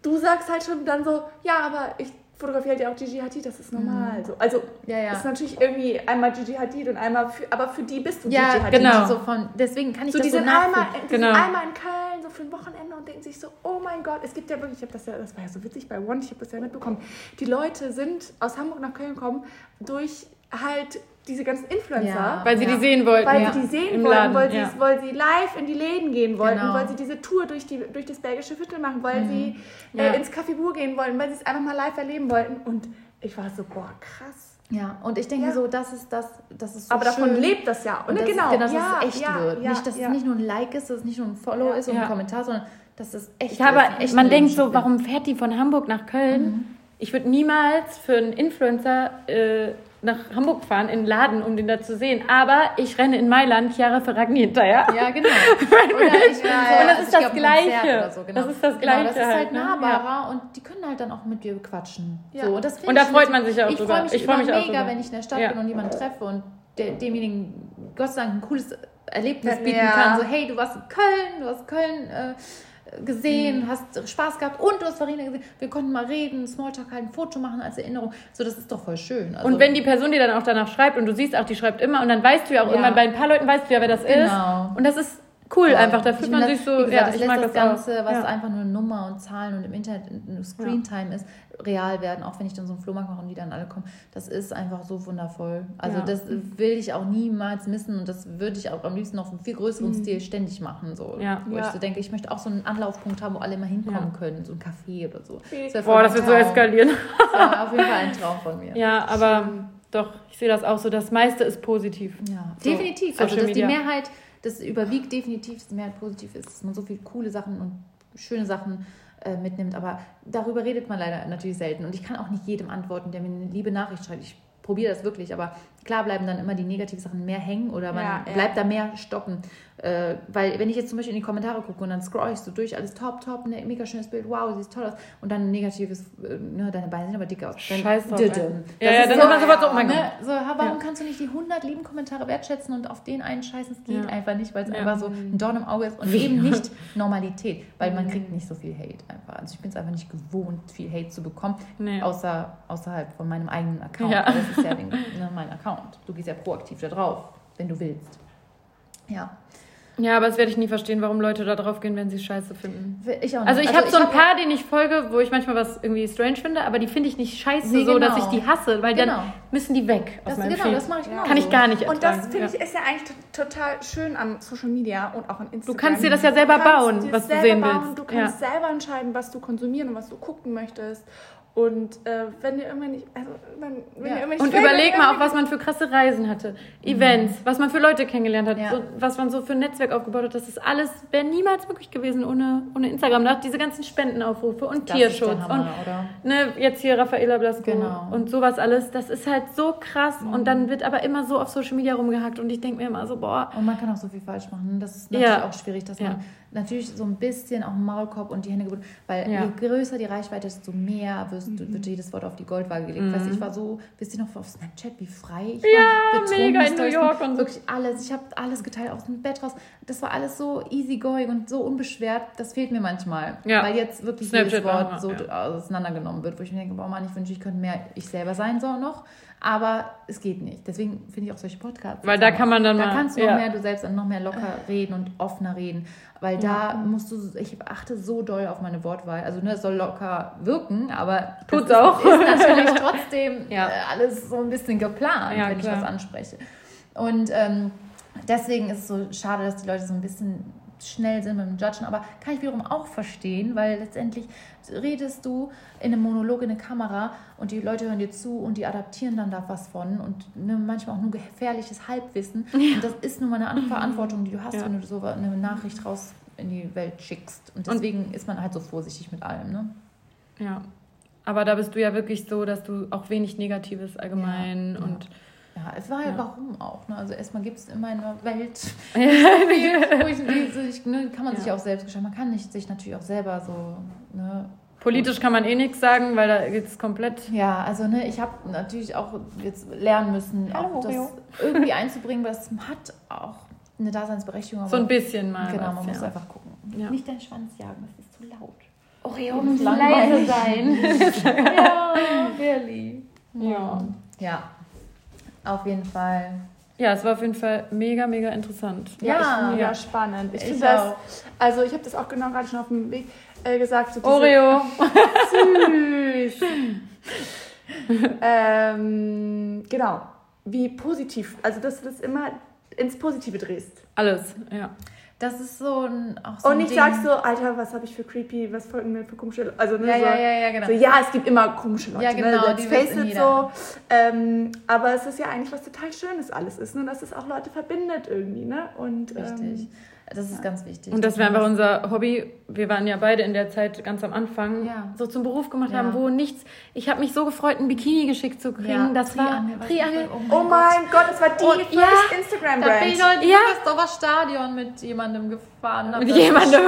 A: du sagst halt schon dann so, ja, aber ich fotografiere halt ja auch Gigi Hadid, das ist normal. So, also
C: Ja, ja.
A: ist natürlich irgendwie einmal Gigi Hadid und einmal für, aber für die bist du
C: Ja,
A: Gigi Hadid.
B: genau.
C: So von, deswegen kann ich
A: So,
C: das
A: die
C: so
A: sind, einmal, die
B: Genau.
A: sind einmal in Köln, so für ein Wochenende und denken sich so, oh mein Gott, es gibt ja wirklich, ich habe das ja, das war ja so witzig bei One, ich habe das ja mitbekommen. Die Leute sind aus Hamburg nach Köln gekommen durch halt diese ganzen Influencer.
C: Ja.
B: Weil sie
C: Ja.
B: die sehen wollten.
A: Weil
B: ja.
A: sie die sehen wollten, weil, sie, weil sie live in die Läden gehen wollten,
C: Genau.
A: weil sie diese Tour durch, die, durch das Bergische Viertel machen, weil sie
B: Ja.
A: äh, ins Café Bur gehen wollten, weil sie es einfach mal live erleben wollten. Und ich war so, boah, krass.
C: Ja, und ich denke so, das ist das, das ist so
A: Aber davon
C: schön.
A: lebt das ja. Und,
C: das,
A: genau,
C: genau, dass es echt wird. Nicht, dass es nicht nur ein Like ist, dass es nicht nur ein Follow ist und ein Kommentar, sondern dass es echt
B: Ich habe,
C: echter
B: man denkt so, warum fährt die von Hamburg nach Köln? Ich würde niemals für einen Influencer äh, nach Hamburg fahren, in den Laden, um den da zu sehen. Aber ich renne in Mailand Chiara Ferragni hinterher.
C: Ja, genau. *laughs* Oder ich bin so,
B: Und das ist das
C: glaub,
B: Gleiche.
C: So, genau.
B: Das ist das
C: Genau, das
B: Gleiche
C: ist halt
B: halt, ne?
C: nahbarer und die können halt dann auch mit dir quatschen.
A: Ja.
C: So, und das
B: Und da freut man sich auch
C: ich. Freu mich
B: Ich freu
C: immer
B: mich auch
C: mega, wenn ich in der Stadt
B: Ja.
C: bin und jemanden treffe und demjenigen Gott sei Dank ein cooles Erlebnis
A: Ja.
C: bieten kann. So, hey, du warst in Köln, du hast Köln äh, gesehen,
B: Mhm.
C: hast Spaß gehabt und du hast Farina gesehen. Wir konnten mal reden, Smalltalk halt, ein Foto machen als Erinnerung. So, das ist doch voll schön. Also,
B: Und wenn die Person dir dann auch danach schreibt und du siehst auch, die schreibt immer und dann weißt du ja auch
C: Ja.
B: irgendwann bei ein paar Leuten weißt du ja, wer das
C: Genau.
B: ist. Und das ist cool
C: Voll.
B: einfach. Da fühlt man
C: das-
B: sich so,
C: gesagt,
B: ja,
C: das
B: ich
C: lässt
B: mag
C: das
B: das
C: Ganze,
B: auch.
C: was
B: ja.
C: einfach nur eine Nummer und Zahlen und im Internet nur Screentime ist, real werden, auch wenn ich dann so einen Flohmarkt mache und die dann alle kommen. Das ist einfach so wundervoll. Also
B: Ja.
C: das will ich auch niemals missen und das würde ich auch am liebsten noch im viel größeren Stil ständig machen. So.
B: Mhm. Ja.
C: Wo
A: Ja.
C: ich so denke, ich möchte auch so einen Anlaufpunkt haben, wo alle immer hinkommen
B: Ja.
C: können, so ein Café oder so. Voll
B: Boah, das wird so eskalieren.
C: Das wäre auf jeden Fall ein Traum von mir.
B: Ja, aber doch, ich sehe das auch so. Das meiste ist positiv.
C: Ja,
B: So,
C: definitiv.
B: Social
C: Also, dass die
B: Media.
C: Mehrheit, das überwiegt definitiv, dass die Mehrheit positiv ist, dass man so viele coole Sachen und schöne Sachen äh, mitnimmt. Aber darüber redet man leider natürlich selten. Und ich kann auch nicht jedem antworten, der mir eine liebe Nachricht schreibt. Ich probiere das wirklich, aber klar bleiben dann immer die negativen Sachen mehr hängen oder man
A: Ja, ja.
C: bleibt da mehr stocken. Äh, weil wenn ich jetzt zum Beispiel in die Kommentare gucke und dann scroll ich so durch, alles top, top, ne, mega schönes Bild, wow, siehst toll aus. Und dann ein negatives, äh, ne, deine Beine sind aber dick aus. Dann,
B: Scheiß drauf,
C: Dödüm.
B: ey.
C: Das
B: Ja, ja,
C: ist
B: dann
C: so,
B: man sofort so, oh mein
C: ne,
B: Gott.
C: so, warum
B: Ja.
C: kannst du nicht die 100 lieben Kommentare wertschätzen und auf den einen scheißen? Es geht
B: Ja.
C: einfach nicht, weil es
B: Ja.
C: einfach so ein Dorn im Auge ist und eben nicht Normalität, weil man kriegt nicht so viel Hate einfach. Also ich bin es einfach nicht gewohnt, viel Hate zu bekommen,
B: Nee.
C: außer außerhalb von meinem eigenen Account.
B: Ja.
C: Das ist ja den, *laughs* ne, mein Account. Du gehst ja proaktiv da drauf, wenn du willst. Ja,
B: Ja, aber das werde ich nie verstehen, warum Leute da drauf gehen, wenn sie es scheiße finden.
C: ich auch nicht.
B: Also ich habe so ein
C: hab-
B: paar, denen ich folge, wo ich manchmal was irgendwie strange finde, aber die finde ich nicht scheiße,
C: Nee,
B: so dass
C: genau.
B: ich die hasse, weil
C: Genau.
B: dann müssen die weg aus
C: Das,
B: meinem
C: genau,
B: Feed.
C: das mache ich genau
B: Kann ich gar nicht
A: Und das
B: ertragen,
A: finde
B: ja.
A: ich ist ja eigentlich total schön an Social Media und auch an Instagram.
B: Du kannst dir das ja selber bauen, was du sehen
A: bauen,
B: willst.
A: Du kannst
B: Ja.
A: selber entscheiden, was du konsumieren und was du gucken möchtest. Und äh, wenn dir irgendwann nicht, also wenn, wenn
C: Ja.
A: dir irgendwann nicht
B: Und
A: fällt,
B: überleg mal auch, was man für krasse Reisen hatte. Events, was man für Leute kennengelernt hat,
C: Ja.
B: so, was man so für ein Netzwerk aufgebaut hat. Das ist alles, wäre niemals möglich gewesen ohne, ohne Instagram. Da diese ganzen Spendenaufrufe und
C: Das ist der
B: Tierschutz
C: Hammer,
B: und
C: oder?
B: ne, jetzt hier Raffaela Blasco
C: Genau.
B: und sowas alles. Das ist halt so krass.
C: Mhm.
B: Und dann wird aber immer so auf Social Media rumgehackt und ich denke mir immer so, boah,
C: Und man kann auch so viel falsch machen. Das ist natürlich
B: Ja.
C: auch schwierig, dass
B: Ja.
C: man natürlich so ein bisschen auch Maulkorb und die Hände gebunden, weil
B: Ja.
C: je größer die Reichweite, desto mehr wirst, du- wird jedes Wort auf die Goldwaage gelegt. Weißt, du, ich war so, wisst ihr noch auf Snapchat, wie frei ich war?
B: Ja,
C: Betrunken,
B: mega in New York und so.
C: Wirklich alles. Ich habe alles geteilt aus dem Bett raus. Das war alles so easygoing und so unbeschwert. Das fehlt mir manchmal.
B: Ja.
C: Weil jetzt wirklich
B: Snapchat
C: jedes
B: war
C: Wort so
B: ja.
C: auseinandergenommen wird, wo ich mir denke, boah Mann, ich wünsche, ich könnte mehr ich selber sein so noch. Aber es geht nicht. Deswegen finde ich auch solche Podcasts.
B: Weil da kann man dann
C: da
B: mal-
C: kannst du noch
B: ja.
C: mehr du selbst noch mehr locker reden und offener reden. Weil da musst du, ich achte so doll auf meine Wortwahl. Also ne, es soll locker wirken, aber ist,
B: auch.
C: ist natürlich trotzdem *laughs*
B: Ja.
C: äh, alles so ein bisschen geplant,
B: Ja,
C: wenn
B: klar.
C: ich was anspreche. Und ähm, deswegen ist es so schade, dass die Leute so ein bisschen schnell sind mit dem Judgen, aber kann ich wiederum auch verstehen, weil letztendlich redest du in einem Monolog in eine Kamera und die Leute hören dir zu und die adaptieren dann da was von und ne, manchmal auch nur gefährliches Halbwissen. *laughs* Und das ist nun mal eine andere Verantwortung, die du hast,
B: Ja.
C: wenn du so eine Nachricht raus in die Welt schickst. Und deswegen ist man halt so vorsichtig mit allem. Ne?
B: ja. Aber da bist du ja wirklich so, dass du auch wenig Negatives allgemein
C: Ja, ja.
B: und
C: Ja, es war ja,
B: Ja.
C: warum auch. Ne? Also erstmal gibt es in meiner Welt *laughs* so viel, wo ich, diese, ich ne, kann man sich
B: Ja.
C: auch selbst gestalten. Man kann nicht, sich natürlich auch selber so. Ne,
B: politisch kann man eh nichts sagen, weil da geht es komplett.
C: ja, also ne, ich habe natürlich auch jetzt lernen müssen,
A: Hallo,
C: auch das irgendwie einzubringen, weil es hat auch eine Daseinsberechtigung.
B: So ein bisschen mal.
C: Genau,
B: was,
C: man muss einfach gucken.
B: Ja.
C: Nicht deinen Schwanz jagen, das ist zu laut.
B: Oreo
C: muss leise
B: sein. *laughs*
C: ja, really.
B: ja.
C: Ja, auf jeden Fall.
B: ja, es war auf jeden Fall mega, mega interessant.
A: Ja,
C: Ja,
A: ich finde
B: ja.
A: ja spannend. Ich,
C: Ich
A: finde das,
C: auch.
A: also ich habe das auch genau gerade schon auf dem Weg äh, gesagt. So diese-
B: Oreo. *laughs*
A: Süß. *laughs* ähm, genau. Wie positiv, also dass du das immer ins Positive drehst.
B: Alles, ja.
C: Das ist so ein. Auch so
A: Und ich
C: Ding.
A: sag so, Alter, was habe ich für creepy, was folgen mir für komische Leute? Also, ne,
C: Ja,
A: so,
C: ja, ja, ja, genau.
A: So, ja, es gibt immer komische Leute.
C: Ja,
A: ne?
C: genau,
A: Let's
C: die
A: face it so. Ähm, aber es ist ja eigentlich was total Schönes alles ist, ne? dass es auch Leute verbindet irgendwie, ne? Und,
C: Richtig.
A: Ähm,
C: Das ist ganz wichtig.
B: Und das wäre einfach unser Hobby. Wir waren ja beide in der Zeit ganz am Anfang
C: Ja.
B: so zum Beruf gemacht
C: Ja.
B: haben, wo nichts. Ich habe mich so gefreut, ein Bikini geschickt zu kriegen. das war
C: Triangel, weiß
B: Triangel.
C: ich nicht.
A: oh mein Gott, das war die
B: Und-
A: first
B: ja,
A: Instagram
C: Da bin ich
A: Brand.
C: heute
B: Ja.
C: ja. Dorfer Stadion mit jemandem gefahren.
B: Mit
C: das
B: jemandem.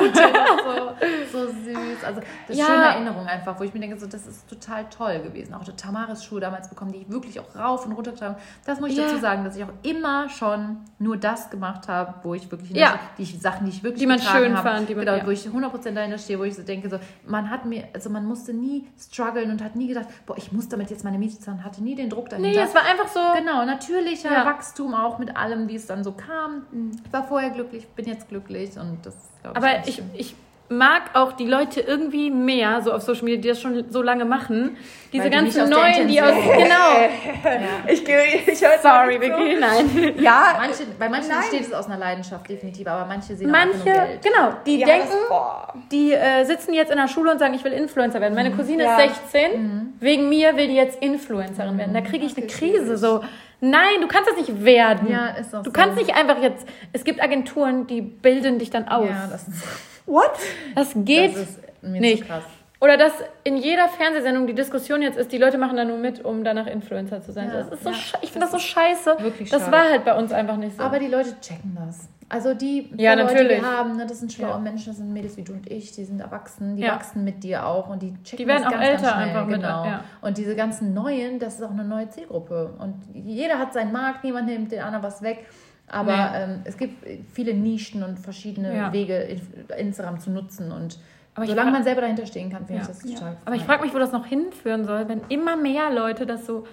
C: So, so süß. Also das ist
B: Ja.
C: schöne Erinnerung einfach, wo ich mir denke, so, das ist total toll gewesen. Auch die Tamaris Schuhe damals bekommen, die ich wirklich auch rauf und runter getragen. Das muss ich
B: Ja.
C: dazu sagen, dass ich auch immer schon nur das gemacht habe, wo ich wirklich,
B: Ja.
C: die ich, Sachen, die ich wirklich
B: Die man schön
C: habe,
B: fand, die man-
C: genau,
B: ja.
C: wo ich 100% dahinter stehe, wo ich so denke, so, man hat mir, also man musste nie strugglen und hat nie gedacht, boah, ich muss damit jetzt meine Miete zahlen, hatte nie den Druck dahinter.
B: Nee, es war einfach so.
C: Genau, natürlicher
B: Ja.
C: Wachstum auch mit allem, wie es dann so kam. Ich war vorher glücklich, bin jetzt glücklich und das glaube
B: Aber
C: ganz
B: ich, ich mag auch die Leute irgendwie mehr, so auf Social Media, die das schon so lange machen. Diese
C: Weil die
B: ganzen neuen, die aus. Genau. *laughs*
A: Ich gehe, ich höre
B: Sorry, Vicky, nein.
A: Ja,
C: Manche, bei manchen
A: Nein.
C: entsteht es aus einer Leidenschaft, definitiv, aber manche sehen auch
B: Manche,
C: nur Geld.
B: genau, die
A: ja,
B: denken,
A: das,
B: die äh, sitzen jetzt in der Schule und sagen, ich will Influencer werden. Meine Cousine
A: Ja.
B: ist 16, wegen mir will die jetzt Influencerin werden. Da kriege ich eine
A: Okay,
B: Krise. So, nein, du kannst das nicht werden.
C: Ja, ist auch
B: Du
C: so.
B: kannst nicht einfach jetzt. Es gibt Agenturen, die bilden dich dann aus.
C: Ja, das ist,
A: What?
B: das geht
C: das ist mir
B: nicht.
C: zu krass.
B: Oder dass in jeder Fernsehsendung die Diskussion jetzt ist, die Leute machen da nur mit, um danach Influencer zu sein.
C: Ja,
B: das ist so
C: ja.
B: ich finde das so scheiße.
C: Wirklich
B: das
C: schade.
B: war halt bei uns einfach nicht so.
C: Aber die Leute checken das. Also die
B: Ja, natürlich.
C: die wir haben, ne, das sind schlaue
B: Ja.
C: Menschen, das sind Mädels wie du und ich, die sind erwachsen, die
B: Ja.
C: wachsen mit dir auch und die checken
B: Die werden
C: das
B: auch
C: ganz,
B: älter
C: ganz schnell,
B: einfach mit-
C: genau.
B: ja.
C: Und diese ganzen Neuen, das ist auch eine neue Zielgruppe und jeder hat seinen Markt, niemand nimmt den anderen was weg. Aber
B: Nee.
C: ähm, es gibt viele Nischen und verschiedene
B: Ja.
C: Wege, Instagram zu nutzen und
B: Aber
C: solange man selber dahinter stehen kann, finde
B: Ja.
C: ich das total
B: Aber ich frage mich, wo das noch hinführen soll, wenn immer mehr Leute das so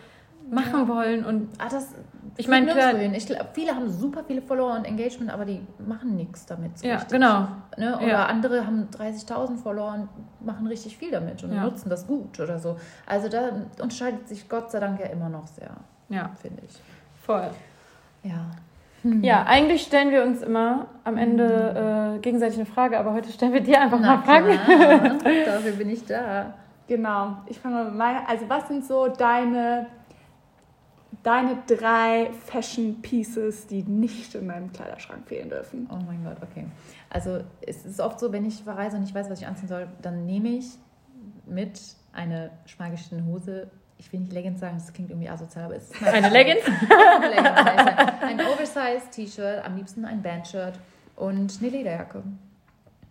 B: machen wollen und
C: Ah, das
B: Ich
C: führt
B: mein,
C: nirgendwo
B: klar-
C: hin. Ich glaub, viele haben super viele Follower und Engagement, aber die machen nichts damit. so
B: ja,
C: richtig.
B: genau.
C: Ne? Oder
B: Ja.
C: andere haben 30.000 Follower und machen richtig viel damit und
B: Ja.
C: nutzen das gut oder so. Also da unterscheidet sich Gott sei Dank ja immer noch sehr,
B: Ja,
C: finde ich.
B: voll.
C: Ja.
B: Ja, eigentlich stellen wir uns immer am Ende äh, gegenseitig eine Frage, aber heute stellen wir dir einfach mal Fragen.
C: klar. *laughs* dafür bin ich da.
A: Genau. Ich fange mal mit meiner. Also, was sind so deine, deine drei Fashion Pieces, die nicht in deinem Kleiderschrank fehlen dürfen?
C: Oh mein Gott, okay. Also es ist oft so, wenn ich verreise und ich weiß, was ich anziehen soll, dann nehme ich mit eine schmalgeschnittene Hose. Ich will nicht Leggings sagen, das klingt irgendwie asozial, aber es ist
B: Eine Leggings?
C: Ein Oversized T-Shirt, am liebsten ein Bandshirt und eine Lederjacke.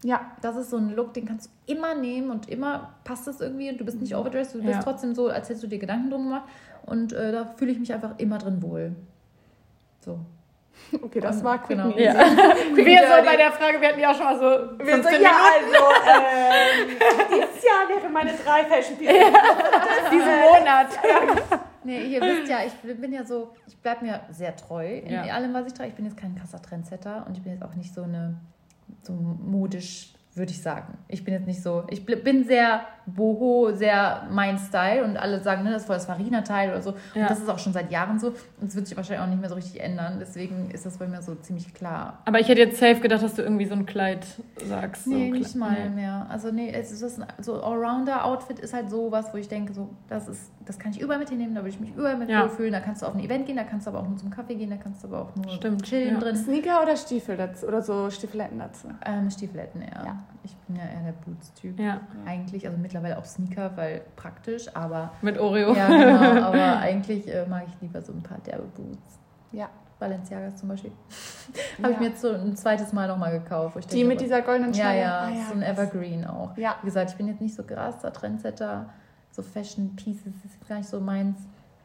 A: Ja.
C: Das ist so ein Look, den kannst du immer nehmen und immer passt es irgendwie und du bist nicht overdressed, du bist
B: Ja.
C: trotzdem so, als hättest du dir Gedanken drum gemacht und äh, da fühle ich mich einfach immer drin wohl. So. *laughs*
A: Okay, das war quick
C: Genau.
B: Ja. *laughs*
A: Quick
B: Wir so bei der Frage, wir hatten ja auch schon mal so
A: Wir
B: 15
A: so, ja, also, *laughs* ähm, dieses Jahr wäre meine drei Fashion Pieces.
B: diesen Monat.
C: Nee, ihr wisst ja, ich bin ja so, ich bleibe mir sehr treu in
B: Ja.
C: allem, was ich trage. Ich bin jetzt kein krasser Trendsetter und ich bin jetzt auch nicht so eine, so modisch, würde ich sagen. Ich bin jetzt nicht so, ich bin sehr boho, sehr mein Style und alle sagen, ne, das ist voll das Farina-Teil oder so.
B: Ja.
C: Und das ist auch schon seit Jahren so und es wird sich wahrscheinlich auch nicht mehr so richtig ändern. Deswegen ist das bei mir so ziemlich klar.
B: Aber ich hätte jetzt safe gedacht, dass du irgendwie so ein Kleid sagst.
C: Nee,
B: so
C: nicht mal
B: Nee.
C: mehr. Also nee, es ist das ein, so Allrounder-Outfit ist halt so was, wo ich denke, so, das ist, das kann ich überall mit hinnehmen, da würde ich mich überall mit
B: Ja.
C: wohlfühlen. Da kannst du auf ein Event gehen, da kannst du aber auch nur zum Kaffee gehen, da kannst du aber auch nur
B: Stimmt,
C: chillen
B: ja.
C: drin.
A: Sneaker oder Stiefel dazu? Oder so Stiefeletten dazu?
C: Ähm, Stiefeletten eher.
A: Ja.
C: Ich bin ja eher der Boots-Typ.
B: Ja,
C: Eigentlich, also mittlerweile auch Sneaker, weil praktisch, aber
B: mit Oreo.
C: ja, genau, *laughs* aber eigentlich äh, mag ich lieber so ein paar derbe Boots.
A: Ja.
C: Balenciagas zum Beispiel. *laughs* Habe ich
A: Ja.
C: mir jetzt so ein zweites Mal nochmal gekauft.
A: Die
C: denke,
A: mit
C: aber-
A: dieser goldenen
C: Ja,
A: Schnalle?
C: ja,
A: Ah,
C: so ein. Evergreen auch.
A: Ja.
C: Wie gesagt, ich bin jetzt nicht so krasser Trendsetter, so Fashion Pieces ist gar nicht so meins.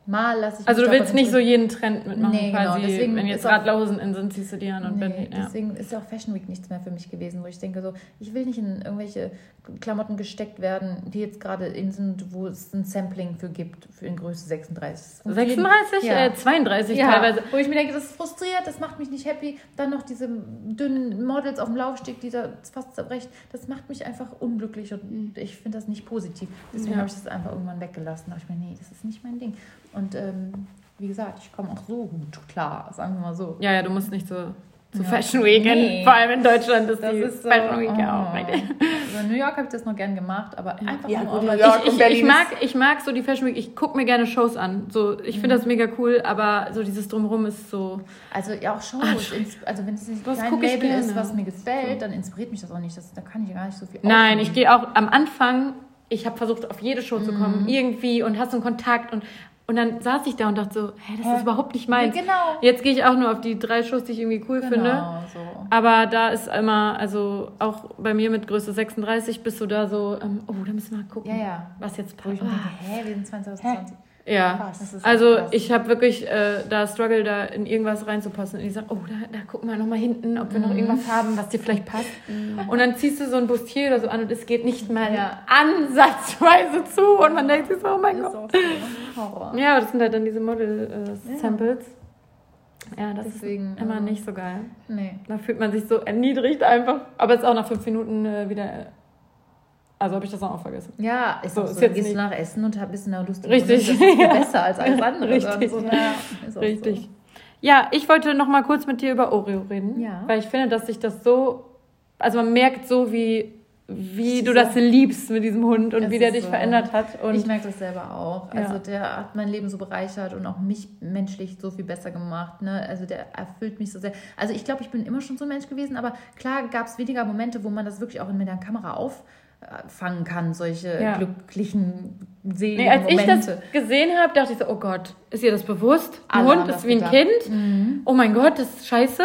C: Mal lasse ich
B: Also du willst nicht so jeden Trend mitmachen
C: Nee, genau,
B: quasi.
C: deswegen
B: wenn jetzt Radlerhosen in sind, ziehst du die an und
C: Nee,
B: wenn ja.
C: deswegen ist ja auch Fashion Week nichts mehr für mich gewesen, wo ich denke so, ich will nicht in irgendwelche Klamotten gesteckt werden, die jetzt gerade in sind, wo es ein Sampling für gibt, für in Größe 36. Und
B: 36,
C: Ja.
B: äh, 32
C: ja,
B: teilweise.
C: Wo ich mir denke, das ist frustriert, das macht mich nicht happy. Dann noch diese dünnen Models auf dem Laufsteg, die da fast zerbrechen. Das macht mich einfach unglücklich und ich finde das nicht positiv. Deswegen
B: Ja.
C: habe ich das einfach irgendwann weggelassen. Da dachte ich mir, nee, das ist nicht mein Ding. Und ähm, wie gesagt, ich komme auch so gut klar, sagen wir mal so.
B: Ja, ja, du musst nicht so zu Fashion Week.
C: Nee.
B: Vor allem in Deutschland ist
C: Das
B: die
C: ist so,
B: Fashion Week
C: oh.
B: ja auch. meine-
C: Also in New York habe ich das noch gern gemacht, aber einfach
A: Ja, gut, New York
B: Ich,
A: und
B: ich,
A: Berlin
B: ich, mag, ich mag so die Fashion Week, ich gucke mir gerne Shows an. So, ich finde das mega cool, aber so dieses Drumherum ist so.
C: Also ja auch Shows. ins- also wenn es nicht
B: ich
C: Label ist, was mir gefällt, dann inspiriert mich das auch nicht. Das, da kann ich gar nicht so viel
B: Nein, ich
C: aufnehmen.
B: gehe auch am Anfang, ich habe versucht, auf jede Show zu kommen, irgendwie und hast einen Kontakt und, und dann saß ich da und dachte so, hä, das
C: Hä?
B: ist überhaupt nicht meins.
C: Ja, genau.
B: Jetzt gehe ich auch nur auf die drei Shows, die ich irgendwie cool finde.
C: Genau, so.
B: Aber da ist immer, also auch bei mir mit Größe 36 bist du da so, ähm, oh, da müssen wir mal gucken,
C: Ja, ja.
B: was jetzt
C: ich
B: passt.
C: denke, hä, wir sind 2020.
B: Ja,
A: Krass.
B: Also
C: krass.
B: ich habe wirklich äh, da Struggle, da in irgendwas reinzupassen. Und ich sage, oh, da, da gucken wir nochmal hinten, ob wir noch irgendwas haben, was dir vielleicht passt. Und dann ziehst du so ein Bustier oder so an und es geht nicht mal
C: Ja.
B: ansatzweise zu. Und man denkt sich so, oh mein
C: Das
B: Gott.
C: so.
B: Ja, aber das sind halt dann diese Model-Samples. ja, das
C: Deswegen,
B: ist immer
C: äh,
B: nicht so geil.
C: Nee.
B: Da fühlt man sich so erniedrigt einfach. Aber es ist auch nach fünf Minuten äh, wieder. Also habe ich das auch vergessen.
C: Ja, ist
B: So,
C: auch so.
B: ist
C: dann
B: jetzt
C: gehst du
B: nicht-
C: nach Essen und hab- bist in einer lustigen
B: Richtig.
C: Das ist *laughs* besser als alles andere.
B: Richtig.
C: Dann So, ja, auch
B: Richtig. Ja, ich wollte noch mal kurz mit dir über Oreo reden.
C: Ja.
B: Weil ich finde, dass sich das so. Also man merkt so, wie, wie du das liebst mit diesem Hund und
C: Es
B: wie der dich
C: so.
B: verändert hat.
C: So.
B: Und
C: Ich merke das selber auch.
B: Ja.
C: Also der hat mein Leben so bereichert und auch mich menschlich so viel besser gemacht. Ne? Also der erfüllt mich so sehr. Also ich glaube, ich bin immer schon so ein Mensch gewesen, aber klar gab es weniger Momente, wo man das wirklich auch mit der Kamera auffangen kann, solche
B: Ja.
C: glücklichen, seligen
B: nee, als ich
C: Momente.
B: das gesehen habe, dachte ich so, oh Gott, ist ihr das bewusst? Ein Hund ist wie ein
C: gedacht.
B: Kind.
C: Mhm.
B: Oh mein Gott, das ist scheiße.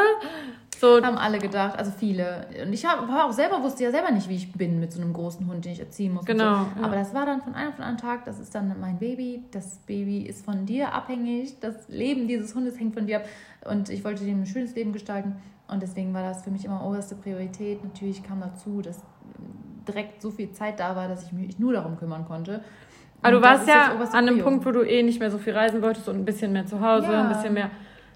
B: So,
C: Haben alle gedacht, also viele. Und ich hab, war auch selber, wusste ja selber nicht, wie ich bin mit so einem großen Hund, den ich erziehen muss.
B: Genau,
C: So.
B: ja.
C: Aber das war dann von einem von einem Tag, das ist dann mein Baby. Das Baby ist von dir abhängig. Das Leben dieses Hundes hängt von dir ab. Und ich wollte dem ein schönes Leben gestalten. Und deswegen war das für mich immer oberste Priorität. Natürlich kam dazu, dass direkt so viel Zeit da war, dass ich mich nur darum kümmern konnte.
B: aber du
C: Und das
B: warst ja an einem. Punkt, wo du eh nicht mehr so viel reisen wolltest und ein bisschen mehr zu Hause,
C: Ja.
B: ein bisschen mehr.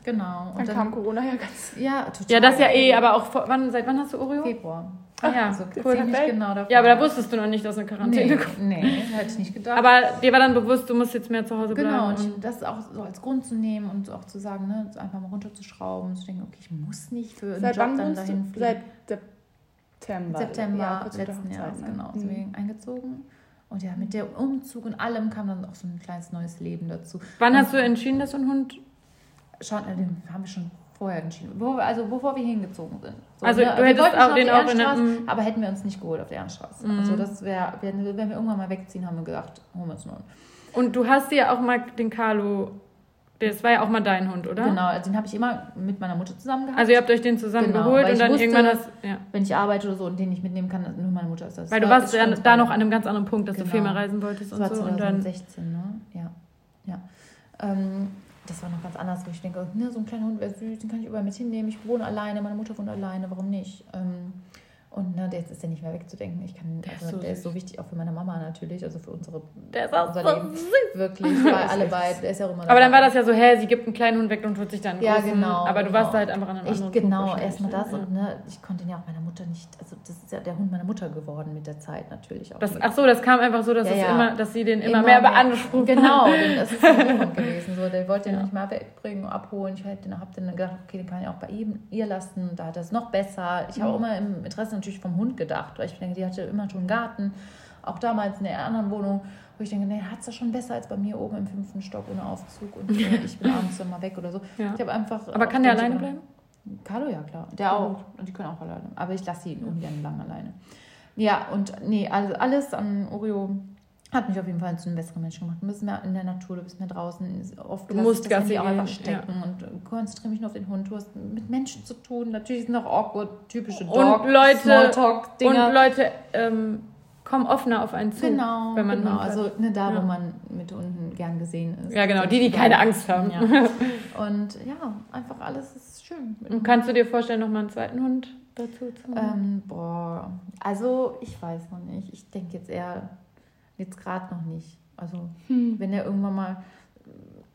C: Genau.
A: Dann kam Corona ja ganz.
C: ja, total.
B: Ja, das ja eh, aber auch vor, wann, seit wann hast du Oreo?
C: Februar.
B: Ah ja,
C: Also
B: cool.
C: genau davor.
B: Ja, aber da wusstest du noch nicht, dass eine Quarantäne
C: Nee,
B: kommt.
C: nee, hätte ich nicht gedacht.
B: Aber dir war dann bewusst, du musst jetzt mehr zu Hause bleiben.
C: Genau, und
B: und-
C: das auch so als Grund zu nehmen und auch zu sagen, ne, einfach mal runterzuschrauben, zu denken, okay, ich muss nicht für einen
A: Seit
C: Job
A: wann
C: dann dahin
A: du?
C: fliegen.
A: Seit September.
C: September
A: Ja,
C: letzten Jahres,
A: ne?
C: genau,
A: Mhm.
C: sind wir eingezogen. Und ja, mit der Umzug und allem kam dann auch so ein kleines neues Leben dazu.
B: Wann
C: und
B: hast du entschieden, dass du einen Hund.
C: Schauen, äh, den haben wir schon vorher entschieden, wo, also bevor wir hingezogen sind. So,
B: Also, du
C: wir
B: hättest auch
C: schon auf
B: den auch in der-
C: aber hätten wir uns nicht geholt auf der Ernststraße.
B: Mhm.
C: Also das wäre, wenn, wenn wir irgendwann mal wegziehen, haben wir gedacht, holen wir uns einen Hund.
B: Und du hast dir ja auch mal den Carlo. Das war ja auch mal dein Hund, oder?
C: Genau, also den habe ich immer mit meiner Mutter zusammen gehabt.
B: Also ihr habt euch den zusammen
C: Genau,
B: geholt und dann
C: wusste,
B: irgendwann hast. Ja.
C: wenn ich arbeite oder so und den nicht mitnehmen kann, nur meine Mutter ist das.
B: Weil du
C: War-
B: warst ja da noch an einem ganz anderen Punkt, dass du
C: Genau.
B: viel mehr reisen wolltest
C: Das
B: und
C: war
B: so. Und dann.
C: 2016, ne? Ja. ja. Ähm, das war noch ganz anders, wo ich denke, ne, so ein kleiner Hund wäre süß, den kann ich überall mit hinnehmen. Ich wohne alleine, meine Mutter wohnt alleine, warum nicht? Ähm, und ne, jetzt ist der nicht mehr wegzudenken. Ich kann,
B: Der ist
C: also,
B: so
C: der ist so wichtig auch für meine Mama natürlich, also für unsere
B: Der ist auch
C: unser
B: so
C: Leben.
B: süß.
C: Wirklich, weil *laughs* alle beide, der ist ja auch immer
B: Aber dann war das ja so, hä, sie gibt einen kleinen Hund weg und holt sich dann einen
C: Ja,
B: großen.
C: genau,
B: Aber du
C: genau.
B: warst halt einfach an einem
C: Ich,
B: anderen
C: genau, erstmal das
B: ne?
C: und ne, ich konnte ihn ja auch meiner Mutter nicht, also das ist ja der Hund meiner Mutter geworden mit der Zeit natürlich auch.
B: Das, ach so, das kam einfach so, dass,
C: Ja, ja.
B: Immer, dass sie den immer, mehr beansprucht.
C: Genau, denn das ist ein Hund *laughs* gewesen. So, der wollte den
B: Ja.
C: nicht mal wegbringen, abholen. Ich habe dann gedacht, okay, den kann ich auch bei ihm, ihr lassen. Da hat er es noch besser. Ich habe auch immer im Interesse natürlich vom Hund gedacht, weil ich denke, die hatte immer schon einen Garten. Auch damals in der anderen Wohnung, wo ich denke, nee, hat es das schon besser als bei mir oben im fünften Stock ohne Aufzug und äh, *laughs* ich bin abends dann mal weg oder so.
B: Ja.
C: Ich habe einfach.
B: Aber kann der alleine bleiben?
C: Carlo, ja klar. Der auch. Und die können auch alleine. Aber ich lasse sie ungern lang alleine. Ja, und nee, also alles an Oreo hat mich auf jeden Fall zu einem besseren Menschen gemacht. Du bist mehr in der Natur, du bist mehr draußen. Oft
B: Du musst
C: das Handy auch einfach stecken und konzentriere mich nur auf den Hund. Du hast mit Menschen zu tun. Natürlich sind auch awkward, typische
B: Und
C: Dog,
B: Leute-
C: Smalltalk-Dinger.
B: Und Leute ähm, kommen offener auf einen zu.
C: Genau,
B: wenn man
C: genau. Also ne, da,
B: Ja.
C: wo man mit Hunden gern gesehen ist.
B: Ja, genau, die, die keine Angst haben.
C: Ja. Und ja, einfach alles ist schön. *laughs*
B: Und kannst du dir vorstellen, nochmal einen zweiten Hund dazu zu holen?
C: Ähm, boah, also ich weiß noch nicht. Ich denke jetzt eher, jetzt gerade noch nicht. Also wenn er irgendwann mal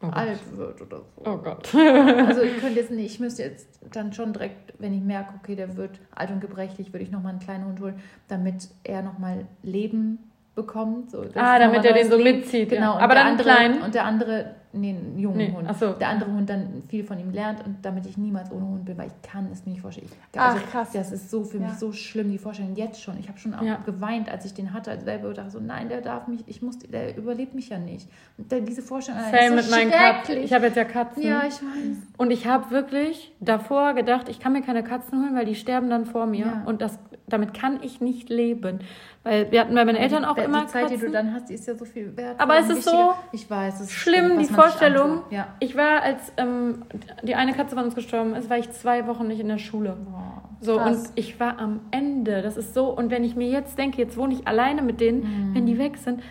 B: Oh Gott.
C: alt wird oder so.
B: Oh Gott.
C: Also ich könnte jetzt nicht, ich müsste jetzt dann schon direkt, wenn ich merke, okay, der wird alt und gebrechlich, würde ich nochmal einen kleinen Hund holen, damit er nochmal Leben bekommt. So,
B: ah, damit er den so mitzieht.
C: Genau.
B: Ja. Aber dann
C: andere,
B: klein.
C: Und der andere, nee, einen jungen
B: Nee,
C: Hund.
B: ach so.
C: Der andere Hund dann viel von ihm lernt und damit ich niemals ohne Hund bin, weil ich kann es mir nicht vorstellen. Ich,
A: Ach,
C: also,
A: krass.
C: Das ist so für
A: Ja.
C: mich so schlimm, die Vorstellung jetzt schon. Ich habe schon auch
B: Ja.
C: geweint, als ich den hatte als Welpe dachte so, nein, der darf mich, ich muss, der überlebt mich ja nicht. Und dann diese Vorstellung allein
B: Same
C: ist
B: mit
C: so
B: meinen Katzen. Ich habe jetzt ja Katzen.
C: ja, ich weiß.
B: Und ich habe wirklich davor gedacht, ich kann mir keine Katzen holen, weil die sterben dann vor mir.
C: Ja.
B: Und das, damit kann ich nicht leben. Weil wir hatten bei meinen Eltern auch
C: die,
B: immer
C: Die Zeit,
B: Katzen.
C: die du dann hast, die ist ja so viel wert.
B: Aber es ist so
C: Ich weiß, es ist
B: Schlimm,
C: was
B: die Vorstellung.
C: Ja.
B: Ich war, als ähm, die eine Katze von uns gestorben ist, war ich zwei Wochen nicht in der Schule.
C: Boah.
B: So,
A: Krass.
B: und ich war am Ende. Das ist so, und wenn ich mir jetzt denke, jetzt wohne ich alleine mit denen, wenn die weg sind.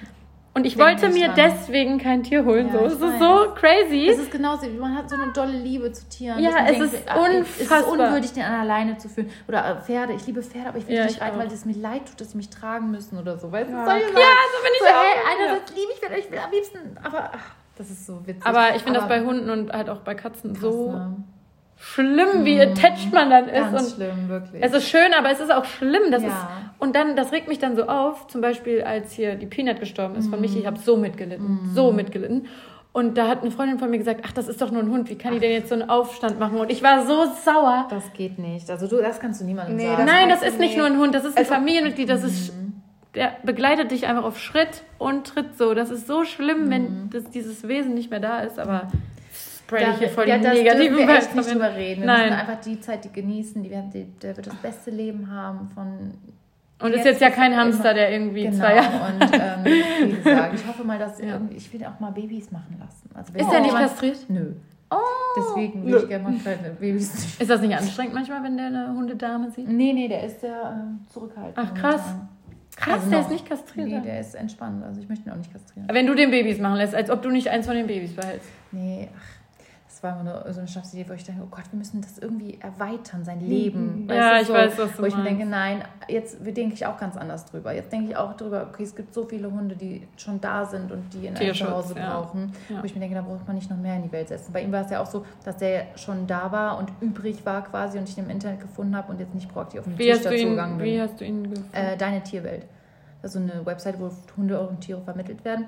B: Und ich
C: Denk
B: wollte mir
C: dran.
B: deswegen kein Tier holen.
C: Ja,
B: so, es ist
C: weiß.
B: so crazy.
C: Es ist genauso, man hat so eine dolle Liebe zu Tieren.
B: Ja,
C: man
B: es
C: denkt,
B: ist
C: ah, Es ist
B: unfassbar.
C: unwürdig, den an alleine zu fühlen. Oder äh, Pferde, ich liebe Pferde, aber ich will
B: Ja,
C: nicht
B: ich
C: reiten, weil es mir leid tut, dass sie mich tragen müssen oder so. Weißt du,
A: Ja, klar.
C: Sachen.
B: so bin ich
C: so,
B: auch.
C: hey,
B: Ja.
C: einerseits liebe ich Pferde, ich will am liebsten, aber ach, das ist so witzig.
B: Aber ich finde das bei Hunden und halt auch bei Katzen
C: krass,
B: so
C: ne?
B: schlimm, wie attached man dann ist.
C: Ganz
B: Und
C: schlimm, wirklich.
B: es ist schön, aber es ist auch schlimm. Das
C: Ja.
B: ist, und dann, das regt mich dann so auf, zum Beispiel als hier die Peanut gestorben ist von Michi, ich habe so mitgelitten, so mitgelitten. Und da hat eine Freundin von mir gesagt, ach, das ist doch nur ein Hund, wie kann die denn jetzt so einen Aufstand machen? Und ich war so sauer.
C: das geht nicht. Also du, das kannst du niemandem
A: Nee,
C: sagen.
B: Nein, das ist nicht nur ein Hund, das ist ein
A: Also-
B: Familienmitglied, das ist, der begleitet dich einfach auf Schritt und Tritt so. Das ist so schlimm, wenn das, dieses Wesen nicht mehr da ist, aber spray ich hier voll die
C: ja,
B: negativen
C: wir echt nicht drüber reden. Wir
B: Nein.
C: müssen einfach die Zeit die genießen. Die werden, die, der wird das beste Leben haben von
B: Und ist jetzt ja kein
C: immer-
B: Hamster, der irgendwie
C: Genau,
B: zwei Jahre...
C: und ähm, wie gesagt, ich hoffe mal, dass *laughs*
B: Ja.
C: irgendwie, ich will auch mal Babys machen lassen. Also
B: Ist der nicht
C: jemand-
B: kastriert?
C: Nö.
B: Oh.
C: Deswegen
A: Nö.
C: ich gerne mal kleine Babys.
B: Ist das nicht anstrengend manchmal, wenn der eine Hundedame sieht?
C: Nee, nee, der ist sehr äh, zurückhaltend.
B: Ach, krass.
C: momentan.
B: Krass,
C: Also
B: der
C: noch.
B: ist nicht kastriert.
C: Nee, der ist entspannt. Also ich möchte ihn auch nicht kastrieren.
B: Wenn du den Babys machen lässt, als ob du nicht eins von den Babys behältst.
C: Nee, ach, das war nur so eine Schnapsidee, wo ich denke, oh Gott, wir müssen das irgendwie erweitern, sein Leben.
B: Mhm. Ja, ich weiß, was du
C: Wo ich mir denke, nein, jetzt denke ich auch ganz anders drüber. Jetzt denke ich auch drüber, okay, es gibt so viele Hunde, die schon da sind und die in einem Zuhause
B: ja.
C: brauchen.
B: Ja.
C: Wo ich mir denke, da braucht man nicht noch mehr in die Welt setzen. Bei ihm war es ja auch so, dass der schon da war und übrig war quasi und ich ihn im Internet gefunden habe und jetzt nicht proaktiv auf den
B: Wie
C: Tisch
B: hast, du
C: dazu
B: ihn,
C: gegangen bin.
B: wie hast du ihn gefunden?
C: Äh, Deine Tierwelt. Das ist so eine Website, wo Hunde und Tiere vermittelt werden.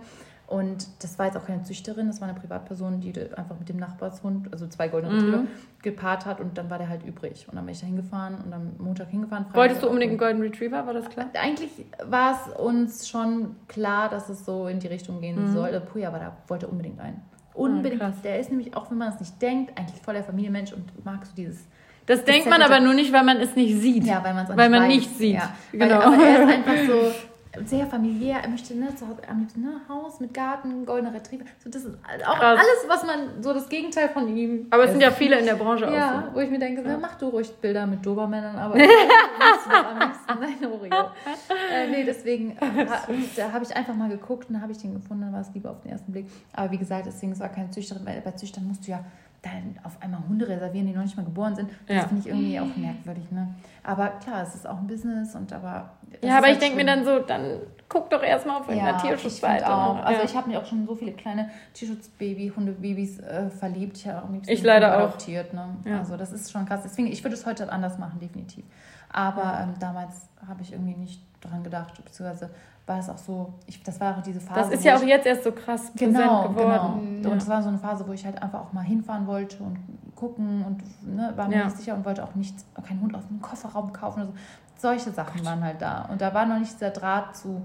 C: Und das war jetzt auch keine Züchterin, das war eine Privatperson, die einfach mit dem Nachbarshund, also zwei goldene
B: Mhm.
C: Retriever, gepaart hat und dann war der halt übrig. Und dann bin ich da hingefahren und am Montag hingefahren. Freitag
B: Wolltest du unbedingt einen Golden Retriever, war das klar?
C: Eigentlich war es uns schon klar, dass es so in die Richtung gehen
B: Mhm.
C: soll. Also Puja aber da wollte unbedingt einen. Unbedingt.
B: Ah,
C: der ist nämlich, auch wenn man es nicht denkt, eigentlich voll der Familienmensch und mag so dieses
B: Das denkt man aber nur nicht, weil man es nicht sieht.
C: ja, weil man es
B: Weil man nicht sieht.
C: Ja.
B: Genau.
C: Weil, aber er ist einfach so sehr familiär. Er möchte ne, zu Hause am liebsten ne, Haus mit Garten, goldener Retriever. So, das ist auch
B: Krass.
C: alles, was man so das Gegenteil von ihm.
B: Aber es sind ja viele in der Branche auch
C: Ja,
B: so.
C: wo ich mir denke, na, mach du ruhig Bilder mit Dobermännern, aber *laughs* liebsten, am liebsten dein Oreo. Äh, nee, deswegen äh, *laughs* ha- da habe ich einfach mal geguckt und habe ich den gefunden, dann war es lieber auf den ersten Blick. Aber wie gesagt, deswegen es war keine Züchterin, weil bei Züchtern musst du ja dann auf einmal Hunde reservieren, die noch nicht mal geboren sind. Das
B: Ja.
C: finde ich irgendwie auch merkwürdig. Ne? Aber klar, es ist auch ein Business und aber.
B: Ja, aber
C: halt
B: ich denke mir dann so, dann guck doch erstmal auf irgendeiner
C: Ja,
B: Tierschutzseite.
C: auch.
B: ne?
C: Also ich habe mich auch schon so viele kleine Tierschutzbaby, Hundebabys äh, verliebt. Ich habe auch
B: Ich leider auch.
C: adoptiert. Ne?
B: Ja.
C: Also das ist schon krass. Deswegen, ich würde es heute anders machen, definitiv. Aber ähm, damals habe ich irgendwie nicht dran gedacht, beziehungsweise war es auch so, ich, das war auch diese Phase.
B: das ist ja auch jetzt erst so krass präsent
C: Genau,
B: geworden.
C: genau. Und es war so eine Phase, wo ich halt einfach auch mal hinfahren wollte und gucken und ne, war mir
B: Ja.
C: nicht sicher und wollte auch nicht keinen Hund aus dem Kofferraum kaufen oder so. Solche Sachen waren halt da. Und da war noch nicht dieser Draht zu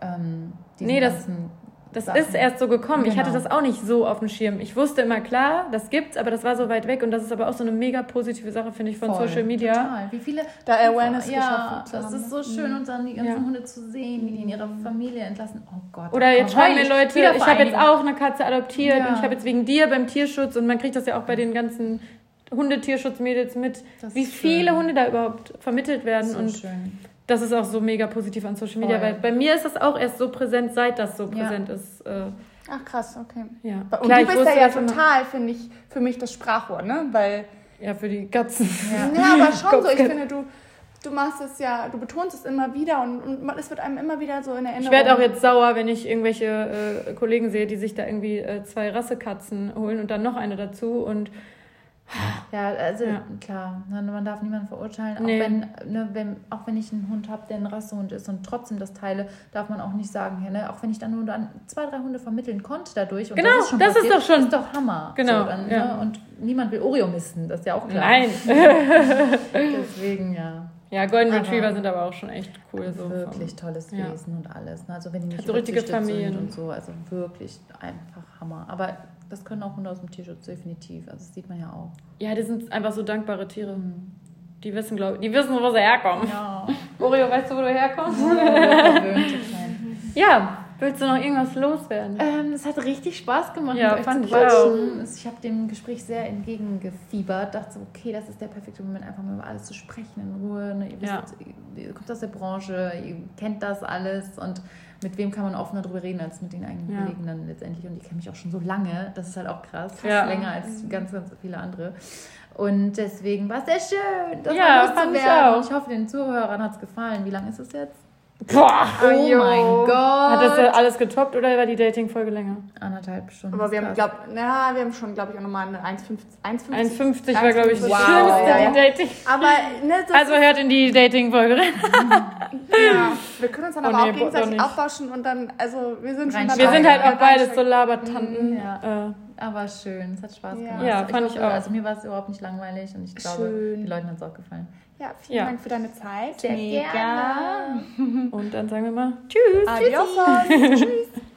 C: ähm, diesen
B: Nee, das-
C: ganzen
B: Das
C: Sachen.
B: ist erst so gekommen. Ich hatte
C: Genau.
B: das auch nicht so auf dem Schirm. Ich wusste immer, klar, das gibt's, aber das war so weit weg. Und das ist aber auch so eine mega positive Sache, finde ich, von
C: Voll,
B: Social Media.
C: Total. Wie viele
A: Da Awareness
C: ja,
A: geschaffen
C: das
A: haben,
C: ist
A: ne?
C: so schön und dann die ganzen
B: Ja.
C: Hunde zu sehen, wie die in ihrer Familie entlassen. Oh Gott.
B: Oder jetzt
C: oh,
B: schreiben mir. Leute, ich habe jetzt auch eine Katze adoptiert
C: Ja.
B: und ich habe jetzt wegen dir beim Tierschutz und man kriegt das ja auch bei den ganzen Hundetierschutzmädels mit,
C: Das
B: wie viele
C: schön.
B: Hunde da überhaupt vermittelt werden.
C: so
B: und
C: schön.
B: Das ist auch so mega positiv an Social Media,
C: Voll.
B: weil bei mir ist das auch erst so präsent, seit das so
C: Ja.
B: präsent ist. Äh,
A: Ach krass, okay.
B: ja.
A: Und
B: Klar,
A: du bist da ja
B: immer-
A: total, finde ich, für mich das Sprachrohr, ne? Weil,
B: Ja, für die Katzen.
C: Ja.
A: ja, aber schon so, ich finde, du, du machst es ja, du betonst es immer wieder und, und es wird einem immer wieder so in Erinnerung.
B: Ich werde auch jetzt sauer, wenn ich irgendwelche äh, Kollegen sehe, die sich da irgendwie äh, zwei Rassekatzen holen und dann noch eine dazu und
C: Ja, also
B: Ja.
C: klar, ne, man darf niemanden verurteilen. Auch,
B: Nee.
C: wenn, ne, wenn, auch wenn ich einen Hund habe, der ein Rassehund ist und trotzdem das teile, darf man auch nicht sagen, ja, ne, auch wenn ich dann nur dann zwei, drei Hunde vermitteln konnte dadurch. Und
B: Genau,
C: das ist, schon
B: das ist
C: passiert,
B: doch schon-
C: ist doch Hammer.
B: Genau,
C: So, dann,
B: ja.
C: ne, und niemand will Oreo missen, das ist ja auch klar.
B: Nein. *laughs*
C: Deswegen, ja.
B: Ja, Golden
C: Aber-
B: Retriever sind aber auch schon echt cool. So
C: wirklich
B: vom-
C: tolles
B: ja.
C: Wesen und alles. Ne? Also wenn die nicht
B: so richtige Familien.
C: sind und so, also wirklich einfach Hammer. Aber das können auch Hunde aus dem Tierschutz definitiv. Also das sieht man ja auch.
B: Ja, die sind einfach so dankbare Tiere. Die wissen, glaube ich, die wissen, wo sie herkommen.
C: Ja. *laughs*
B: Oreo, weißt du, wo du herkommst?
C: Kleine.
B: Ja, willst du noch irgendwas loswerden?
C: Ähm, es hat richtig Spaß gemacht,
B: Ja,
C: mit euch
B: fand
C: zu
B: ich
C: quatschen. Es- Ich habe dem Gespräch sehr entgegengefiebert. Dachte so, okay, das ist der perfekte Moment, einfach mal über alles zu sprechen in Ruhe. Ne? Ihr, wisst,
B: Ja.
C: ihr kommt aus der Branche, ihr kennt das alles und mit wem kann man offener darüber reden als mit den eigenen
B: Ja.
C: Kollegen dann letztendlich. Und die kennen mich auch schon so lange. Das ist halt auch krass.
B: Ja.
C: länger als ganz, ganz viele andere. Und deswegen war es sehr schön, das
B: Ja,
C: mal
B: ich
C: loszuwerden.
B: auch.
C: Ich hoffe, den Zuhörern hat es gefallen. Wie lange ist es jetzt?
B: Boah!
C: Oh
A: jo.
C: mein Gott.
B: Hat das ja alles getoppt oder war die Dating-Folge länger?
C: Anderthalb Stunden.
A: Aber wir haben, glaub, na, wir haben schon, glaube ich, auch nochmal eine 1,50. 1,50
B: 1,50 war, glaube ich, das
A: Wow,
B: Schönste,
A: ja, ja.
B: die Dating.
A: Aber, ne, das
B: Also hört in die Dating-Folge rein.
A: ja, wir können uns dann
B: Oh,
A: aber
B: nee,
A: auch gegenseitig
B: nicht.
A: austauschen und dann, also, wir sind schon
C: Rein-
A: dabei.
B: Wir sind halt auch beides so. Labertanten.
C: Ja.
B: Äh,
C: Aber schön, es hat Spaß
A: Ja.
C: gemacht.
B: Ja, fand ich auch.
C: Also mir war es überhaupt nicht langweilig und ich glaube,
A: Schön.
C: den Leuten hat es auch gefallen.
A: Ja, vielen
B: Ja.
A: Dank für deine Zeit.
C: Sehr gerne.
B: und dann sagen wir mal Tschüss.
A: Adios. Tschüss. *laughs*